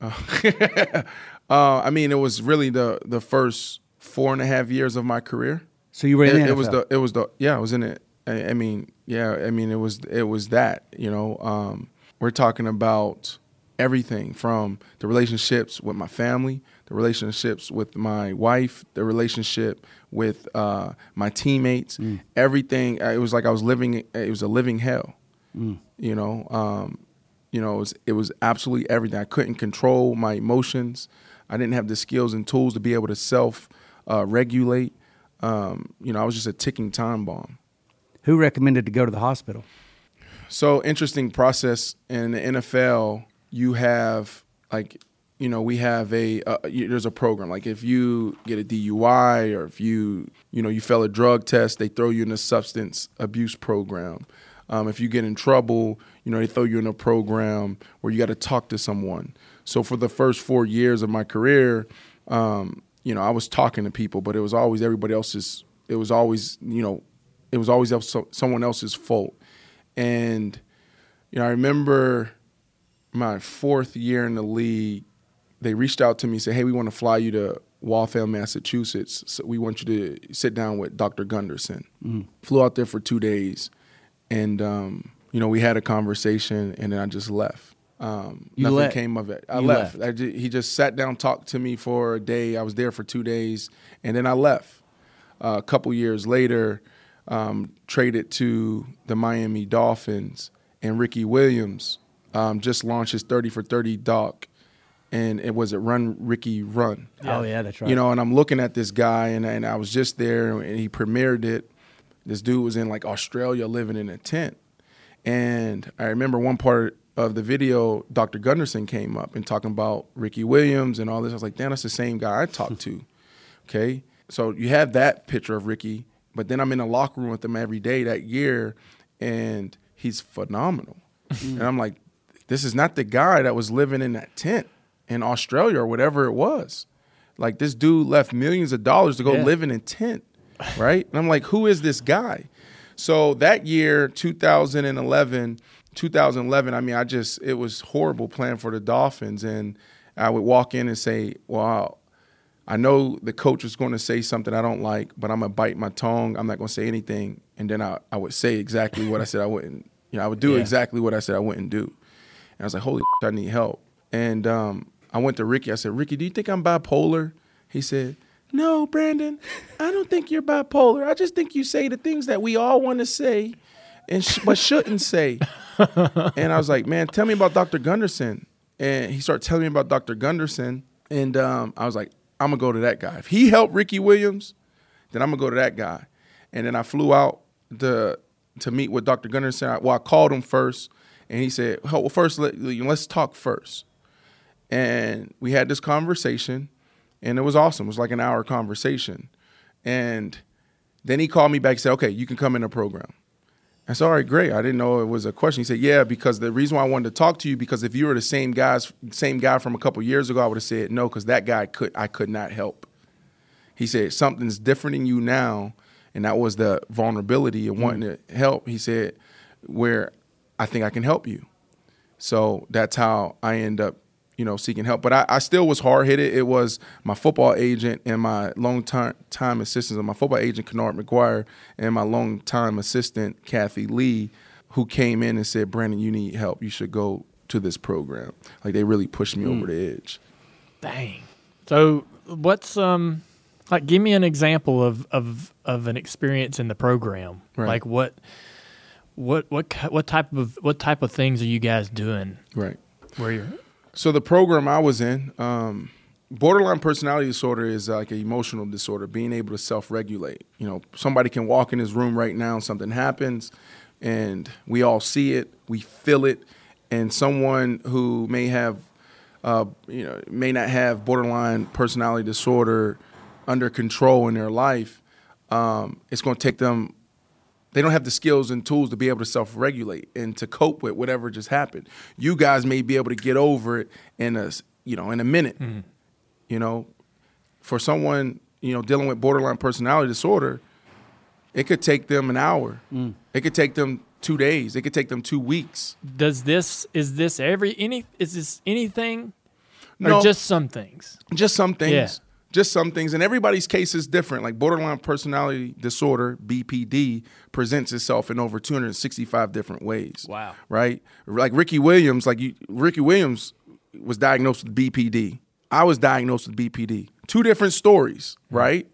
uh, I mean, it was really the the first four and a half years of my career. So you were in it, the it was the it was the yeah, I was in it. I, I mean, yeah, I mean, it was it was that. You know, um, we're talking about everything from the relationships with my family, the relationships with my wife, the relationship with uh, my teammates, Mm. everything. uh, It was like I was living. It was a living hell. Mm. You know, um, you know, it was it was absolutely everything. I couldn't control my emotions. I didn't have the skills and tools to be able to self uh, regulate. Um, you know, I was just a ticking time bomb. Who recommended to go to the hospital? So interesting process in the NFL. You have like, you know, we have a uh, there's a program. Like if you get a DUI or if you you know you fail a drug test, they throw you in a substance abuse program. Um, if you get in trouble, you know they throw you in a program where you got to talk to someone. So for the first four years of my career, um, you know, I was talking to people, but it was always everybody else's. It was always you know, it was always someone else's fault. And you know, I remember my fourth year in the league, they reached out to me and said, "Hey, we want to fly you to Waltham, Massachusetts. So we want you to sit down with Dr. Gunderson." Flew out there for two days, and um, you know, we had a conversation, and then I just left. Um, nothing left. came of it. I left. left. I ju- he just sat down, talked to me for a day. I was there for two days, and then I left. Uh, a couple years later, um, traded to the Miami Dolphins, and Ricky Williams um, just launched his 30 for 30 doc, and it was it Run Ricky Run. Oh yeah, that's right. You know, and I'm looking at this guy, and, and I was just there, and he premiered it. This dude was in like Australia living in a tent. And I remember one part of the video, Dr. Gunderson came up and talking about Ricky Williams and all this. I was like, damn, that's the same guy I talked to. Okay. So you have that picture of Ricky, but then I'm in the locker room with him every day that year, and he's phenomenal. Mm. and I'm like, this is not the guy that was living in that tent in Australia or whatever it was. Like this dude left millions of dollars to go Yeah. live in a tent, right? And I'm like, who is this guy? So that year, 2011, 2011, I mean, I just it was horrible playing for the Dolphins, and I would walk in and say, "Wow, I know the coach was going to say something I don't like, but I'm gonna bite my tongue. I'm not going to say anything, and then I, I would say exactly what I said I wouldn't. You know, I would do Yeah. exactly what I said I wouldn't do. And I was like, "Holy, I need help." And um, I went to Ricky. I said, "Ricky, do you think I'm bipolar?" He said, "No, Brandon, I don't think you're bipolar. I just think you say the things that we all want to say, and sh- but shouldn't say." and I was like, "Man, tell me about Dr. Gunderson." And he started telling me about Dr. Gunderson, and um, I was like, "I'm gonna go to that guy. If he helped Ricky Williams, then I'm gonna go to that guy." And then I flew out to to meet with Dr. Gunderson. I, well, I called him first, and he said, "Well, first let, let's talk first. And we had this conversation, and it was awesome. It was like an hour conversation. And then he called me back and said, okay, you can come in the program. I said, all right, great. I didn't know it was a question. He said, yeah, because the reason why I wanted to talk to you because if you were the same guys, same guy from a couple years ago, I would have said no, because that guy could I could not help. He said something's different in you now, and that was the vulnerability and mm-hmm. wanting to help. He said, where I think I can help you. So that's how I end up, you know, seeking help. But I, I still was hard headed. It was my football agent and my long time time assistant, my football agent Kennard McGuire, and my long time assistant Kathy Lee, who came in and said, "Brandon, you need help. You should go to this program." Like they really pushed me over the edge. Dang. So what's um like give me an example of of of an experience in the program. Right. Like what what what what type of what type of things are you guys doing Right. where you're So the program I was in, um, borderline personality disorder is like an emotional disorder, being able to self-regulate. You know, somebody can walk in this room right now, and something happens, and we all see it, we feel it, and someone who may have, uh, you know, may not have borderline personality disorder under control in their life, um, it's going to take them they don't have the skills and tools to be able to self-regulate and to cope with whatever just happened. You guys may be able to get over it in a s- you know in a minute. Mm-hmm. You know, for someone you know dealing with borderline personality disorder, it could take them an hour. Mm. It could take them two days. It could take them two weeks. does this is this every any is this anything No. or just some things? Just some things. Yeah. Just some things. And everybody's case is different. Like borderline personality disorder, BPD, presents itself in over 265 different ways. Wow. Right? Like Ricky Williams, like you, Ricky Williams was diagnosed with BPD. I was diagnosed with BPD. Two different stories, right?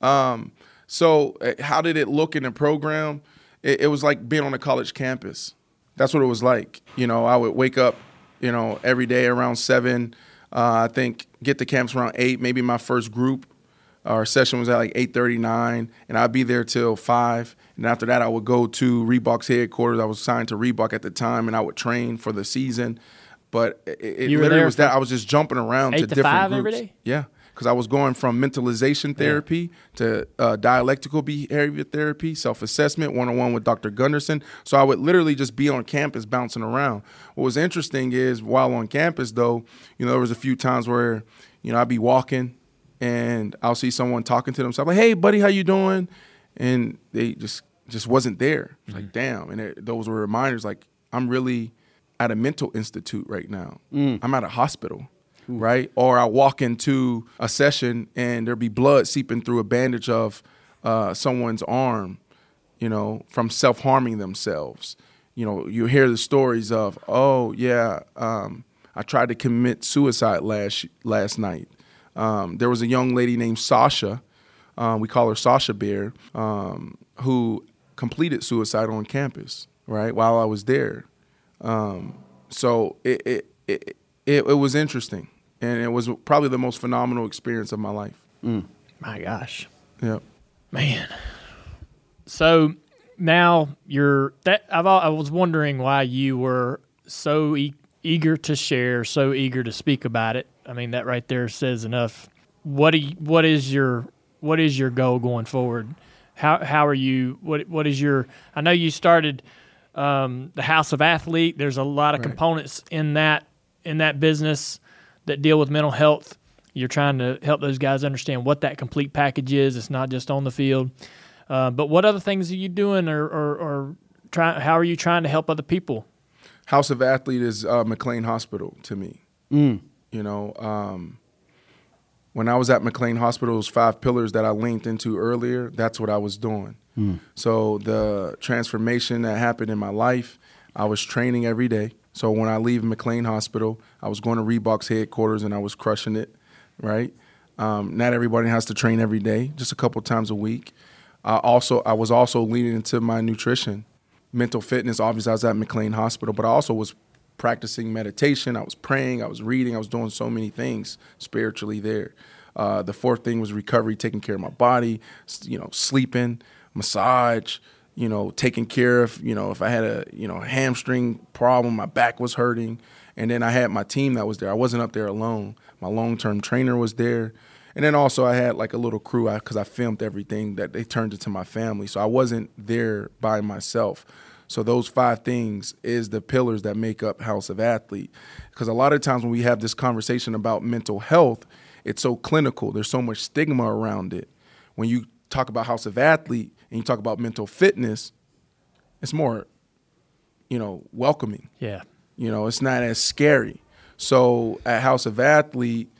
Um, so uh, how did it look in the program? It, it was like being on a college campus. That's what it was like. You know, I would wake up, you know, every day around seven. Uh, I think get to camps around eight. Maybe my first group our session was at like eight thirty nine, and I'd be there till five. And after that, I would go to Reebok's headquarters. I was signed to Reebok at the time, and I would train for the season. But it, it literally was that I was just jumping around eight to to different five groups. every day? Yeah, because I was going from mentalization therapy to uh, dialectical behavior therapy, self assessment, one on one with Dr. Gunderson. So I would literally just be on campus bouncing around. What was interesting is while on campus, though, you know, there was a few times where, you know, I'd be walking and I'll see someone talking to themselves like, "Hey, buddy, how you doing?" And they just just wasn't there. It's Like, damn. And it, those were reminders. Like, I'm really at a mental institute right now. I'm at a hospital, right? Or I walk into a session and there be blood seeping through a bandage of uh, someone's arm, you know, from self harming themselves. You know, you hear the stories of, oh yeah, um, I tried to commit suicide last last night. Um, there was a young lady named Sasha, um, we call her Sasha Bear, um, who completed suicide on campus, right, while I was there. Um, so it it, it it it was interesting, and it was probably the most phenomenal experience of my life. My gosh. Yeah. Man. So now you're that I've I was wondering why you were so e- eager to share, so eager to speak about it. I mean that right there says enough. What do you, what is your what is your goal going forward? How how are you what what is your I know you started um, the House of Athlete. There's a lot of Right. components in that in that business that deal with mental health. You're trying to help those guys understand what that complete package is. It's not just on the field. Uh, but what other things are you doing, or, or, or try, how are you trying to help other people? House of Athlete is uh, McLean Hospital to me. You know, um, when I was at McLean Hospital, those five pillars that I linked into earlier, that's what I was doing. So the transformation that happened in my life, I was training every day. So when I leave McLean Hospital, I was going to Reebok's headquarters and I was crushing it, right? Um, not everybody has to train every day, just a couple times a week. I also, I was also leaning into my nutrition, mental fitness. Obviously, I was at McLean Hospital, but I also was practicing meditation. I was praying. I was reading. I was doing so many things spiritually there. Uh, the fourth thing was recovery, taking care of my body, you know, sleeping, massage, you know, taking care of, you know, if I had a, you know, hamstring problem, my back was hurting. And then I had my team that was there. I wasn't up there alone. My long term trainer was there. And then also I had like a little crew because I filmed everything that they turned into my family. So I wasn't there by myself. So those five things is the pillars that make up House of Athlete. Because a lot of times when we have this conversation about mental health, it's so clinical. There's so much stigma around it. When you talk about House of Athlete and you talk about mental fitness, it's more, you know, welcoming. Yeah. You know, it's not as scary. So at House of Athlete,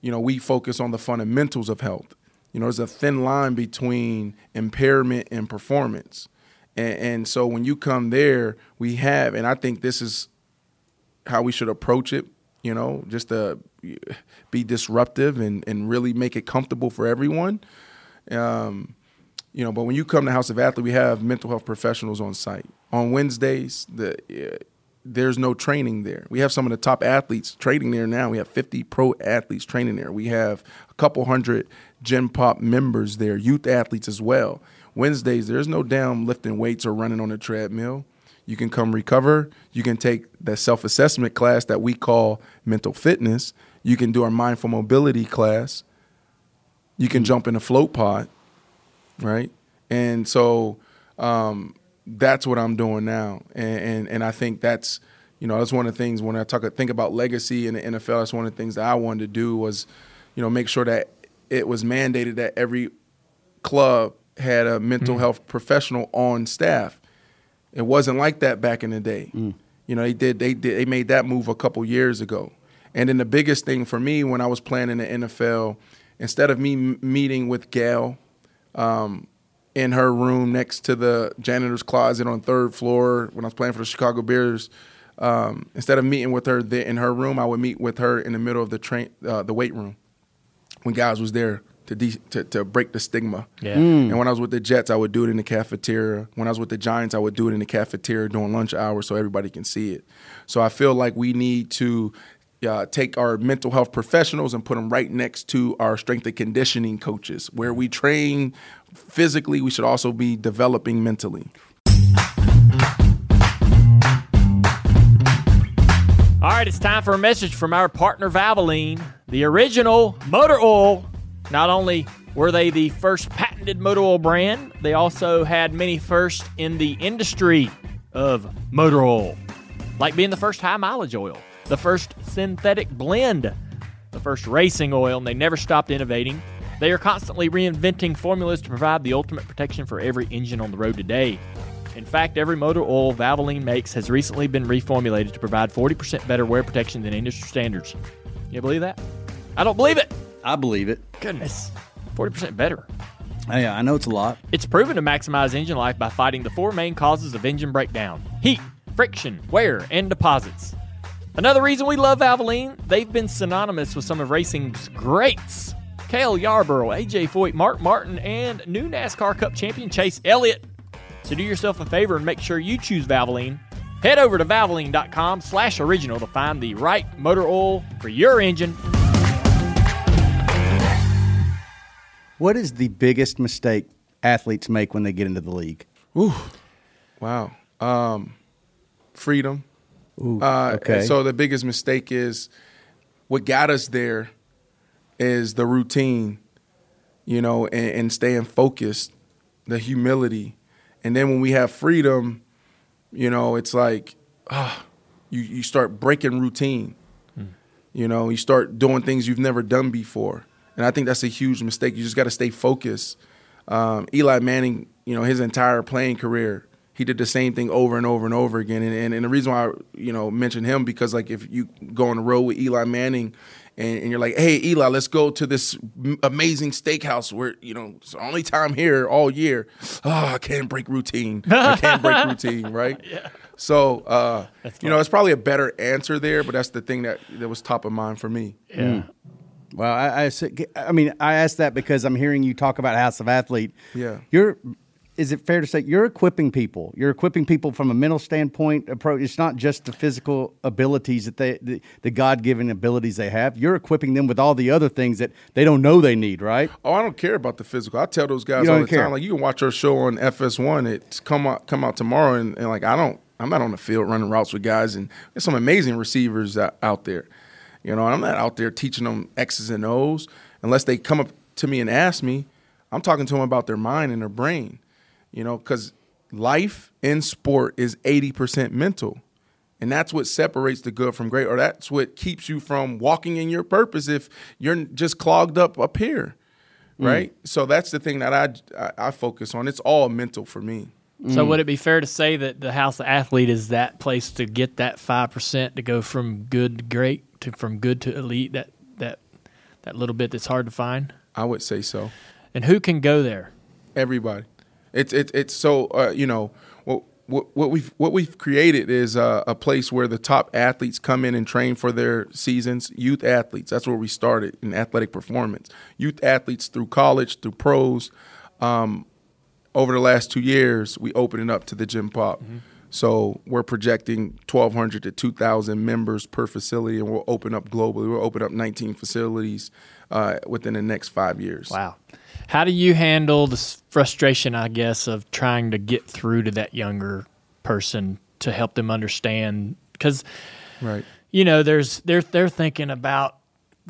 you know, we focus on the fundamentals of health. You know, there's a thin line between impairment and performance. And, and so when you come there, we have, and I think this is how we should approach it, you know, just to be disruptive and, and really make it comfortable for everyone. Um, you know, but when you come to House of Athlete, we have mental health professionals on site. On Wednesdays, the uh, there's no training there. We have some of the top athletes training there now. We have 50 pro athletes training there. We have a couple hundred Gen Pop members there, youth athletes as well. Wednesdays, there's no damn lifting weights or running on a treadmill. You can come recover. You can take the self assessment class that we call mental fitness. You can do our mindful mobility class. You can jump in a float pod, right? And so um, that's what I'm doing now. And, and, and I think that's, you know, that's one of the things when I talk think about legacy in the NFL. That's one of the things that I wanted to do was, you know, make sure that it was mandated that every club had a mental Mm. health professional on staff. It wasn't like that back in the day. You know, they did they did they made that move a couple years ago. And then the biggest thing for me when I was playing in the NFL, instead of me m- meeting with Gail um, in her room next to the janitor's closet on third floor when I was playing for the Chicago Bears, um, instead of meeting with her there in her room, I would meet with her in the middle of the train, uh, the weight room, when guys was there to, de- to to break the stigma. Yeah. And when I was with the Jets, I would do it in the cafeteria. When I was with the Giants, I would do it in the cafeteria during lunch hour so everybody can see it. So I feel like we need to uh, take our mental health professionals and put them right next to our strength and conditioning coaches. Where we train physically, we should also be developing mentally. All right, it's time for a message from our partner Valvoline, the original motor oil. Not only were they the first patented motor oil brand, they also had many firsts in the industry of motor oil, like being the first high mileage oil, the first synthetic blend, the first racing oil, and they never stopped innovating. They are constantly reinventing formulas to provide the ultimate protection for every engine on the road today. In fact, every motor oil Valvoline makes has recently been reformulated to provide 40% better wear protection than industry standards. You believe that? I don't believe it. I believe it. Goodness. 40% better. Yeah, I know it's a lot. It's proven to maximize engine life by fighting the four main causes of engine breakdown heat, friction, wear, and deposits. Another reason we love Valvoline, they've been synonymous with some of racing's greats. Cale Yarborough, AJ Foyt, Mark Martin, and new NASCAR Cup champion Chase Elliott. So do yourself a favor and make sure you choose Valvoline. Head over to valvoline.com slash original to find the right motor oil for your engine. What is the biggest mistake athletes make when they get into the league? Ooh, Wow. Um, freedom. Uh, okay. So the biggest mistake is what got us there is the routine, you know, and, and staying focused, the humility. And then when we have freedom, you know, it's like, ah, you, you start breaking routine. You know, you start doing things you've never done before. And I think that's a huge mistake. You just got to stay focused. Um, Eli Manning, you know, his entire playing career, he did the same thing over and over and over again. And, and, and the reason why I, you know, mention him because like if you go on the road with Eli Manning and, and you're like, hey, Eli, let's go to this amazing steakhouse where, you know, it's the only time here all year. Oh, I can't break routine. I can't break routine, right? Yeah. So, uh, you know, it's probably a better answer there, but that's the thing that, that was top of mind for me. Yeah. Well, I, I, I mean, I asked that because I'm hearing you talk about House of Athlete. Yeah. You're, is it fair to say you're equipping people? You're equipping people from a mental standpoint approach. It's not just the physical abilities that they, the, the God given abilities they have. You're equipping them with all the other things that they don't know they need, right? Oh, I don't care about the physical. I tell those guys all the care. time. Like you can watch our show on FS1. It's come out come out tomorrow, and, and like I don't. I'm not on the field running routes with guys, and there's some amazing receivers out, out there. You know, I'm not out there teaching them X's and O's. unless they come up to me and ask me, I'm talking to them about their mind and their brain. You know, because life in sport is 80% mental. And that's what separates the good from great, or that's what keeps you from walking in your purpose if you're just clogged up up here. Mm. Right. So that's the thing that I, I, I focus on. It's all mental for me. So mm. would it be fair to say that the House of Athlete is that place to get that five percent to go from good to great to from good to elite? That that that little bit that's hard to find. I would say so. And who can go there? Everybody. It's it's it's so uh, you know what what what we've what we've created is uh, a place where the top athletes come in and train for their seasons. Youth athletes. That's where we started in athletic performance. Youth athletes through college, through pros. Um, over the last two years, we opened it up to the gen pop. So we're projecting 1,200 to 2,000 members per facility, and we'll open up globally. We'll open up 19 facilities uh, within the next five years. Wow. How do you handle the frustration, I guess, of trying to get through to that younger person to help them understand? Because Right. you know, there's they're they're thinking about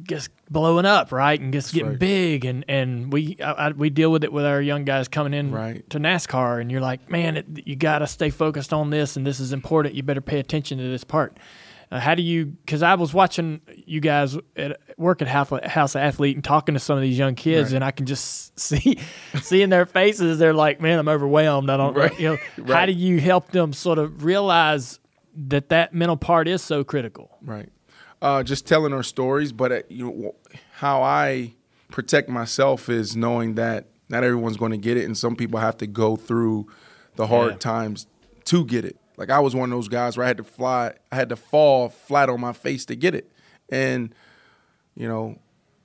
just blowing up, right, and just getting right. big, and and we I, I, we deal with it with our young guys coming in Right. to NASCAR, and you're like, man, it, you got to stay focused on this, and this is important. You better pay attention to this part. Uh, how do you? Because I was watching you guys at work at House, Athlete and talking to some of these young kids, Right. and I can just see see in their faces they're like, man, I'm overwhelmed. I don't, Right. you know. How do you help them sort of realize that that mental part is so critical? Right. Uh, just telling our stories, but uh, you know how I protect myself is knowing that not everyone's going to get it, and some people have to go through the hard Yeah. times to get it. Like I was one of those guys where I had to fly, I had to fall flat on my face to get it, and you know,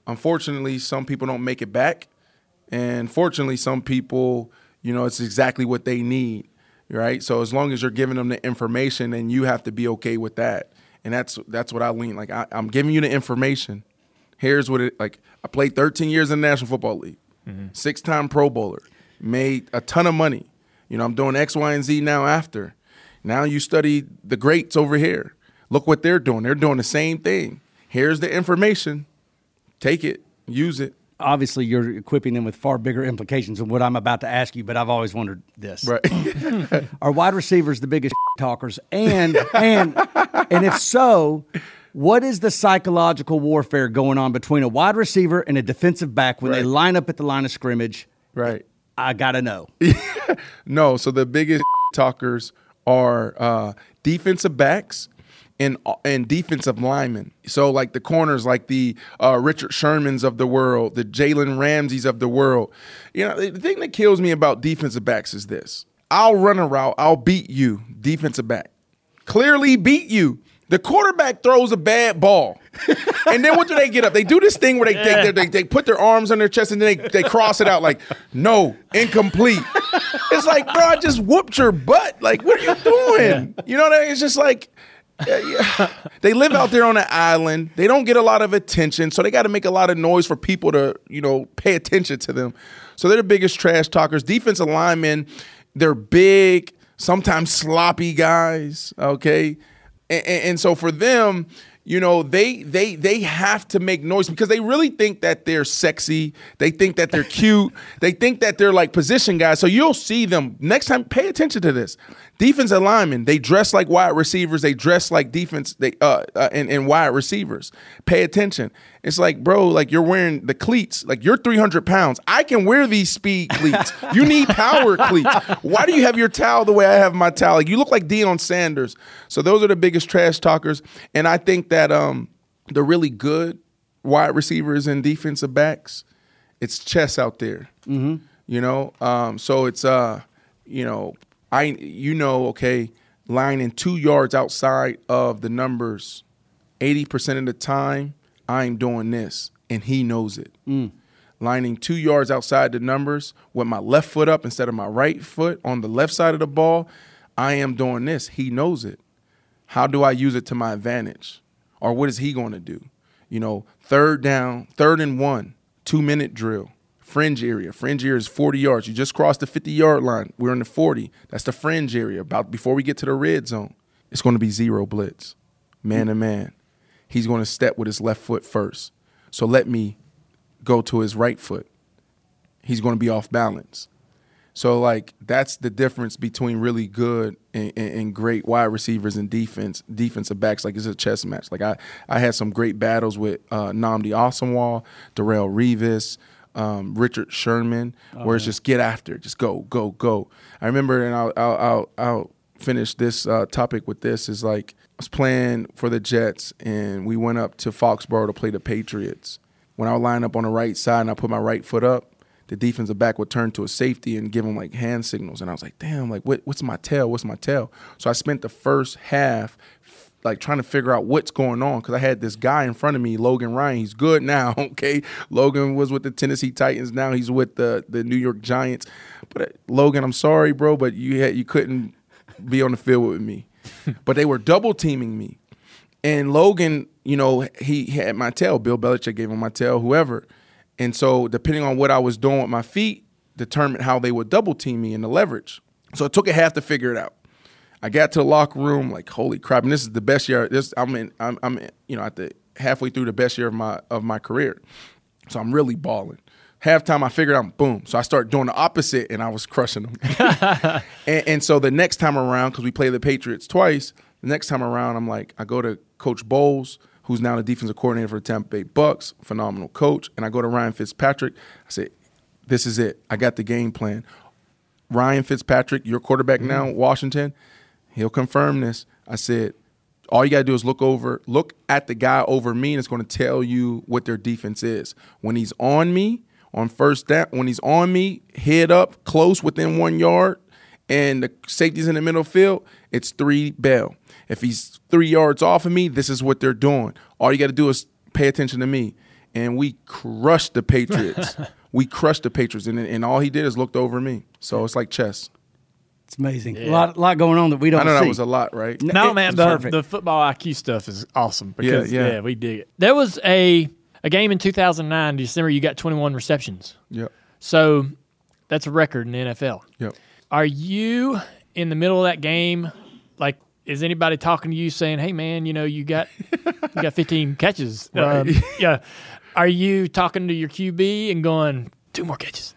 unfortunately, some people don't make it back, and fortunately, some people, you know, it's exactly what they need, right? So as long as you're giving them the information, then you have to be okay with that, and that's that's what I lean. Like I, I'm giving you the information. Here's what it like. I played 13 years in the National Football League, mm-hmm. six-time Pro Bowler, made a ton of money. You know, I'm doing X, Y, and Z now. After now, you study the greats over here. Look what they're doing. They're doing the same thing. Here's the information. Take it, use it. Obviously, you're equipping them with far bigger implications than what I'm about to ask you. But I've always wondered this: Right. Are wide receivers the biggest talkers? And and and if so, what is the psychological warfare going on between a wide receiver and a defensive back when they line up at the line of scrimmage? right. I gotta know. No, so the biggest talkers are uh, defensive backs and and defensive linemen. So like the corners, like the uh, Richard Shermans of the world, the Jalen Ramseys of the world. You know, the thing that kills me about defensive backs is this: I'll run a route, I'll beat you, defensive back, clearly beat you. The quarterback throws a bad ball. and then what do they get up? They do this thing where they, they, they, they put their arms on their chest and then they, they cross it out like, no, incomplete. It's like, bro, I just whooped your butt. Like, what are you doing? You know what I mean? It's just like, uh, yeah. they live out there on an island. They don't get a lot of attention, so they got to make a lot of noise for people to, you know, pay attention to them. So they're the biggest trash talkers. Defensive linemen, they're big, sometimes sloppy guys. Okay, and, and, so for them, you know, they they they have to make noise because they really think that they're sexy. They think that they're cute. they think that they're like position guys. So you'll see them next time. Pay attention to this. Defensive linemen, they dress like wide receivers. They dress like defense. They uh, uh and, and wide receivers. Pay attention. It's like, bro, like you're wearing the cleats. Like you're 300 pounds. I can wear these speed cleats. you need power cleats. Why do you have your towel the way I have my towel? Like you look like Deion Sanders. So those are the biggest trash talkers. And I think that um the really good wide receivers and defensive backs, it's chess out there. Mm-hmm. You know, um, so it's uh, you know, I you know, okay, lining two yards outside of the numbers, eighty percent of the time, I'm doing this, and he knows it. Mm. Lining two yards outside the numbers with my left foot up instead of my right foot on the left side of the ball, I am doing this. He knows it. How do I use it to my advantage? Or what is he going to do? You know, third down, third and one, two minute drill, fringe area. Fringe area is 40 yards. You just crossed the 50 yard line. We're in the 40. That's the fringe area. About before we get to the red zone, it's going to be zero blitz, man to man. He's going to step with his left foot first. So let me go to his right foot, he's going to be off balance. So like that's the difference between really good and, and, and great wide receivers and defense defensive backs. Like it's a chess match. Like I I had some great battles with uh, Nnamdi Asomugha, Darrelle Revis, um, Richard Sherman, where it's just get after, it, just go go go. I remember, and I'll I'll I'll, I'll finish this uh, topic with this is like I was playing for the Jets and we went up to Foxborough to play the Patriots. When I would line up on the right side and I put my right foot up, the defensive back would turn to a safety and give him like hand signals. And I was like, damn, like what, what's my tail? What's my tail? So I spent the first half like trying to figure out what's going on because I had this guy in front of me, Logan Ryan. He's good now, okay. Logan was with the Tennessee Titans. Now he's with the the New York Giants. But uh, Logan, I'm sorry, bro, but you had you couldn't be on the field with me. but they were double teaming me. And Logan, you know, he had my tail. Bill Belichick gave him my tail, whoever. And so, depending on what I was doing with my feet, determined how they would double team me in the leverage. So it took a half to figure it out. I got to the locker room, like, holy crap! And this is the best year. This I'm in. I'm, I'm in, you know at the halfway through the best year of my of my career. So I'm really balling. Halftime, I figured out, boom. So I started doing the opposite, and I was crushing them. and, and so the next time around, because we play the Patriots twice, the next time around, I'm like, I go to Coach Bowles, who's now the defensive coordinator for the Tampa Bay Bucks, phenomenal coach, and I go to Ryan Fitzpatrick. I say, this is it. I got the game plan. Ryan Fitzpatrick, your quarterback mm-hmm. now, Washington, he'll confirm this. I said, all you got to do is look over, look at the guy over me, and it's going to tell you what their defense is. When he's on me, on first down, when he's on me, head up, close within one yard, and the safety's in the middle field, it's three bell. If he's three yards off of me, this is what they're doing. All you got to do is pay attention to me. And we crushed the Patriots. we crushed the Patriots, and, and all he did is looked over me. So it's like chess. It's amazing. A lot, lot going on that we don't I know see. that was a lot, right? No, It- man, the, perfect. the football IQ stuff is awesome because Yeah, yeah, yeah. we dig it. There was a a game in 2009 December. You got 21 receptions, Yep. so that's a record in the NFL. Yep. Are you in the middle of that game? Like, is anybody talking to you saying, "Hey, man, you know, you got you got 15 catches"? Um, yeah. Are you talking to your QB and going, two more catches"?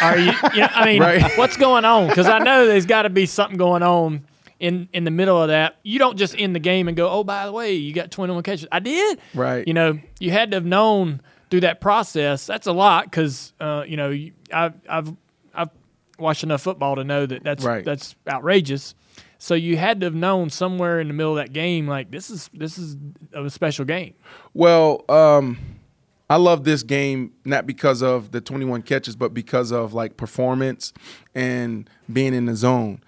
Are you? you know, I mean, Right. what's going on? Because I know there's got to be something going on in in the middle of that. You don't just end the game and go, "Oh, by the way, you got 21 catches." I did. Right. You know, you had to have known through that process. That's a lot because uh, you know I, I've I've watched enough football to know that that's Right. that's outrageous. So you had to have known somewhere in the middle of that game, like this is this is a special game. Well, um, I love this game not because of the 21 catches, but because of like performance and being in the zone.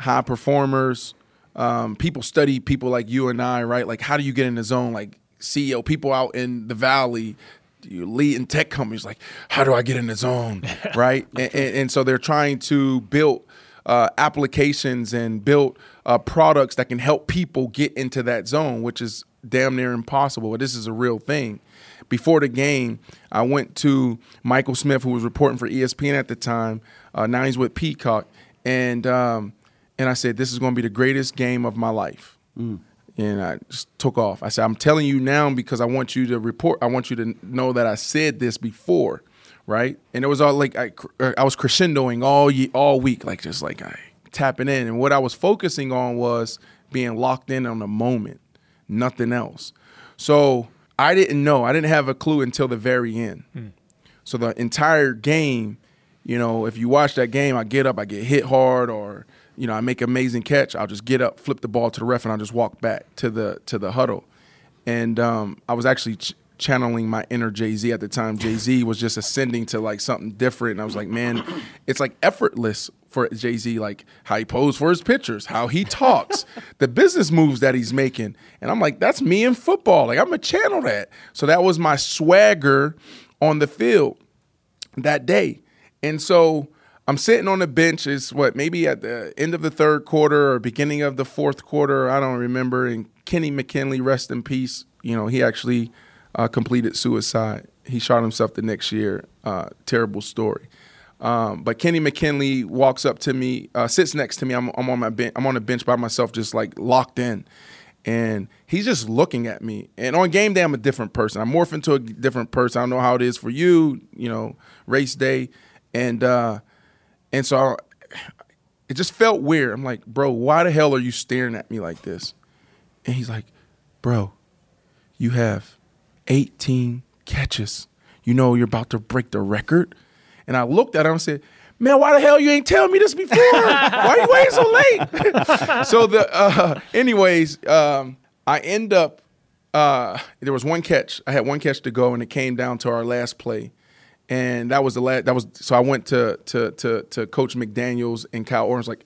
High performers, um, people study people like you and I, right? Like, how do you get in the zone? Like CEO, people out in the valley, you lead in tech companies, like, how do I get in the zone, right? and, and, and so they're trying to build uh, applications and build uh, products that can help people get into that zone, which is damn near impossible. But this is a real thing. Before the game, I went to Michael Smith, who was reporting for ESPN at the time. Uh, now he's with Peacock, and um, and I said, "This is going to be the greatest game of my life." And I just took off. I said, "I'm telling you now because I want you to report. I want you to know that I said this before." right? And it was all like I, I was crescendoing all ye, all week, like just like I tapping in. And what I was focusing on was being locked in on the moment, nothing else. So I didn't know. I didn't have a clue until the very end. So the entire game, you know, if you watch that game, I get up, I get hit hard, or you know, I make an amazing catch. I'll just get up, flip the ball to the ref, and I'll just walk back to the to the huddle. And um, I was actually ch- channeling my inner Jay Z at the time. Jay Z was just ascending to like something different, and I was like, man, it's like effortless for Jay Z, like how he posed for his pictures, how he talks, the business moves that he's making, and I'm like, that's me in football. Like I'm gonna channel that. So that was my swagger on the field that day. And so I'm sitting on the bench. It's what maybe at the end of the third quarter or beginning of the fourth quarter. I don't remember. And Kenny McKinley, rest in peace. You know, he actually uh, completed suicide. He shot himself the next year. Uh, terrible story. Um, but Kenny McKinley walks up to me, uh, sits next to me. I'm, I'm on my bench. I'm on a bench by myself, just like locked in. and he's just looking at me. And on game day, I'm a different person. I morph into a different person. I don't know how it is for you, you know, race day, and uh, and so I, it just felt weird. I'm like, bro, why the hell are you staring at me like this? And he's like, bro, you have 18 catches. You know you're about to break the record. And I looked at him and said, Man, why the hell you ain't tell me this before? why are you waiting so late? so the uh, anyways, um, I end up uh, there was one catch. I had one catch to go, and it came down to our last play, and that was the last. That was so I went to to to to Coach McDaniels and Kyle Orton like,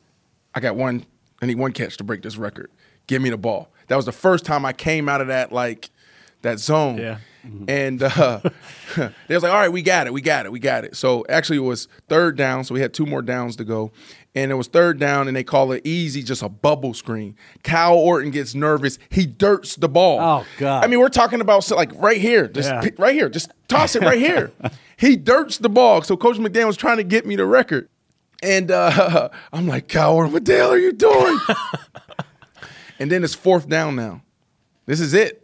I got one. I need one catch to break this record. Give me the ball. That was the first time I came out of that like that zone. Yeah. And uh, they was like, all right, we got it, we got it, we got it. So actually, it was third down, so we had two more downs to go. And it was third down, and they call it easy, just a bubble screen. Kyle Orton gets nervous. He dirts the ball. Oh, God. I mean, we're talking about like right here, just Yeah. pick- right here, just toss it right here. he dirts the ball. So Coach McDaniel was trying to get me the record. And uh, I'm like, Kyle Orton, what the hell are you doing? and then it's fourth down now. This is it.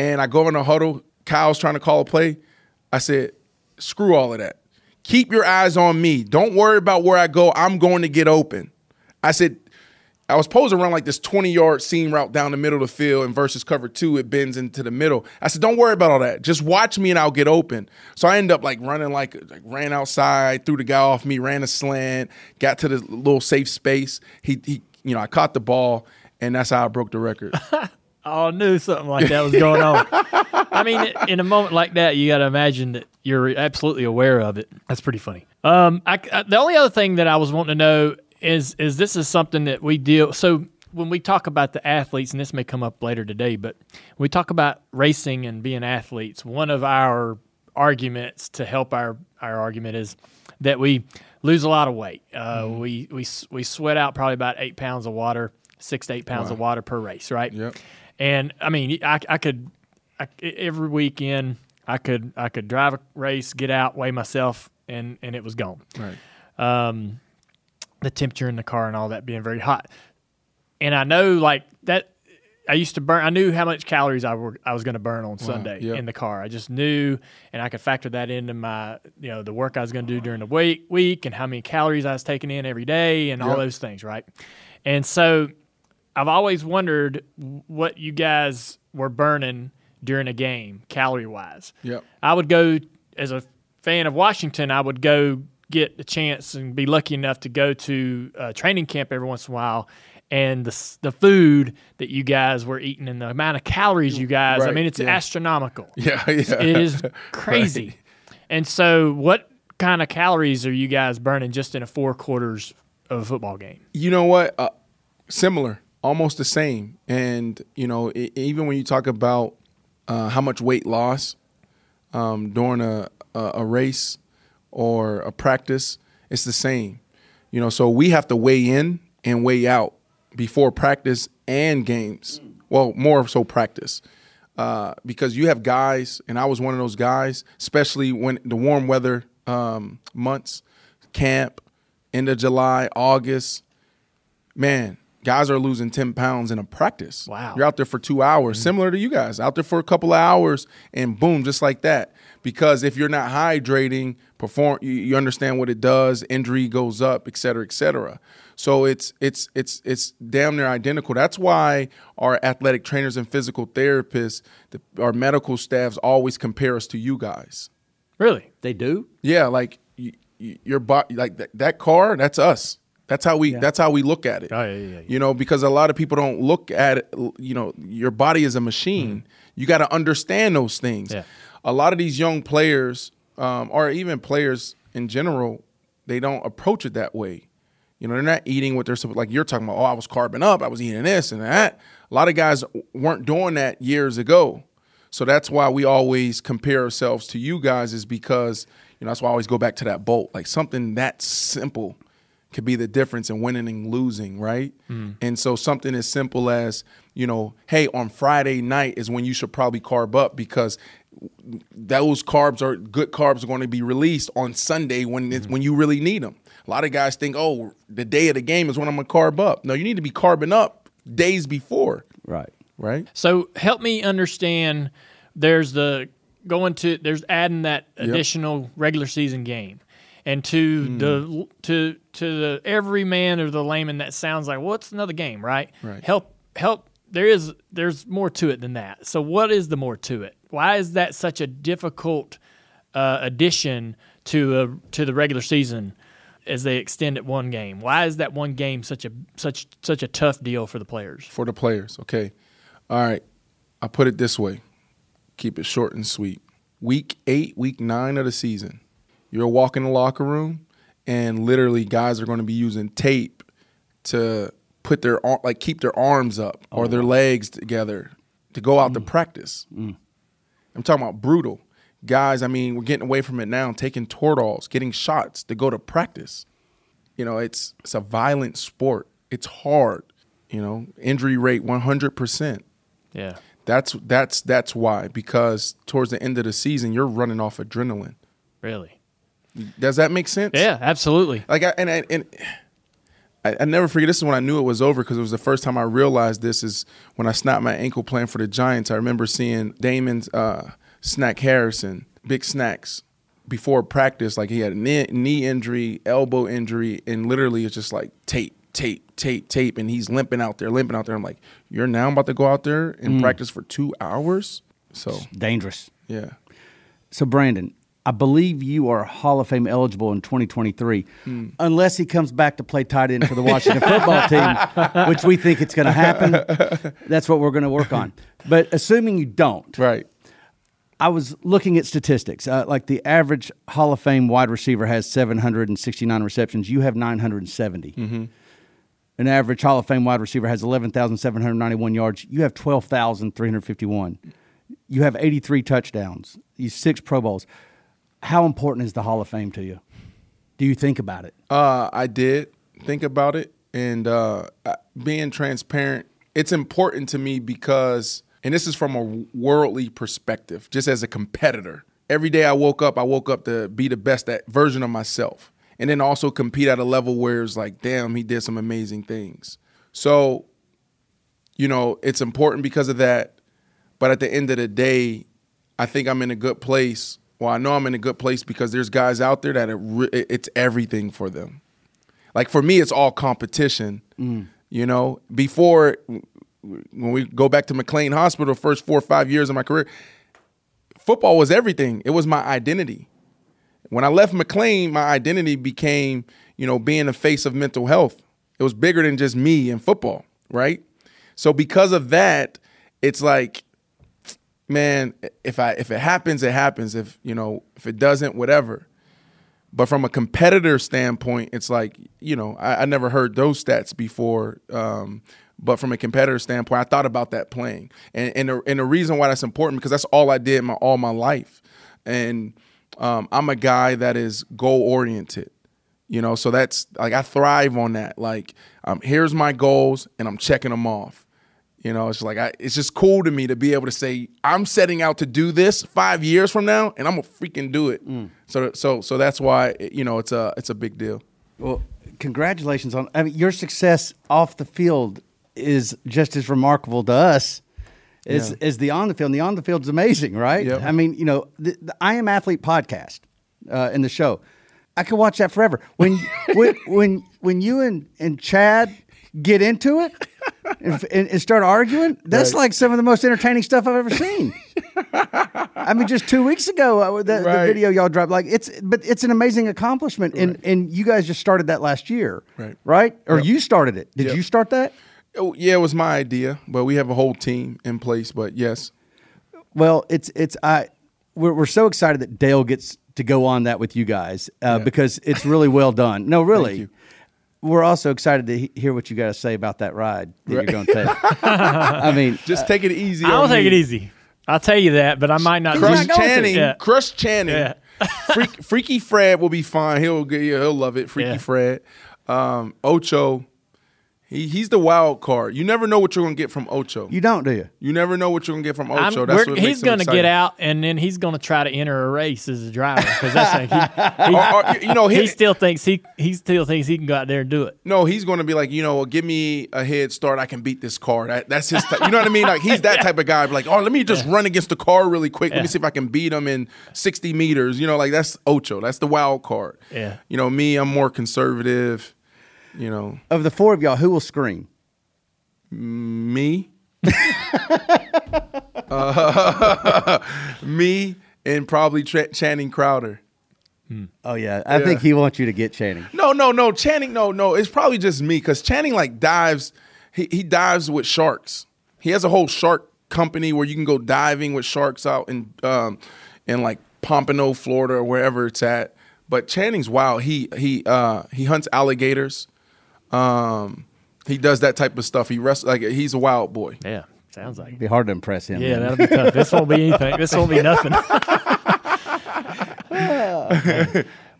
And I go in the huddle. Kyle's trying to call a play. I said, screw all of that. Keep your eyes on me. Don't worry about where I go. I'm going to get open. I said, I was supposed to run like this 20 yard seam route down the middle of the field, and versus cover two, it bends into the middle. I said, Don't worry about all that. Just watch me and I'll get open. So I end up like running like, like ran outside, threw the guy off me, ran a slant, got to the little safe space. He, he you know, I caught the ball, and that's how I broke the record. Oh, I knew something like that was going on. I mean, in a moment like that, you got to imagine that you're absolutely aware of it. That's pretty funny. Um, I, I- the only other thing that I was wanting to know is is this is something that we deal. So when we talk about the athletes, and this may come up later today, but when we talk about racing and being athletes. One of our arguments to help our our argument is that we lose a lot of weight. Uh, We we we sweat out probably about eight pounds of water, six to eight pounds of water per race, right? Yep. And I mean, I, I could I, every weekend I could I could drive a race, get out, weigh myself, and and it was gone. right. Um, the temperature in the car and all that being very hot, and I know like that. I used to burn. I knew how much calories I were I was going to burn on Sunday yep. in the car. I just knew, and I could factor that into my you know the work I was going to do during the week week and how many calories I was taking in every day and all those things, right? And so I've always wondered what you guys were burning during a game, calorie wise. Yep. I would go as a fan of Washington. I would go get a chance and be lucky enough to go to a training camp every once in a while. And the the food that you guys were eating and the amount of calories you guys, I mean, it's yeah. astronomical. Yeah, yeah. It is crazy. And so, what kind of calories are you guys burning just in a four quarters of a football game? You know what? Uh, similar, almost the same. And you know, e- even when you talk about uh, how much weight loss um, during a, a a race or a practice, it's the same. You know, so we have to weigh in and weigh out before practice and games. Well, more so practice. Uh, because you have guys, and I was one of those guys, especially when the warm weather um, months, camp, end of July, August, man, guys are losing 10 pounds in a practice. Wow. You're out there for two hours, mm-hmm. similar to you guys, out there for a couple of hours, and boom, just like that. Because if you're not hydrating, perform, you, understand what it does, injury goes up, et cetera, et cetera. So it's it's it's it's damn near identical. That's why our athletic trainers and physical therapists, the, our medical staffs always compare us to you guys. Really? They do. Yeah, like your body, like that, that car, that's us. That's how we. That's how we look at it. Oh, yeah, yeah, yeah. You know, because a lot of people don't look at it. You know, your body is a machine. You got to understand those things. Yeah. A lot of these young players, um, or even players in general, they don't approach it that way. You know, they're not eating what they're supposed. Like you're talking about. Oh, I was carbon up. I was eating this and that. A lot of guys weren't doing that years ago. So that's why we always compare ourselves to you guys, is because you know that's why I always go back to that bolt. Like something that simple could be the difference in winning and losing, right? Mm. And so something as simple as you know, hey, on Friday night is when you should probably carb up because those carbs are good carbs are going to be released on Sunday when it's, mm-hmm. when you really need them. A lot of guys think, oh, the day of the game is when I'm gonna carb up. No, you need to be carbing up days before. Right. right? So help me understand. There's the going to there's adding that additional regular season game, and to Hmm. the to to the everyman or the layman that sounds like well, it's another game, right? Right. Help help. There is there's more to it than that. So what is the more to it? Why is that such a difficult uh, addition to a, to the regular season? As they extend it one game, why is that one game such a such such a tough deal for the players? for the players. Okay. All right. I put it this way. Keep it short and sweet. Week eight, week nine of the season, you're walking in the locker room, and literally guys are going to be using tape to put their like keep their arms up oh, or their legs together to go out to mm. practice. Mm. I'm talking about brutal. Guys, I mean, we're getting away from it now, taking Toradols, getting shots to go to practice. You know, it's it's a violent sport. It's hard. You know, injury rate 100%. Yeah. That's that's that's why because towards the end of the season you're running off adrenaline. Really? Does that make sense? Yeah, absolutely. Like I, and I, and I, I never forget. This is when I knew it was over because it was the first time I realized this is when I snapped my ankle playing for the Giants. I remember seeing Damon's uh, Snack Harrison, big snacks, before practice. Like he had a knee, knee injury, elbow injury, and literally it's just like tape, tape, tape, tape, and he's limping out there, limping out there. I'm like, you're now about to go out there and practice for two hours. So Dangerous. yeah, So, Brandon, I believe you are Hall of Fame eligible in 2023, unless he comes back to play tight end for the Washington football team, which we think it's going to happen. That's what we're going to work on. But assuming you don't, right. I was looking at statistics. Uh, like the average Hall of Fame wide receiver has 769 receptions. You have 970. An average Hall of Fame wide receiver has 11,791 yards. You have 12,351. You have 83 touchdowns. You six Pro Bowls. How important is the Hall of Fame to you? Do you think about it? Uh, I did think about it, and uh, being transparent, it's important to me because, and this is from a worldly perspective, just as a competitor. Every day I woke up, I woke up to be the best that version of myself, and then also compete at a level where it's like, damn, he did some amazing things. So, you know, it's important because of that. But at the end of the day, I think I'm in a good place. Well, I know I'm in a good place because there's guys out there that it it's everything for them. Like for me, it's all competition. Mm. You know, before when we go back to McLean Hospital, first four or five years of my career, football was everything. It was my identity. When I left McLean, my identity became, you know, being the face of mental health. It was bigger than just me and football, right? So because of that, it's like, man, if I if it happens, it happens. If you know, if it doesn't, whatever. But from a competitor standpoint, it's like you know I, I never heard those stats before. Um, but from a competitor standpoint, I thought about that playing, and and the, and the reason why that's important because that's all I did my all my life, and um, I'm a guy that is goal oriented. You know, so that's like I thrive on that. Like, um, here's my goals, and I'm checking them off. You know, it's like I, it's just cool to me to be able to say I'm setting out to do this five years from now, and I'm gonna freaking do it. So, so, so that's why you know it's a it's a big deal. Well, congratulations on. I mean, your success off the field is just as remarkable to us as, Yeah. as the on the field. And the on the field is amazing, right? Yep. I mean, you know, the, the I Am Athlete podcast uh, in the show. I could watch that forever. When when when when you and, and Chad get into it and, and, and start arguing, that's Right. like some of the most entertaining stuff I've ever seen. I mean, just two weeks ago, uh, the, the video y'all dropped, like it's, but it's an amazing accomplishment, and and you guys just started that last year, Right. Right? Or Yep. you started it? Did Yep. you start that? Oh, yeah, it was my idea, but we have a whole team in place. But yes, Well, it's it's I we're we're so excited that Dale gets to go on that with you guys uh, because it's really well done. No, really. You. We're also excited to he- hear what you got to say about that ride that you're going to take. I mean, just take it easy. I'll take me. it easy. I'll tell you that, but I might not. Crush do- not going to. Channing, Yeah. Crush Channing, Yeah. Freak, Freaky Fred will be fine. He'll get- he'll love it. Freaky Yeah. Fred, um, Ocho, He, he's the wild card. You never know what you're gonna get from Ocho. You don't, do you? You never know what you're gonna get from I'm- Ocho. That's we're- what he's makes him going to get out, and then he's going to try to enter a race as a driver because that's like he, he, Or- or, you know, he he, still thinks he he still thinks he can go out there and do it. no, he's going to be like, you know, give me a head start. I can beat this car. That, that's his. Type, you know what I mean? Like he's that type of guy. Like, oh, let me just run against the car really quick. Let me see if I can beat him in 60 meters. You know, like that's Ocho. That's the wild card. Yeah. You know, me, I'm more conservative. You know, Of the four of y'all, who will scream? me, Uh, me, and probably Tra- Channing Crowder. Oh yeah, I Yeah. think he wants you to get Channing. No, no, no. Channing, no, no. It's probably just me because Channing like dives. He he dives with sharks. He has a whole shark company where you can go diving with sharks out in um in like Pompano, Florida, or wherever it's at. But Channing's wild. He he uh he hunts alligators. Um, he does that type of stuff. He wrestles like he's a wild boy. Yeah, sounds like. It'd be hard to impress him. Yeah, man. that'll be tough. This won't be anything. This won't be nothing.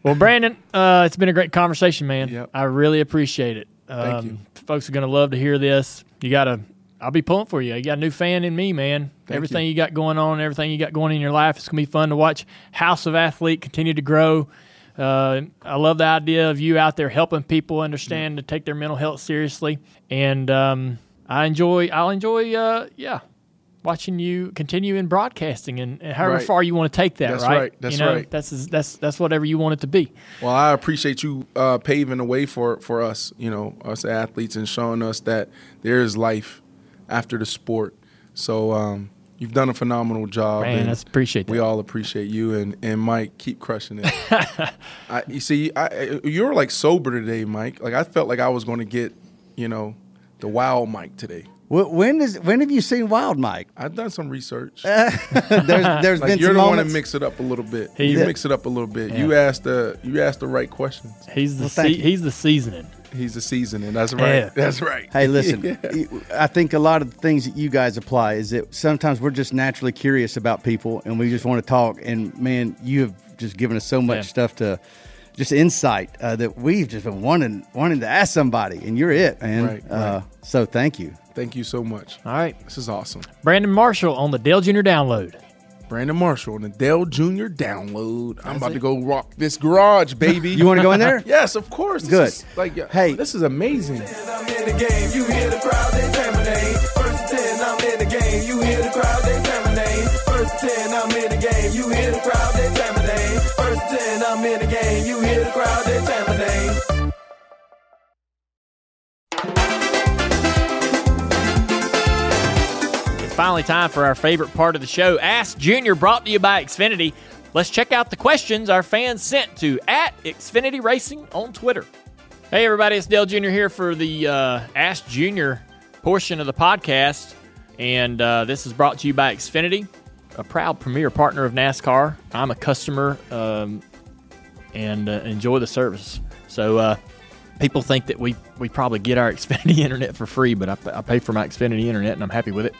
well, Brandon, uh, it's been a great conversation, man. Yep. I really appreciate it. Um, you. Folks are going to love to hear this. You got to. I'll be pulling for you. You got a new fan in me, man. Thank everything you. you. got going on, everything you got going in your life, it's gonna be fun to watch. House of Athlete continue to grow. Uh, I love the idea of you out there helping people understand to take their mental health seriously, and um, I enjoy. I'll enjoy. Uh, yeah, watching you continue in broadcasting and, and however Right. far you want to take that. That's right. right. That's you know, right. That's that's that's whatever you want it to be. Well, I appreciate you uh, paving the way for for us, you know, us athletes, and showing us that there is life after the sport. So um, you've done a phenomenal job. Man, and I appreciate that. We all appreciate you, and and Mike, keep crushing it. I, you see, I, I- you were like sober today, Mike. Like I felt like I was going to get, you know, the wow Mike today. Wh- When is when have you seen Wild Mike? I've done some research. there's there's like been you're some the one to mix it up a little bit. He- you mix it up a little bit. You asked the you asked the right questions. He's the Well, se- he's the seasoning. He's the seasoning. That's right. Yeah. That's right. Hey, listen. I think a lot of the things that you guys apply is that sometimes we're just naturally curious about people, and we just want to talk. And man, you have just given us so much Yeah. stuff to, just insight uh, that we've just been wanting wanting to ask somebody, and you're it, man. Right, Uh, right. so thank you. Thank you so much. All right, This is awesome. Brandon Marshall on the Dale Jr. download. Brandon Marshall on the Dale Jr. download. I'm about to go rock this garage, baby. You want to go in there? Yes, of course. This Good. is like, yeah, Hey. this is amazing. I'm in the game, you hear the crowd, they terminate. First and ten, I'm in the game, you hear the crowd, they terminate. First ten, I'm in the game, you hear the crowd, they they terminate. It's finally time for our favorite part of the show, Ask Junior, brought to you by Xfinity. Let's check out the questions our fans sent to at Xfinity Racing on Twitter. Hey, everybody, it's Dale Jr. here for the uh, Ask Junior portion of the podcast. And uh, this is brought to you by Xfinity, a proud premier partner of NASCAR. I'm a customer um, and uh, enjoy the service. So, uh, people think that we, we probably get our Xfinity internet for free, but I, I pay for my Xfinity internet and I'm happy with it.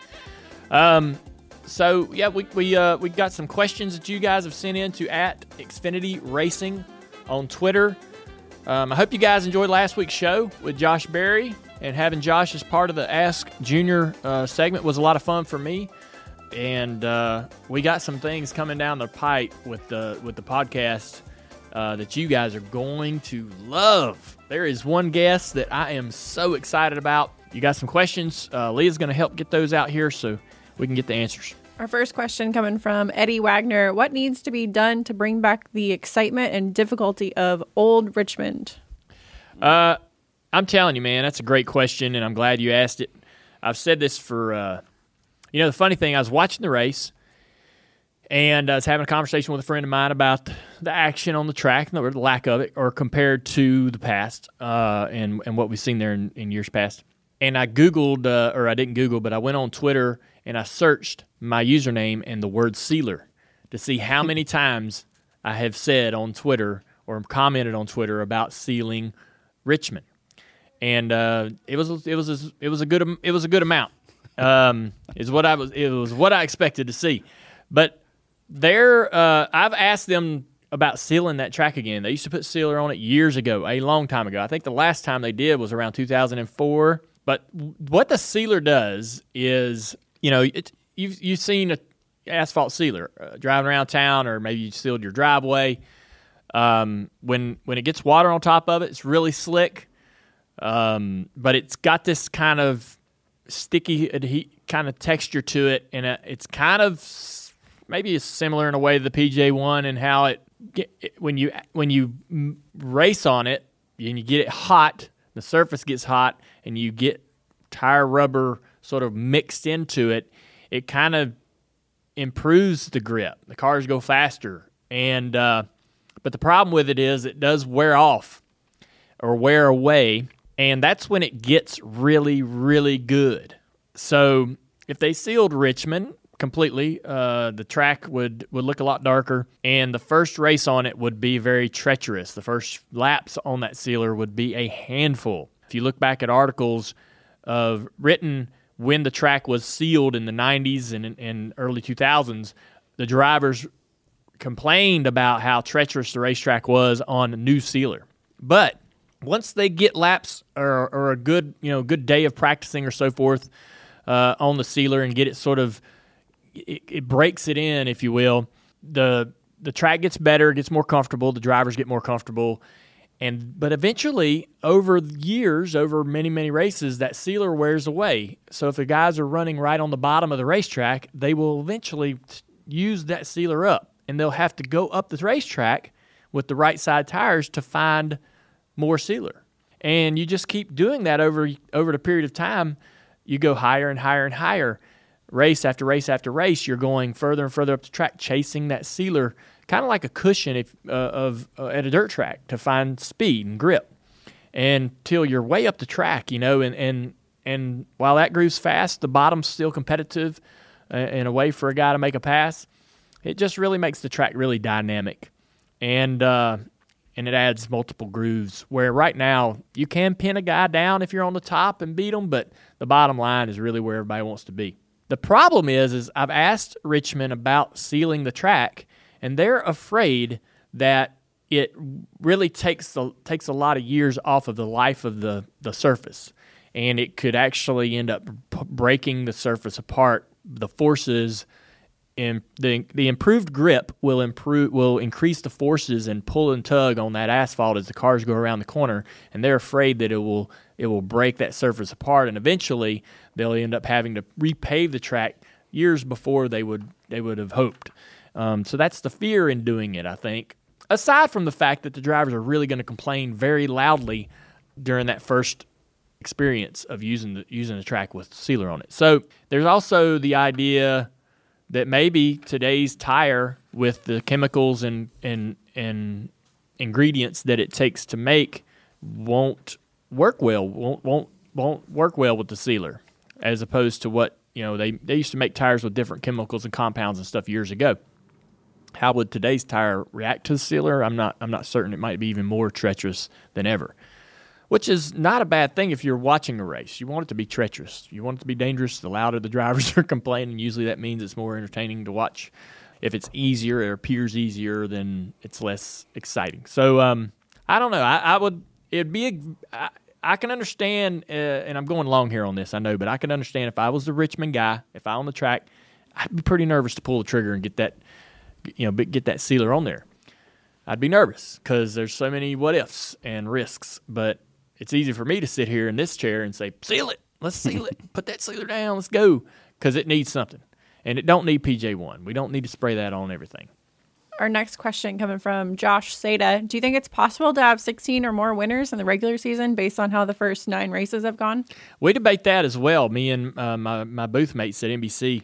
Um, so yeah, we we uh, we got some questions that you guys have sent in to at Xfinity Racing on Twitter. Um, I hope you guys enjoyed last week's show with Josh Berry and having Josh as part of the Ask Junior uh, segment was a lot of fun for me. And uh, we got some things coming down the pipe with the with the podcast uh, that you guys are going to love. There is one guest that I am so excited about. You got some questions? Uh, Leah's going to help get those out here so we can get the answers. Our first question coming from Eddie Wagner. What needs to be done to bring back the excitement and difficulty of Old Richmond? Uh, I'm telling you, man, that's a great question, and I'm glad you asked it. I've said this for, uh, you know, the funny thing, I was watching the race, and I was having a conversation with a friend of mine about the action on the track, or the lack of it, or compared to the past, uh, and and what we've seen there in, in years past. And I Googled, uh, or I didn't Google, but I went on Twitter and I searched my username and the word sealer to see how many times I have said on Twitter or commented on Twitter about sealing Richmond, and uh, it was it was it was a good it was a good amount. Um, is what I was it was what I expected to see, but there uh, I've asked them about sealing that track again. They used to put sealer on it years ago, a long time ago. I think the last time they did was around 2004. But what the sealer does is, you know, it, you've you've seen a asphalt sealer uh, driving around town, or maybe you sealed your driveway. Um, when when it gets water on top of it, it's really slick, um, but it's got this kind of sticky adhe- kind of texture to it, and uh, it's kind of maybe it's similar in a way to the PJ one and how it, when you when you race on it and you get it hot, the surface gets hot, and you get tire rubber sort of mixed into it. It kind of improves the grip. The cars go faster, and uh, but the problem with it is it does wear off or wear away, and that's when it gets really, really good. So if they sealed Richmond completely, uh, the track would would look a lot darker, and the first race on it would be very treacherous. The first laps on that sealer would be a handful. If you look back at articles of written when the track was sealed in the 90s and, and early 2000s, the drivers complained about how treacherous the racetrack was on a new sealer. But once they get laps or, or a good you know good day of practicing or so forth uh, on the sealer and get it sort of it, it breaks it in, if you will. The the track gets better, gets more comfortable. The drivers get more comfortable, and but eventually, over years, over many many races, that sealer wears away. So if the guys are running right on the bottom of the racetrack, they will eventually use that sealer up, and they'll have to go up the racetrack with the right side tires to find more sealer. And you just keep doing that over over the period of time. You go higher and higher and higher. Race after race after race, you're going further and further up the track, chasing that sealer, kind of like a cushion if, uh, of uh, at a dirt track to find speed and grip, until you're way up the track, you know. And and and while that groove's fast, the bottom's still competitive, uh, in a way for a guy to make a pass. It just really makes the track really dynamic, and uh, and it adds multiple grooves. Where right now you can pin a guy down if you're on the top and beat him, but the bottom line is really where everybody wants to be. The problem is, is I've asked Richmond about sealing the track, and they're afraid that it really takes a, takes a lot of years off of the life of the, the surface, and it could actually end up p- breaking the surface apart. The forces and the the improved grip will improve will increase the forces and pull and tug on that asphalt as the cars go around the corner, and they're afraid that it will it will break that surface apart, and eventually they'll end up having to repave the track years before they would they would have hoped. Um, so that's the fear in doing it, I think. Aside from the fact that the drivers are really going to complain very loudly during that first experience of using the using the track with sealer on it. So there's also the idea that maybe today's tire with the chemicals and and and ingredients that it takes to make won't work well won't won't won't work well with the sealer as opposed to what you know they they used to make tires with different chemicals and compounds and stuff years ago how would today's tire react to the sealer i'm not i'm not certain it might be even more treacherous than ever which is not a bad thing if you're watching a race. You want it to be treacherous. You want it to be dangerous. The louder the drivers are complaining, usually that means it's more entertaining to watch. If it's easier or appears easier, then it's less exciting. So um, I don't know. I, I would. It'd be. A, I, can understand, uh, and I'm going long here on this. I know, but I can understand if I was the Richmond guy, if I on the track, I'd be pretty nervous to pull the trigger and get that, you know, get that sealer on there. I'd be nervous because there's so many what ifs and risks, but it's easy for me to sit here in this chair and say, seal it. Let's seal it. Put that sealer down. Let's go. Because it needs something. And it don't need PJ1. We don't need to spray that on everything. Our next question coming from Josh Seda. Do you think it's possible to have 16 or more winners in the regular season based on how the first nine races have gone? We debate that as well. Me and uh, my, my booth mates at NBC,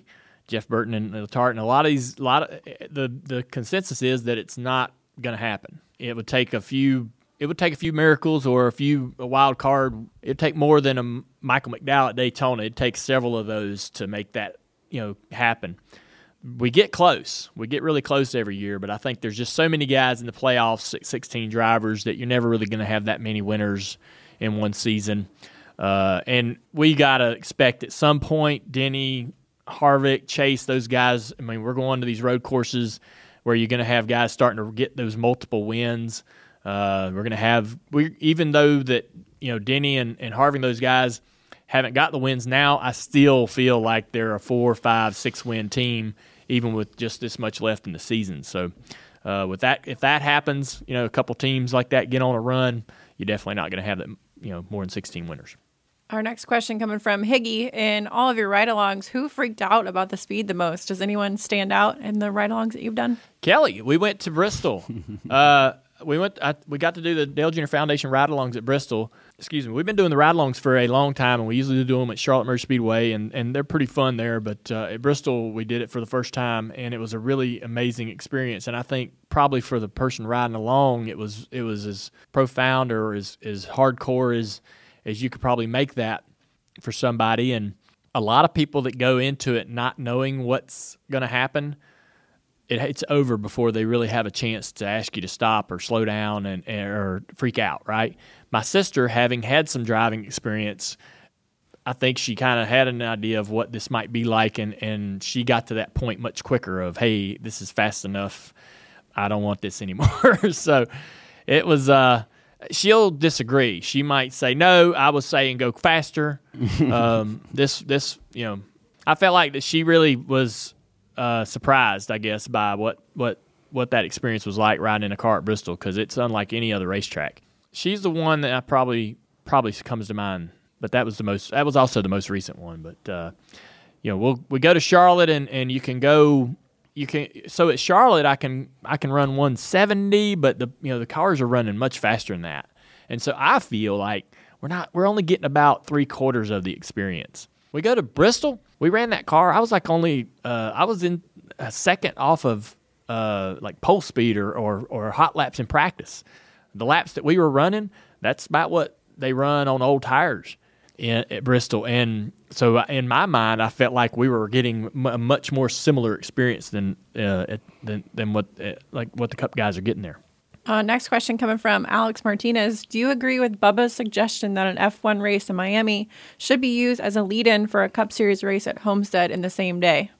Jeff Burton and Letarte, and a lot of these, a lot of the the consensus is that it's not going to happen. It would take a few it would take a few miracles or a few a wild card. It'd take more than a Michael McDowell at Daytona. It'd take several of those to make that you know happen. We get close. We get really close every year, but I think there's just so many guys in the playoffs, 16 drivers, that you're never really going to have that many winners in one season. Uh, and we got to expect at some point, Denny, Harvick, Chase, those guys. I mean, we're going to these road courses where you're going to have guys starting to get those multiple wins. Uh, we're going to have we even though that you know Denny and and Harvick those guys haven't got the wins now. I still feel like they're a four, five, six win team, even with just this much left in the season. So, uh, with that, if that happens, you know, a couple teams like that get on a run, you're definitely not going to have that, you know, more than 16 winners. Our next question coming from Higgy. In all of your ride alongs, who freaked out about the speed the most? Does anyone stand out in the ride alongs that you've done? Kelley, we went to Bristol. uh, we went. I, we got to do the Dale Junior Foundation ride-alongs at Bristol. Excuse me. We've been doing the ride-alongs for a long time, and we usually do them at Charlotte Motor Speedway, and, and they're pretty fun there. But uh, at Bristol, we did it for the first time, and it was a really amazing experience. And I think probably for the person riding along, it was it was as profound or as as hardcore as as you could probably make that for somebody. And a lot of people that go into it not knowing what's going to happen it, it's over before they really have a chance to ask you to stop or slow down and or freak out. Right. My sister, having had some driving experience, I think she kind of had an idea of what this might be like, and and she got to that point much quicker of, hey, this is fast enough. I don't want this anymore. so it was. uh She'll disagree. She might say, "No, I was saying go faster." um, this, this, you know, I felt like that she really was uh, surprised, I guess, by what what what that experience was like riding in a car at Bristol because it's unlike any other racetrack. She's the one that I probably probably comes to mind, but that was the most. That was also the most recent one. But uh, you know, we'll we go to Charlotte and and you can go. You can so at Charlotte I can I can run 170, but the you know the cars are running much faster than that, and so I feel like we're not we're only getting about three quarters of the experience. We go to Bristol. We ran that car. I was like only uh, I was in a second off of uh, like pole speed or, or or hot laps in practice. The laps that we were running, that's about what they run on old tires in, at Bristol. And so in my mind, I felt like we were getting a much more similar experience than uh, than than what uh, like what the Cup guys are getting there. Uh, next question coming from Alex Martinez. Do you agree with Bubba's suggestion that an F1 race in Miami should be used as a lead in for a Cup Series race at Homestead in the same day?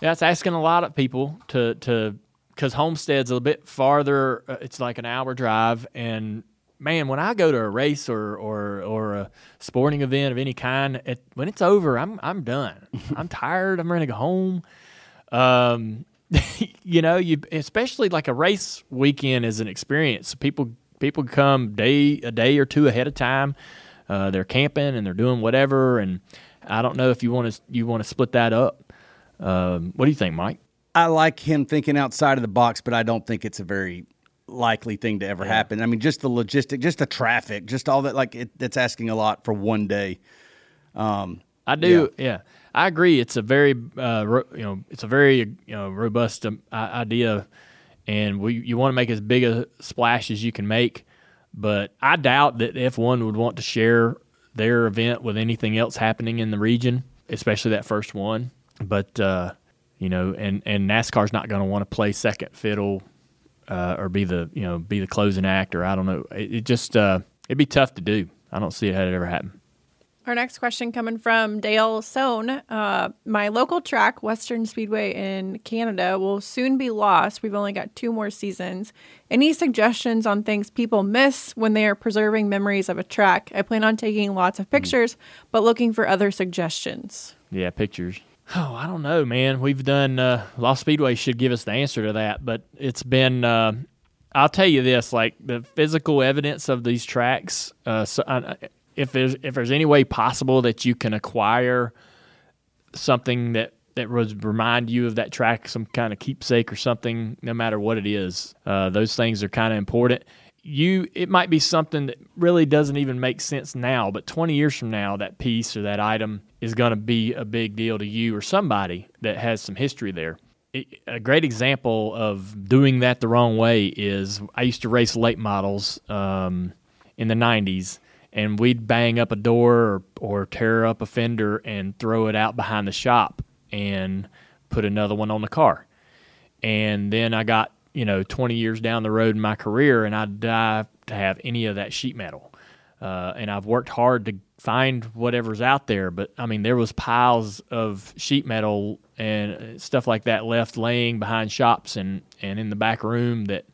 Yeah, it's asking a lot of people to, to because Homestead's a bit farther. Uh, it's like an hour drive. And man, when I go to a race or, or, or a sporting event of any kind, it, when it's over, I'm, I'm done. I'm tired. I'm ready to go home. Um, you know, you especially like a race weekend is an experience. People people come day a day or two ahead of time. Uh, they're camping and they're doing whatever, and I don't know if you want to you want to split that up. Um, what do you think, Mike? I like him thinking outside of the box, but I don't think it's a very likely thing to ever happen. I mean, just the logistic, just the traffic, just all that. Like it, it's asking a lot for one day. Um, I do, yeah. I agree. It's a very, uh, ro- you know, it's a very, you know, robust um, idea, and we you want to make as big a splash as you can make. But I doubt that F one would want to share their event with anything else happening in the region, especially that first one. But uh, you know, and and NASCAR's not going to want to play second fiddle uh, or be the you know be the closing act or I don't know. It, it just uh, it'd be tough to do. I don't see it ever happen. Our next question coming from Dale Sohn. Uh, my local track, Western Speedway in Canada, will soon be lost. We've only got two more seasons. Any suggestions on things people miss when they are preserving memories of a track? I plan on taking lots of pictures, but looking for other suggestions. Yeah, pictures. Oh, I don't know, man. We've done uh, Lost Speedway should give us the answer to that, but it's been. Uh, I'll tell you this: like the physical evidence of these tracks. Uh, so, uh, if there's if there's any way possible that you can acquire something that that would remind you of that track, some kind of keepsake or something, no matter what it is, uh, those things are kind of important. You, it might be something that really doesn't even make sense now, but 20 years from now, that piece or that item is going to be a big deal to you or somebody that has some history there. It, a great example of doing that the wrong way is I used to race late models um, in the 90s, and we'd bang up a door or, or tear up a fender and throw it out behind the shop and put another one on the car. And then I got, you know, 20 years down the road in my career and I'd die to have any of that sheet metal. uh, and I've worked hard to find whatever's out there. But I mean, there was piles of sheet metal and stuff like that left laying behind shops and, and in the back room that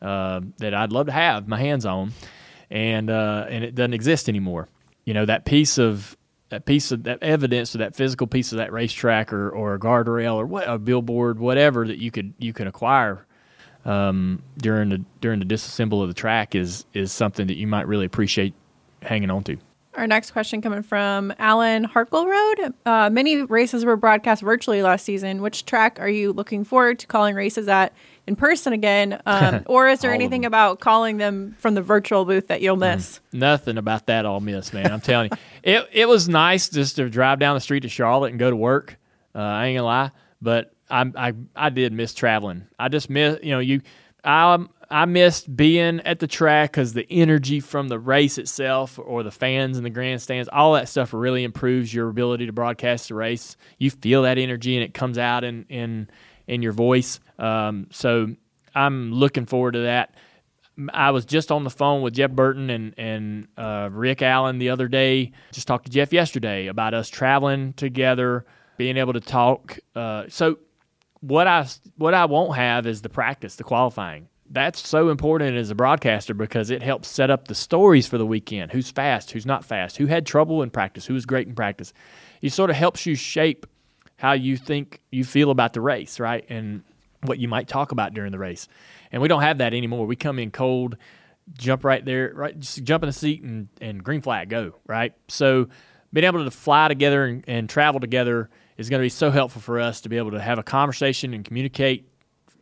uh, that I'd love to have my hands on, and uh, and it doesn't exist anymore. You know that piece of that piece of that evidence or that physical piece of that racetrack or, or a guardrail or what a billboard, whatever that you could you can acquire um, during the during the disassemble of the track is is something that you might really appreciate hanging on to. Our next question coming from Alan Harkle Road. Uh, many races were broadcast virtually last season. Which track are you looking forward to calling races at in person again? Um, or is there anything about calling them from the virtual booth that you'll miss? Nothing about that I'll miss, man. I'm telling you, it it was nice just to drive down the street to Charlotte and go to work. Uh, I ain't gonna lie, but I I I did miss traveling. I just miss you know you I I missed being at the track because the energy from the race itself or the fans and the grandstands, all that stuff really improves your ability to broadcast the race. You feel that energy and it comes out in in in your voice. Um, so I'm looking forward to that. I was just on the phone with Jeff Burton and and uh, Rick Allen the other day. Just talked to Jeff yesterday about us traveling together, being able to talk. Uh, so what I what I won't have is the practice, the qualifying. That's so important as a broadcaster because it helps set up the stories for the weekend. Who's fast? Who's not fast? Who had trouble in practice? Who was great in practice? It sort of helps you shape how you think you feel about the race, right? And what you might talk about during the race. And we don't have that anymore. We come in cold, jump right there, right? Just jump in the seat and, and green flag, go, right? So being able to fly together and, and travel together is going to be so helpful for us to be able to have a conversation and communicate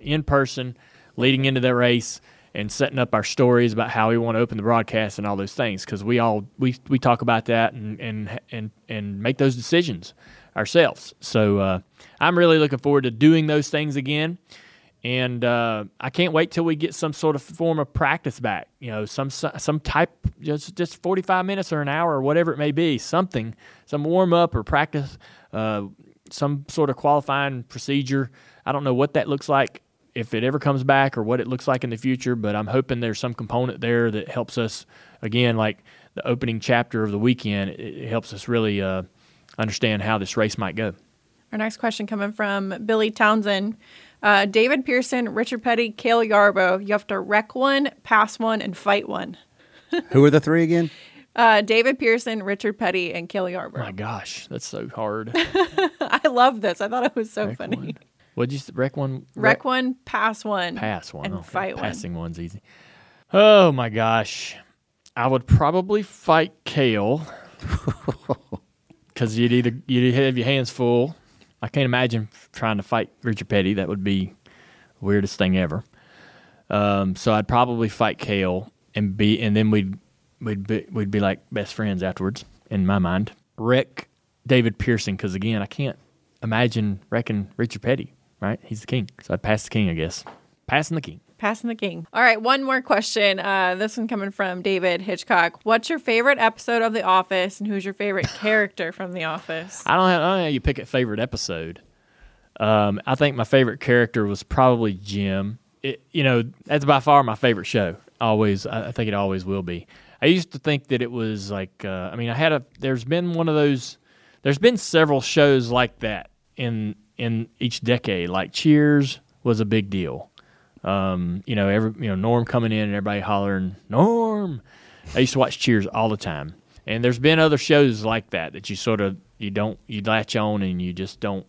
in person leading into the race and setting up our stories about how we want to open the broadcast and all those things because we all we, we talk about that and and and and make those decisions ourselves so uh, i'm really looking forward to doing those things again and uh, I can't wait till we get some sort of form of practice back. You know, some some type just just forty five minutes or an hour or whatever it may be, something, some warm up or practice, uh, some sort of qualifying procedure. I don't know what that looks like if it ever comes back or what it looks like in the future, but I'm hoping there's some component there that helps us again, like the opening chapter of the weekend. It helps us really uh, understand how this race might go. Our next question coming from Billy Townsend. Uh, David Pearson, Richard Petty, Cale Yarborough. You have to wreck one, pass one, and fight one. Who are the three again? Uh, David Pearson, Richard Petty, and Cale Yarborough. My gosh, that's so hard. I love this. I thought it was so Wreck funny. one. What'd you s- wreck one? Wreck one, pass one, Pass one. and okay. fight one. Passing one's easy. Oh my gosh. I would probably fight Cale because you'd either you'd have your hands full. I can't imagine trying to fight Richard Petty. That would be weirdest thing ever. Um, so I'd probably fight Cale and be, and then we'd we'd be, we'd be like best friends afterwards. In my mind, wreck David Pearson because again, I can't imagine wrecking Richard Petty. Right, he's the king. So I'd pass the king, I guess. Passing the king. Passing the king. All right, one more question. Uh, this one coming from David Hitchcock. What's your favorite episode of The Office, and who's your favorite character from The Office? I don't have. I don't know how you pick a favorite episode. Um, I think my favorite character was probably Jim. It, you know, that's by far my favorite show. Always, I think it always will be. I used to think that it was like. Uh, I mean, I had a. There's been one of those. There's been several shows like that in in each decade. Like Cheers was a big deal. Um, you know, every you know Norm coming in and everybody hollering Norm. I used to watch Cheers all the time, and there's been other shows like that that you sort of you don't you latch on and you just don't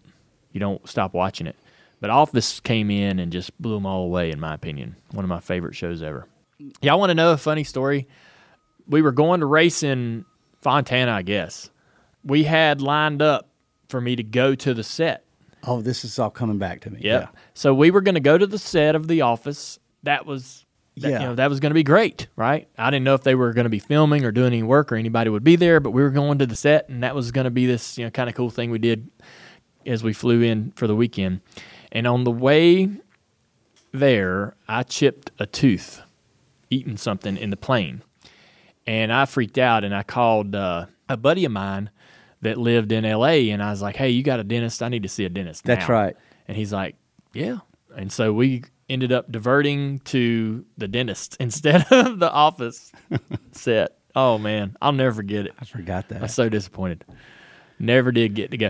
you don't stop watching it. But Office came in and just blew them all away, in my opinion. One of my favorite shows ever. Y'all want to know a funny story? We were going to race in Fontana, I guess. We had lined up for me to go to the set Oh, this is all coming back to me. Yep. So we were going to go to the set of The Office. That was, that, Yeah. you know, that was going to be great, right? I didn't know if they were going to be filming or doing any work or anybody would be there, but we were going to the set, and that was going to be this, you know, kind of cool thing we did as we flew in for the weekend. And on the way there, I chipped a tooth eating something in the plane, and I freaked out and I called uh, a buddy of mine that lived in L.A. and I was like, "Hey, you got a dentist? I need to see a dentist." That's now." right. And he's like, "Yeah." And so we ended up diverting to the dentist instead of the office set. Oh man, I'll never forget it. I forgot that. I'm so disappointed. Never did get to go.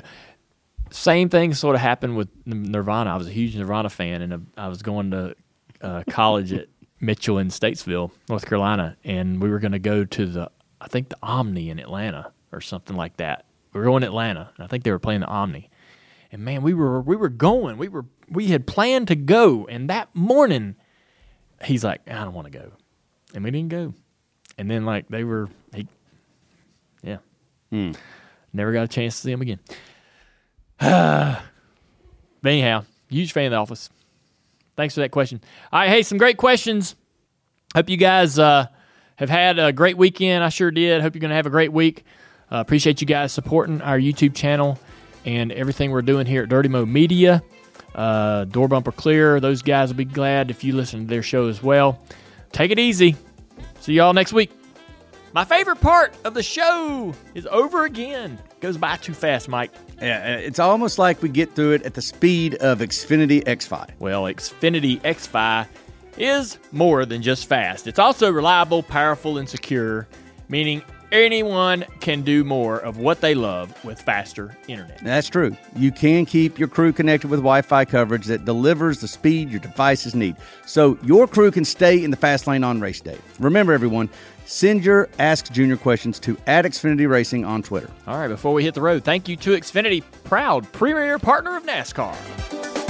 Same thing sort of happened with Nirvana. I was a huge Nirvana fan, and uh, I was going to uh, college at Mitchell in Statesville, North Carolina, and we were going to go to the, I think the Omni in Atlanta or something like that. We were going to Atlanta, and I think they were playing the Omni. And man, we were we were going. We were we had planned to go, and that morning, he's like, I don't want to go, and we didn't go. And then like they were, he, yeah, never got a chance to see him again. but anyhow, huge fan of The Office. Thanks for that question. All right, hey, some great questions. Hope you guys uh, have had a great weekend. I sure did. Hope you're going to have a great week. Uh, appreciate you guys supporting our YouTube channel and everything we're doing here at Dirty Mo Media. Uh, Door Bumper Clear. Those guys will be glad if you listen to their show as well. Take it easy. See y'all next week. My favorite part of the show is over again. Goes by too fast, Mike. Yeah, uh, it's almost like we get through it at the speed of Xfinity xFi. Well, Xfinity xFi is more than just fast. It's also reliable, powerful, and secure, meaning anyone can do more of what they love with faster internet. That's true. You can keep your crew connected with Wi Fi coverage that delivers the speed your devices need. So your crew can stay in the fast lane on race day. Remember, everyone, send your Ask Junior questions to at Xfinity Racing on Twitter. All right, before we hit the road, thank you to Xfinity, proud premier partner of NASCAR.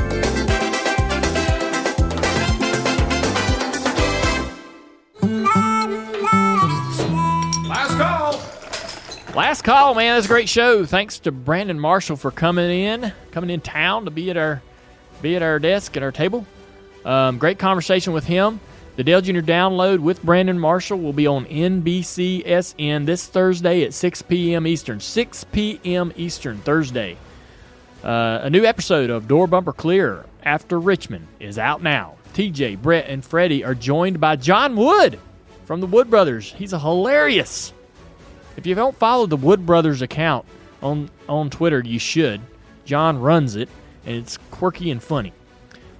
Last call, man. That's a great show. Thanks to Brandon Marshall for coming in, coming in town to be at our be at our desk at our table. Um, great conversation with him. The Dale Jr. download with Brandon Marshall will be on NBCSN this Thursday at 6 p.m. Eastern. 6 p.m. Eastern Thursday. Uh, a new episode of Door Bumper Clear after Richmond is out now. TJ, Brett, and Freddie are joined by Jon Wood from the Wood Brothers. He's a hilarious. If you don't follow the Wood Brothers account on on Twitter, you should. Jon runs it, and it's quirky and funny.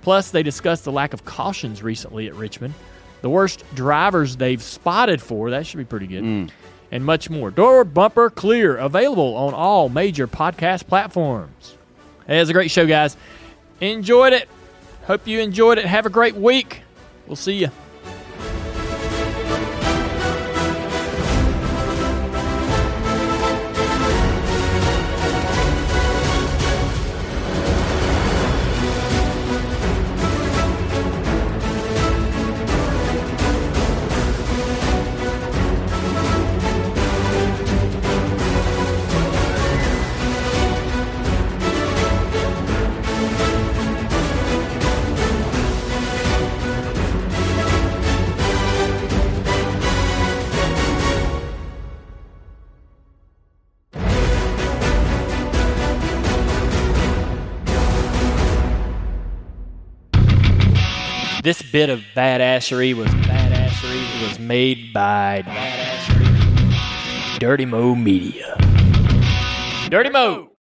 Plus, they discussed the lack of cautions recently at Richmond, the worst drivers they've spotted for. That should be pretty good. Mm. And much more. Door Bumper Clear, available on all major podcast platforms. Hey, it was a great show, guys. Enjoyed it. Hope you enjoyed it. Have a great week. We'll see you. This bit of badassery was badassery. Was made by badassery. Dirty Mo Media. Dirty Mo.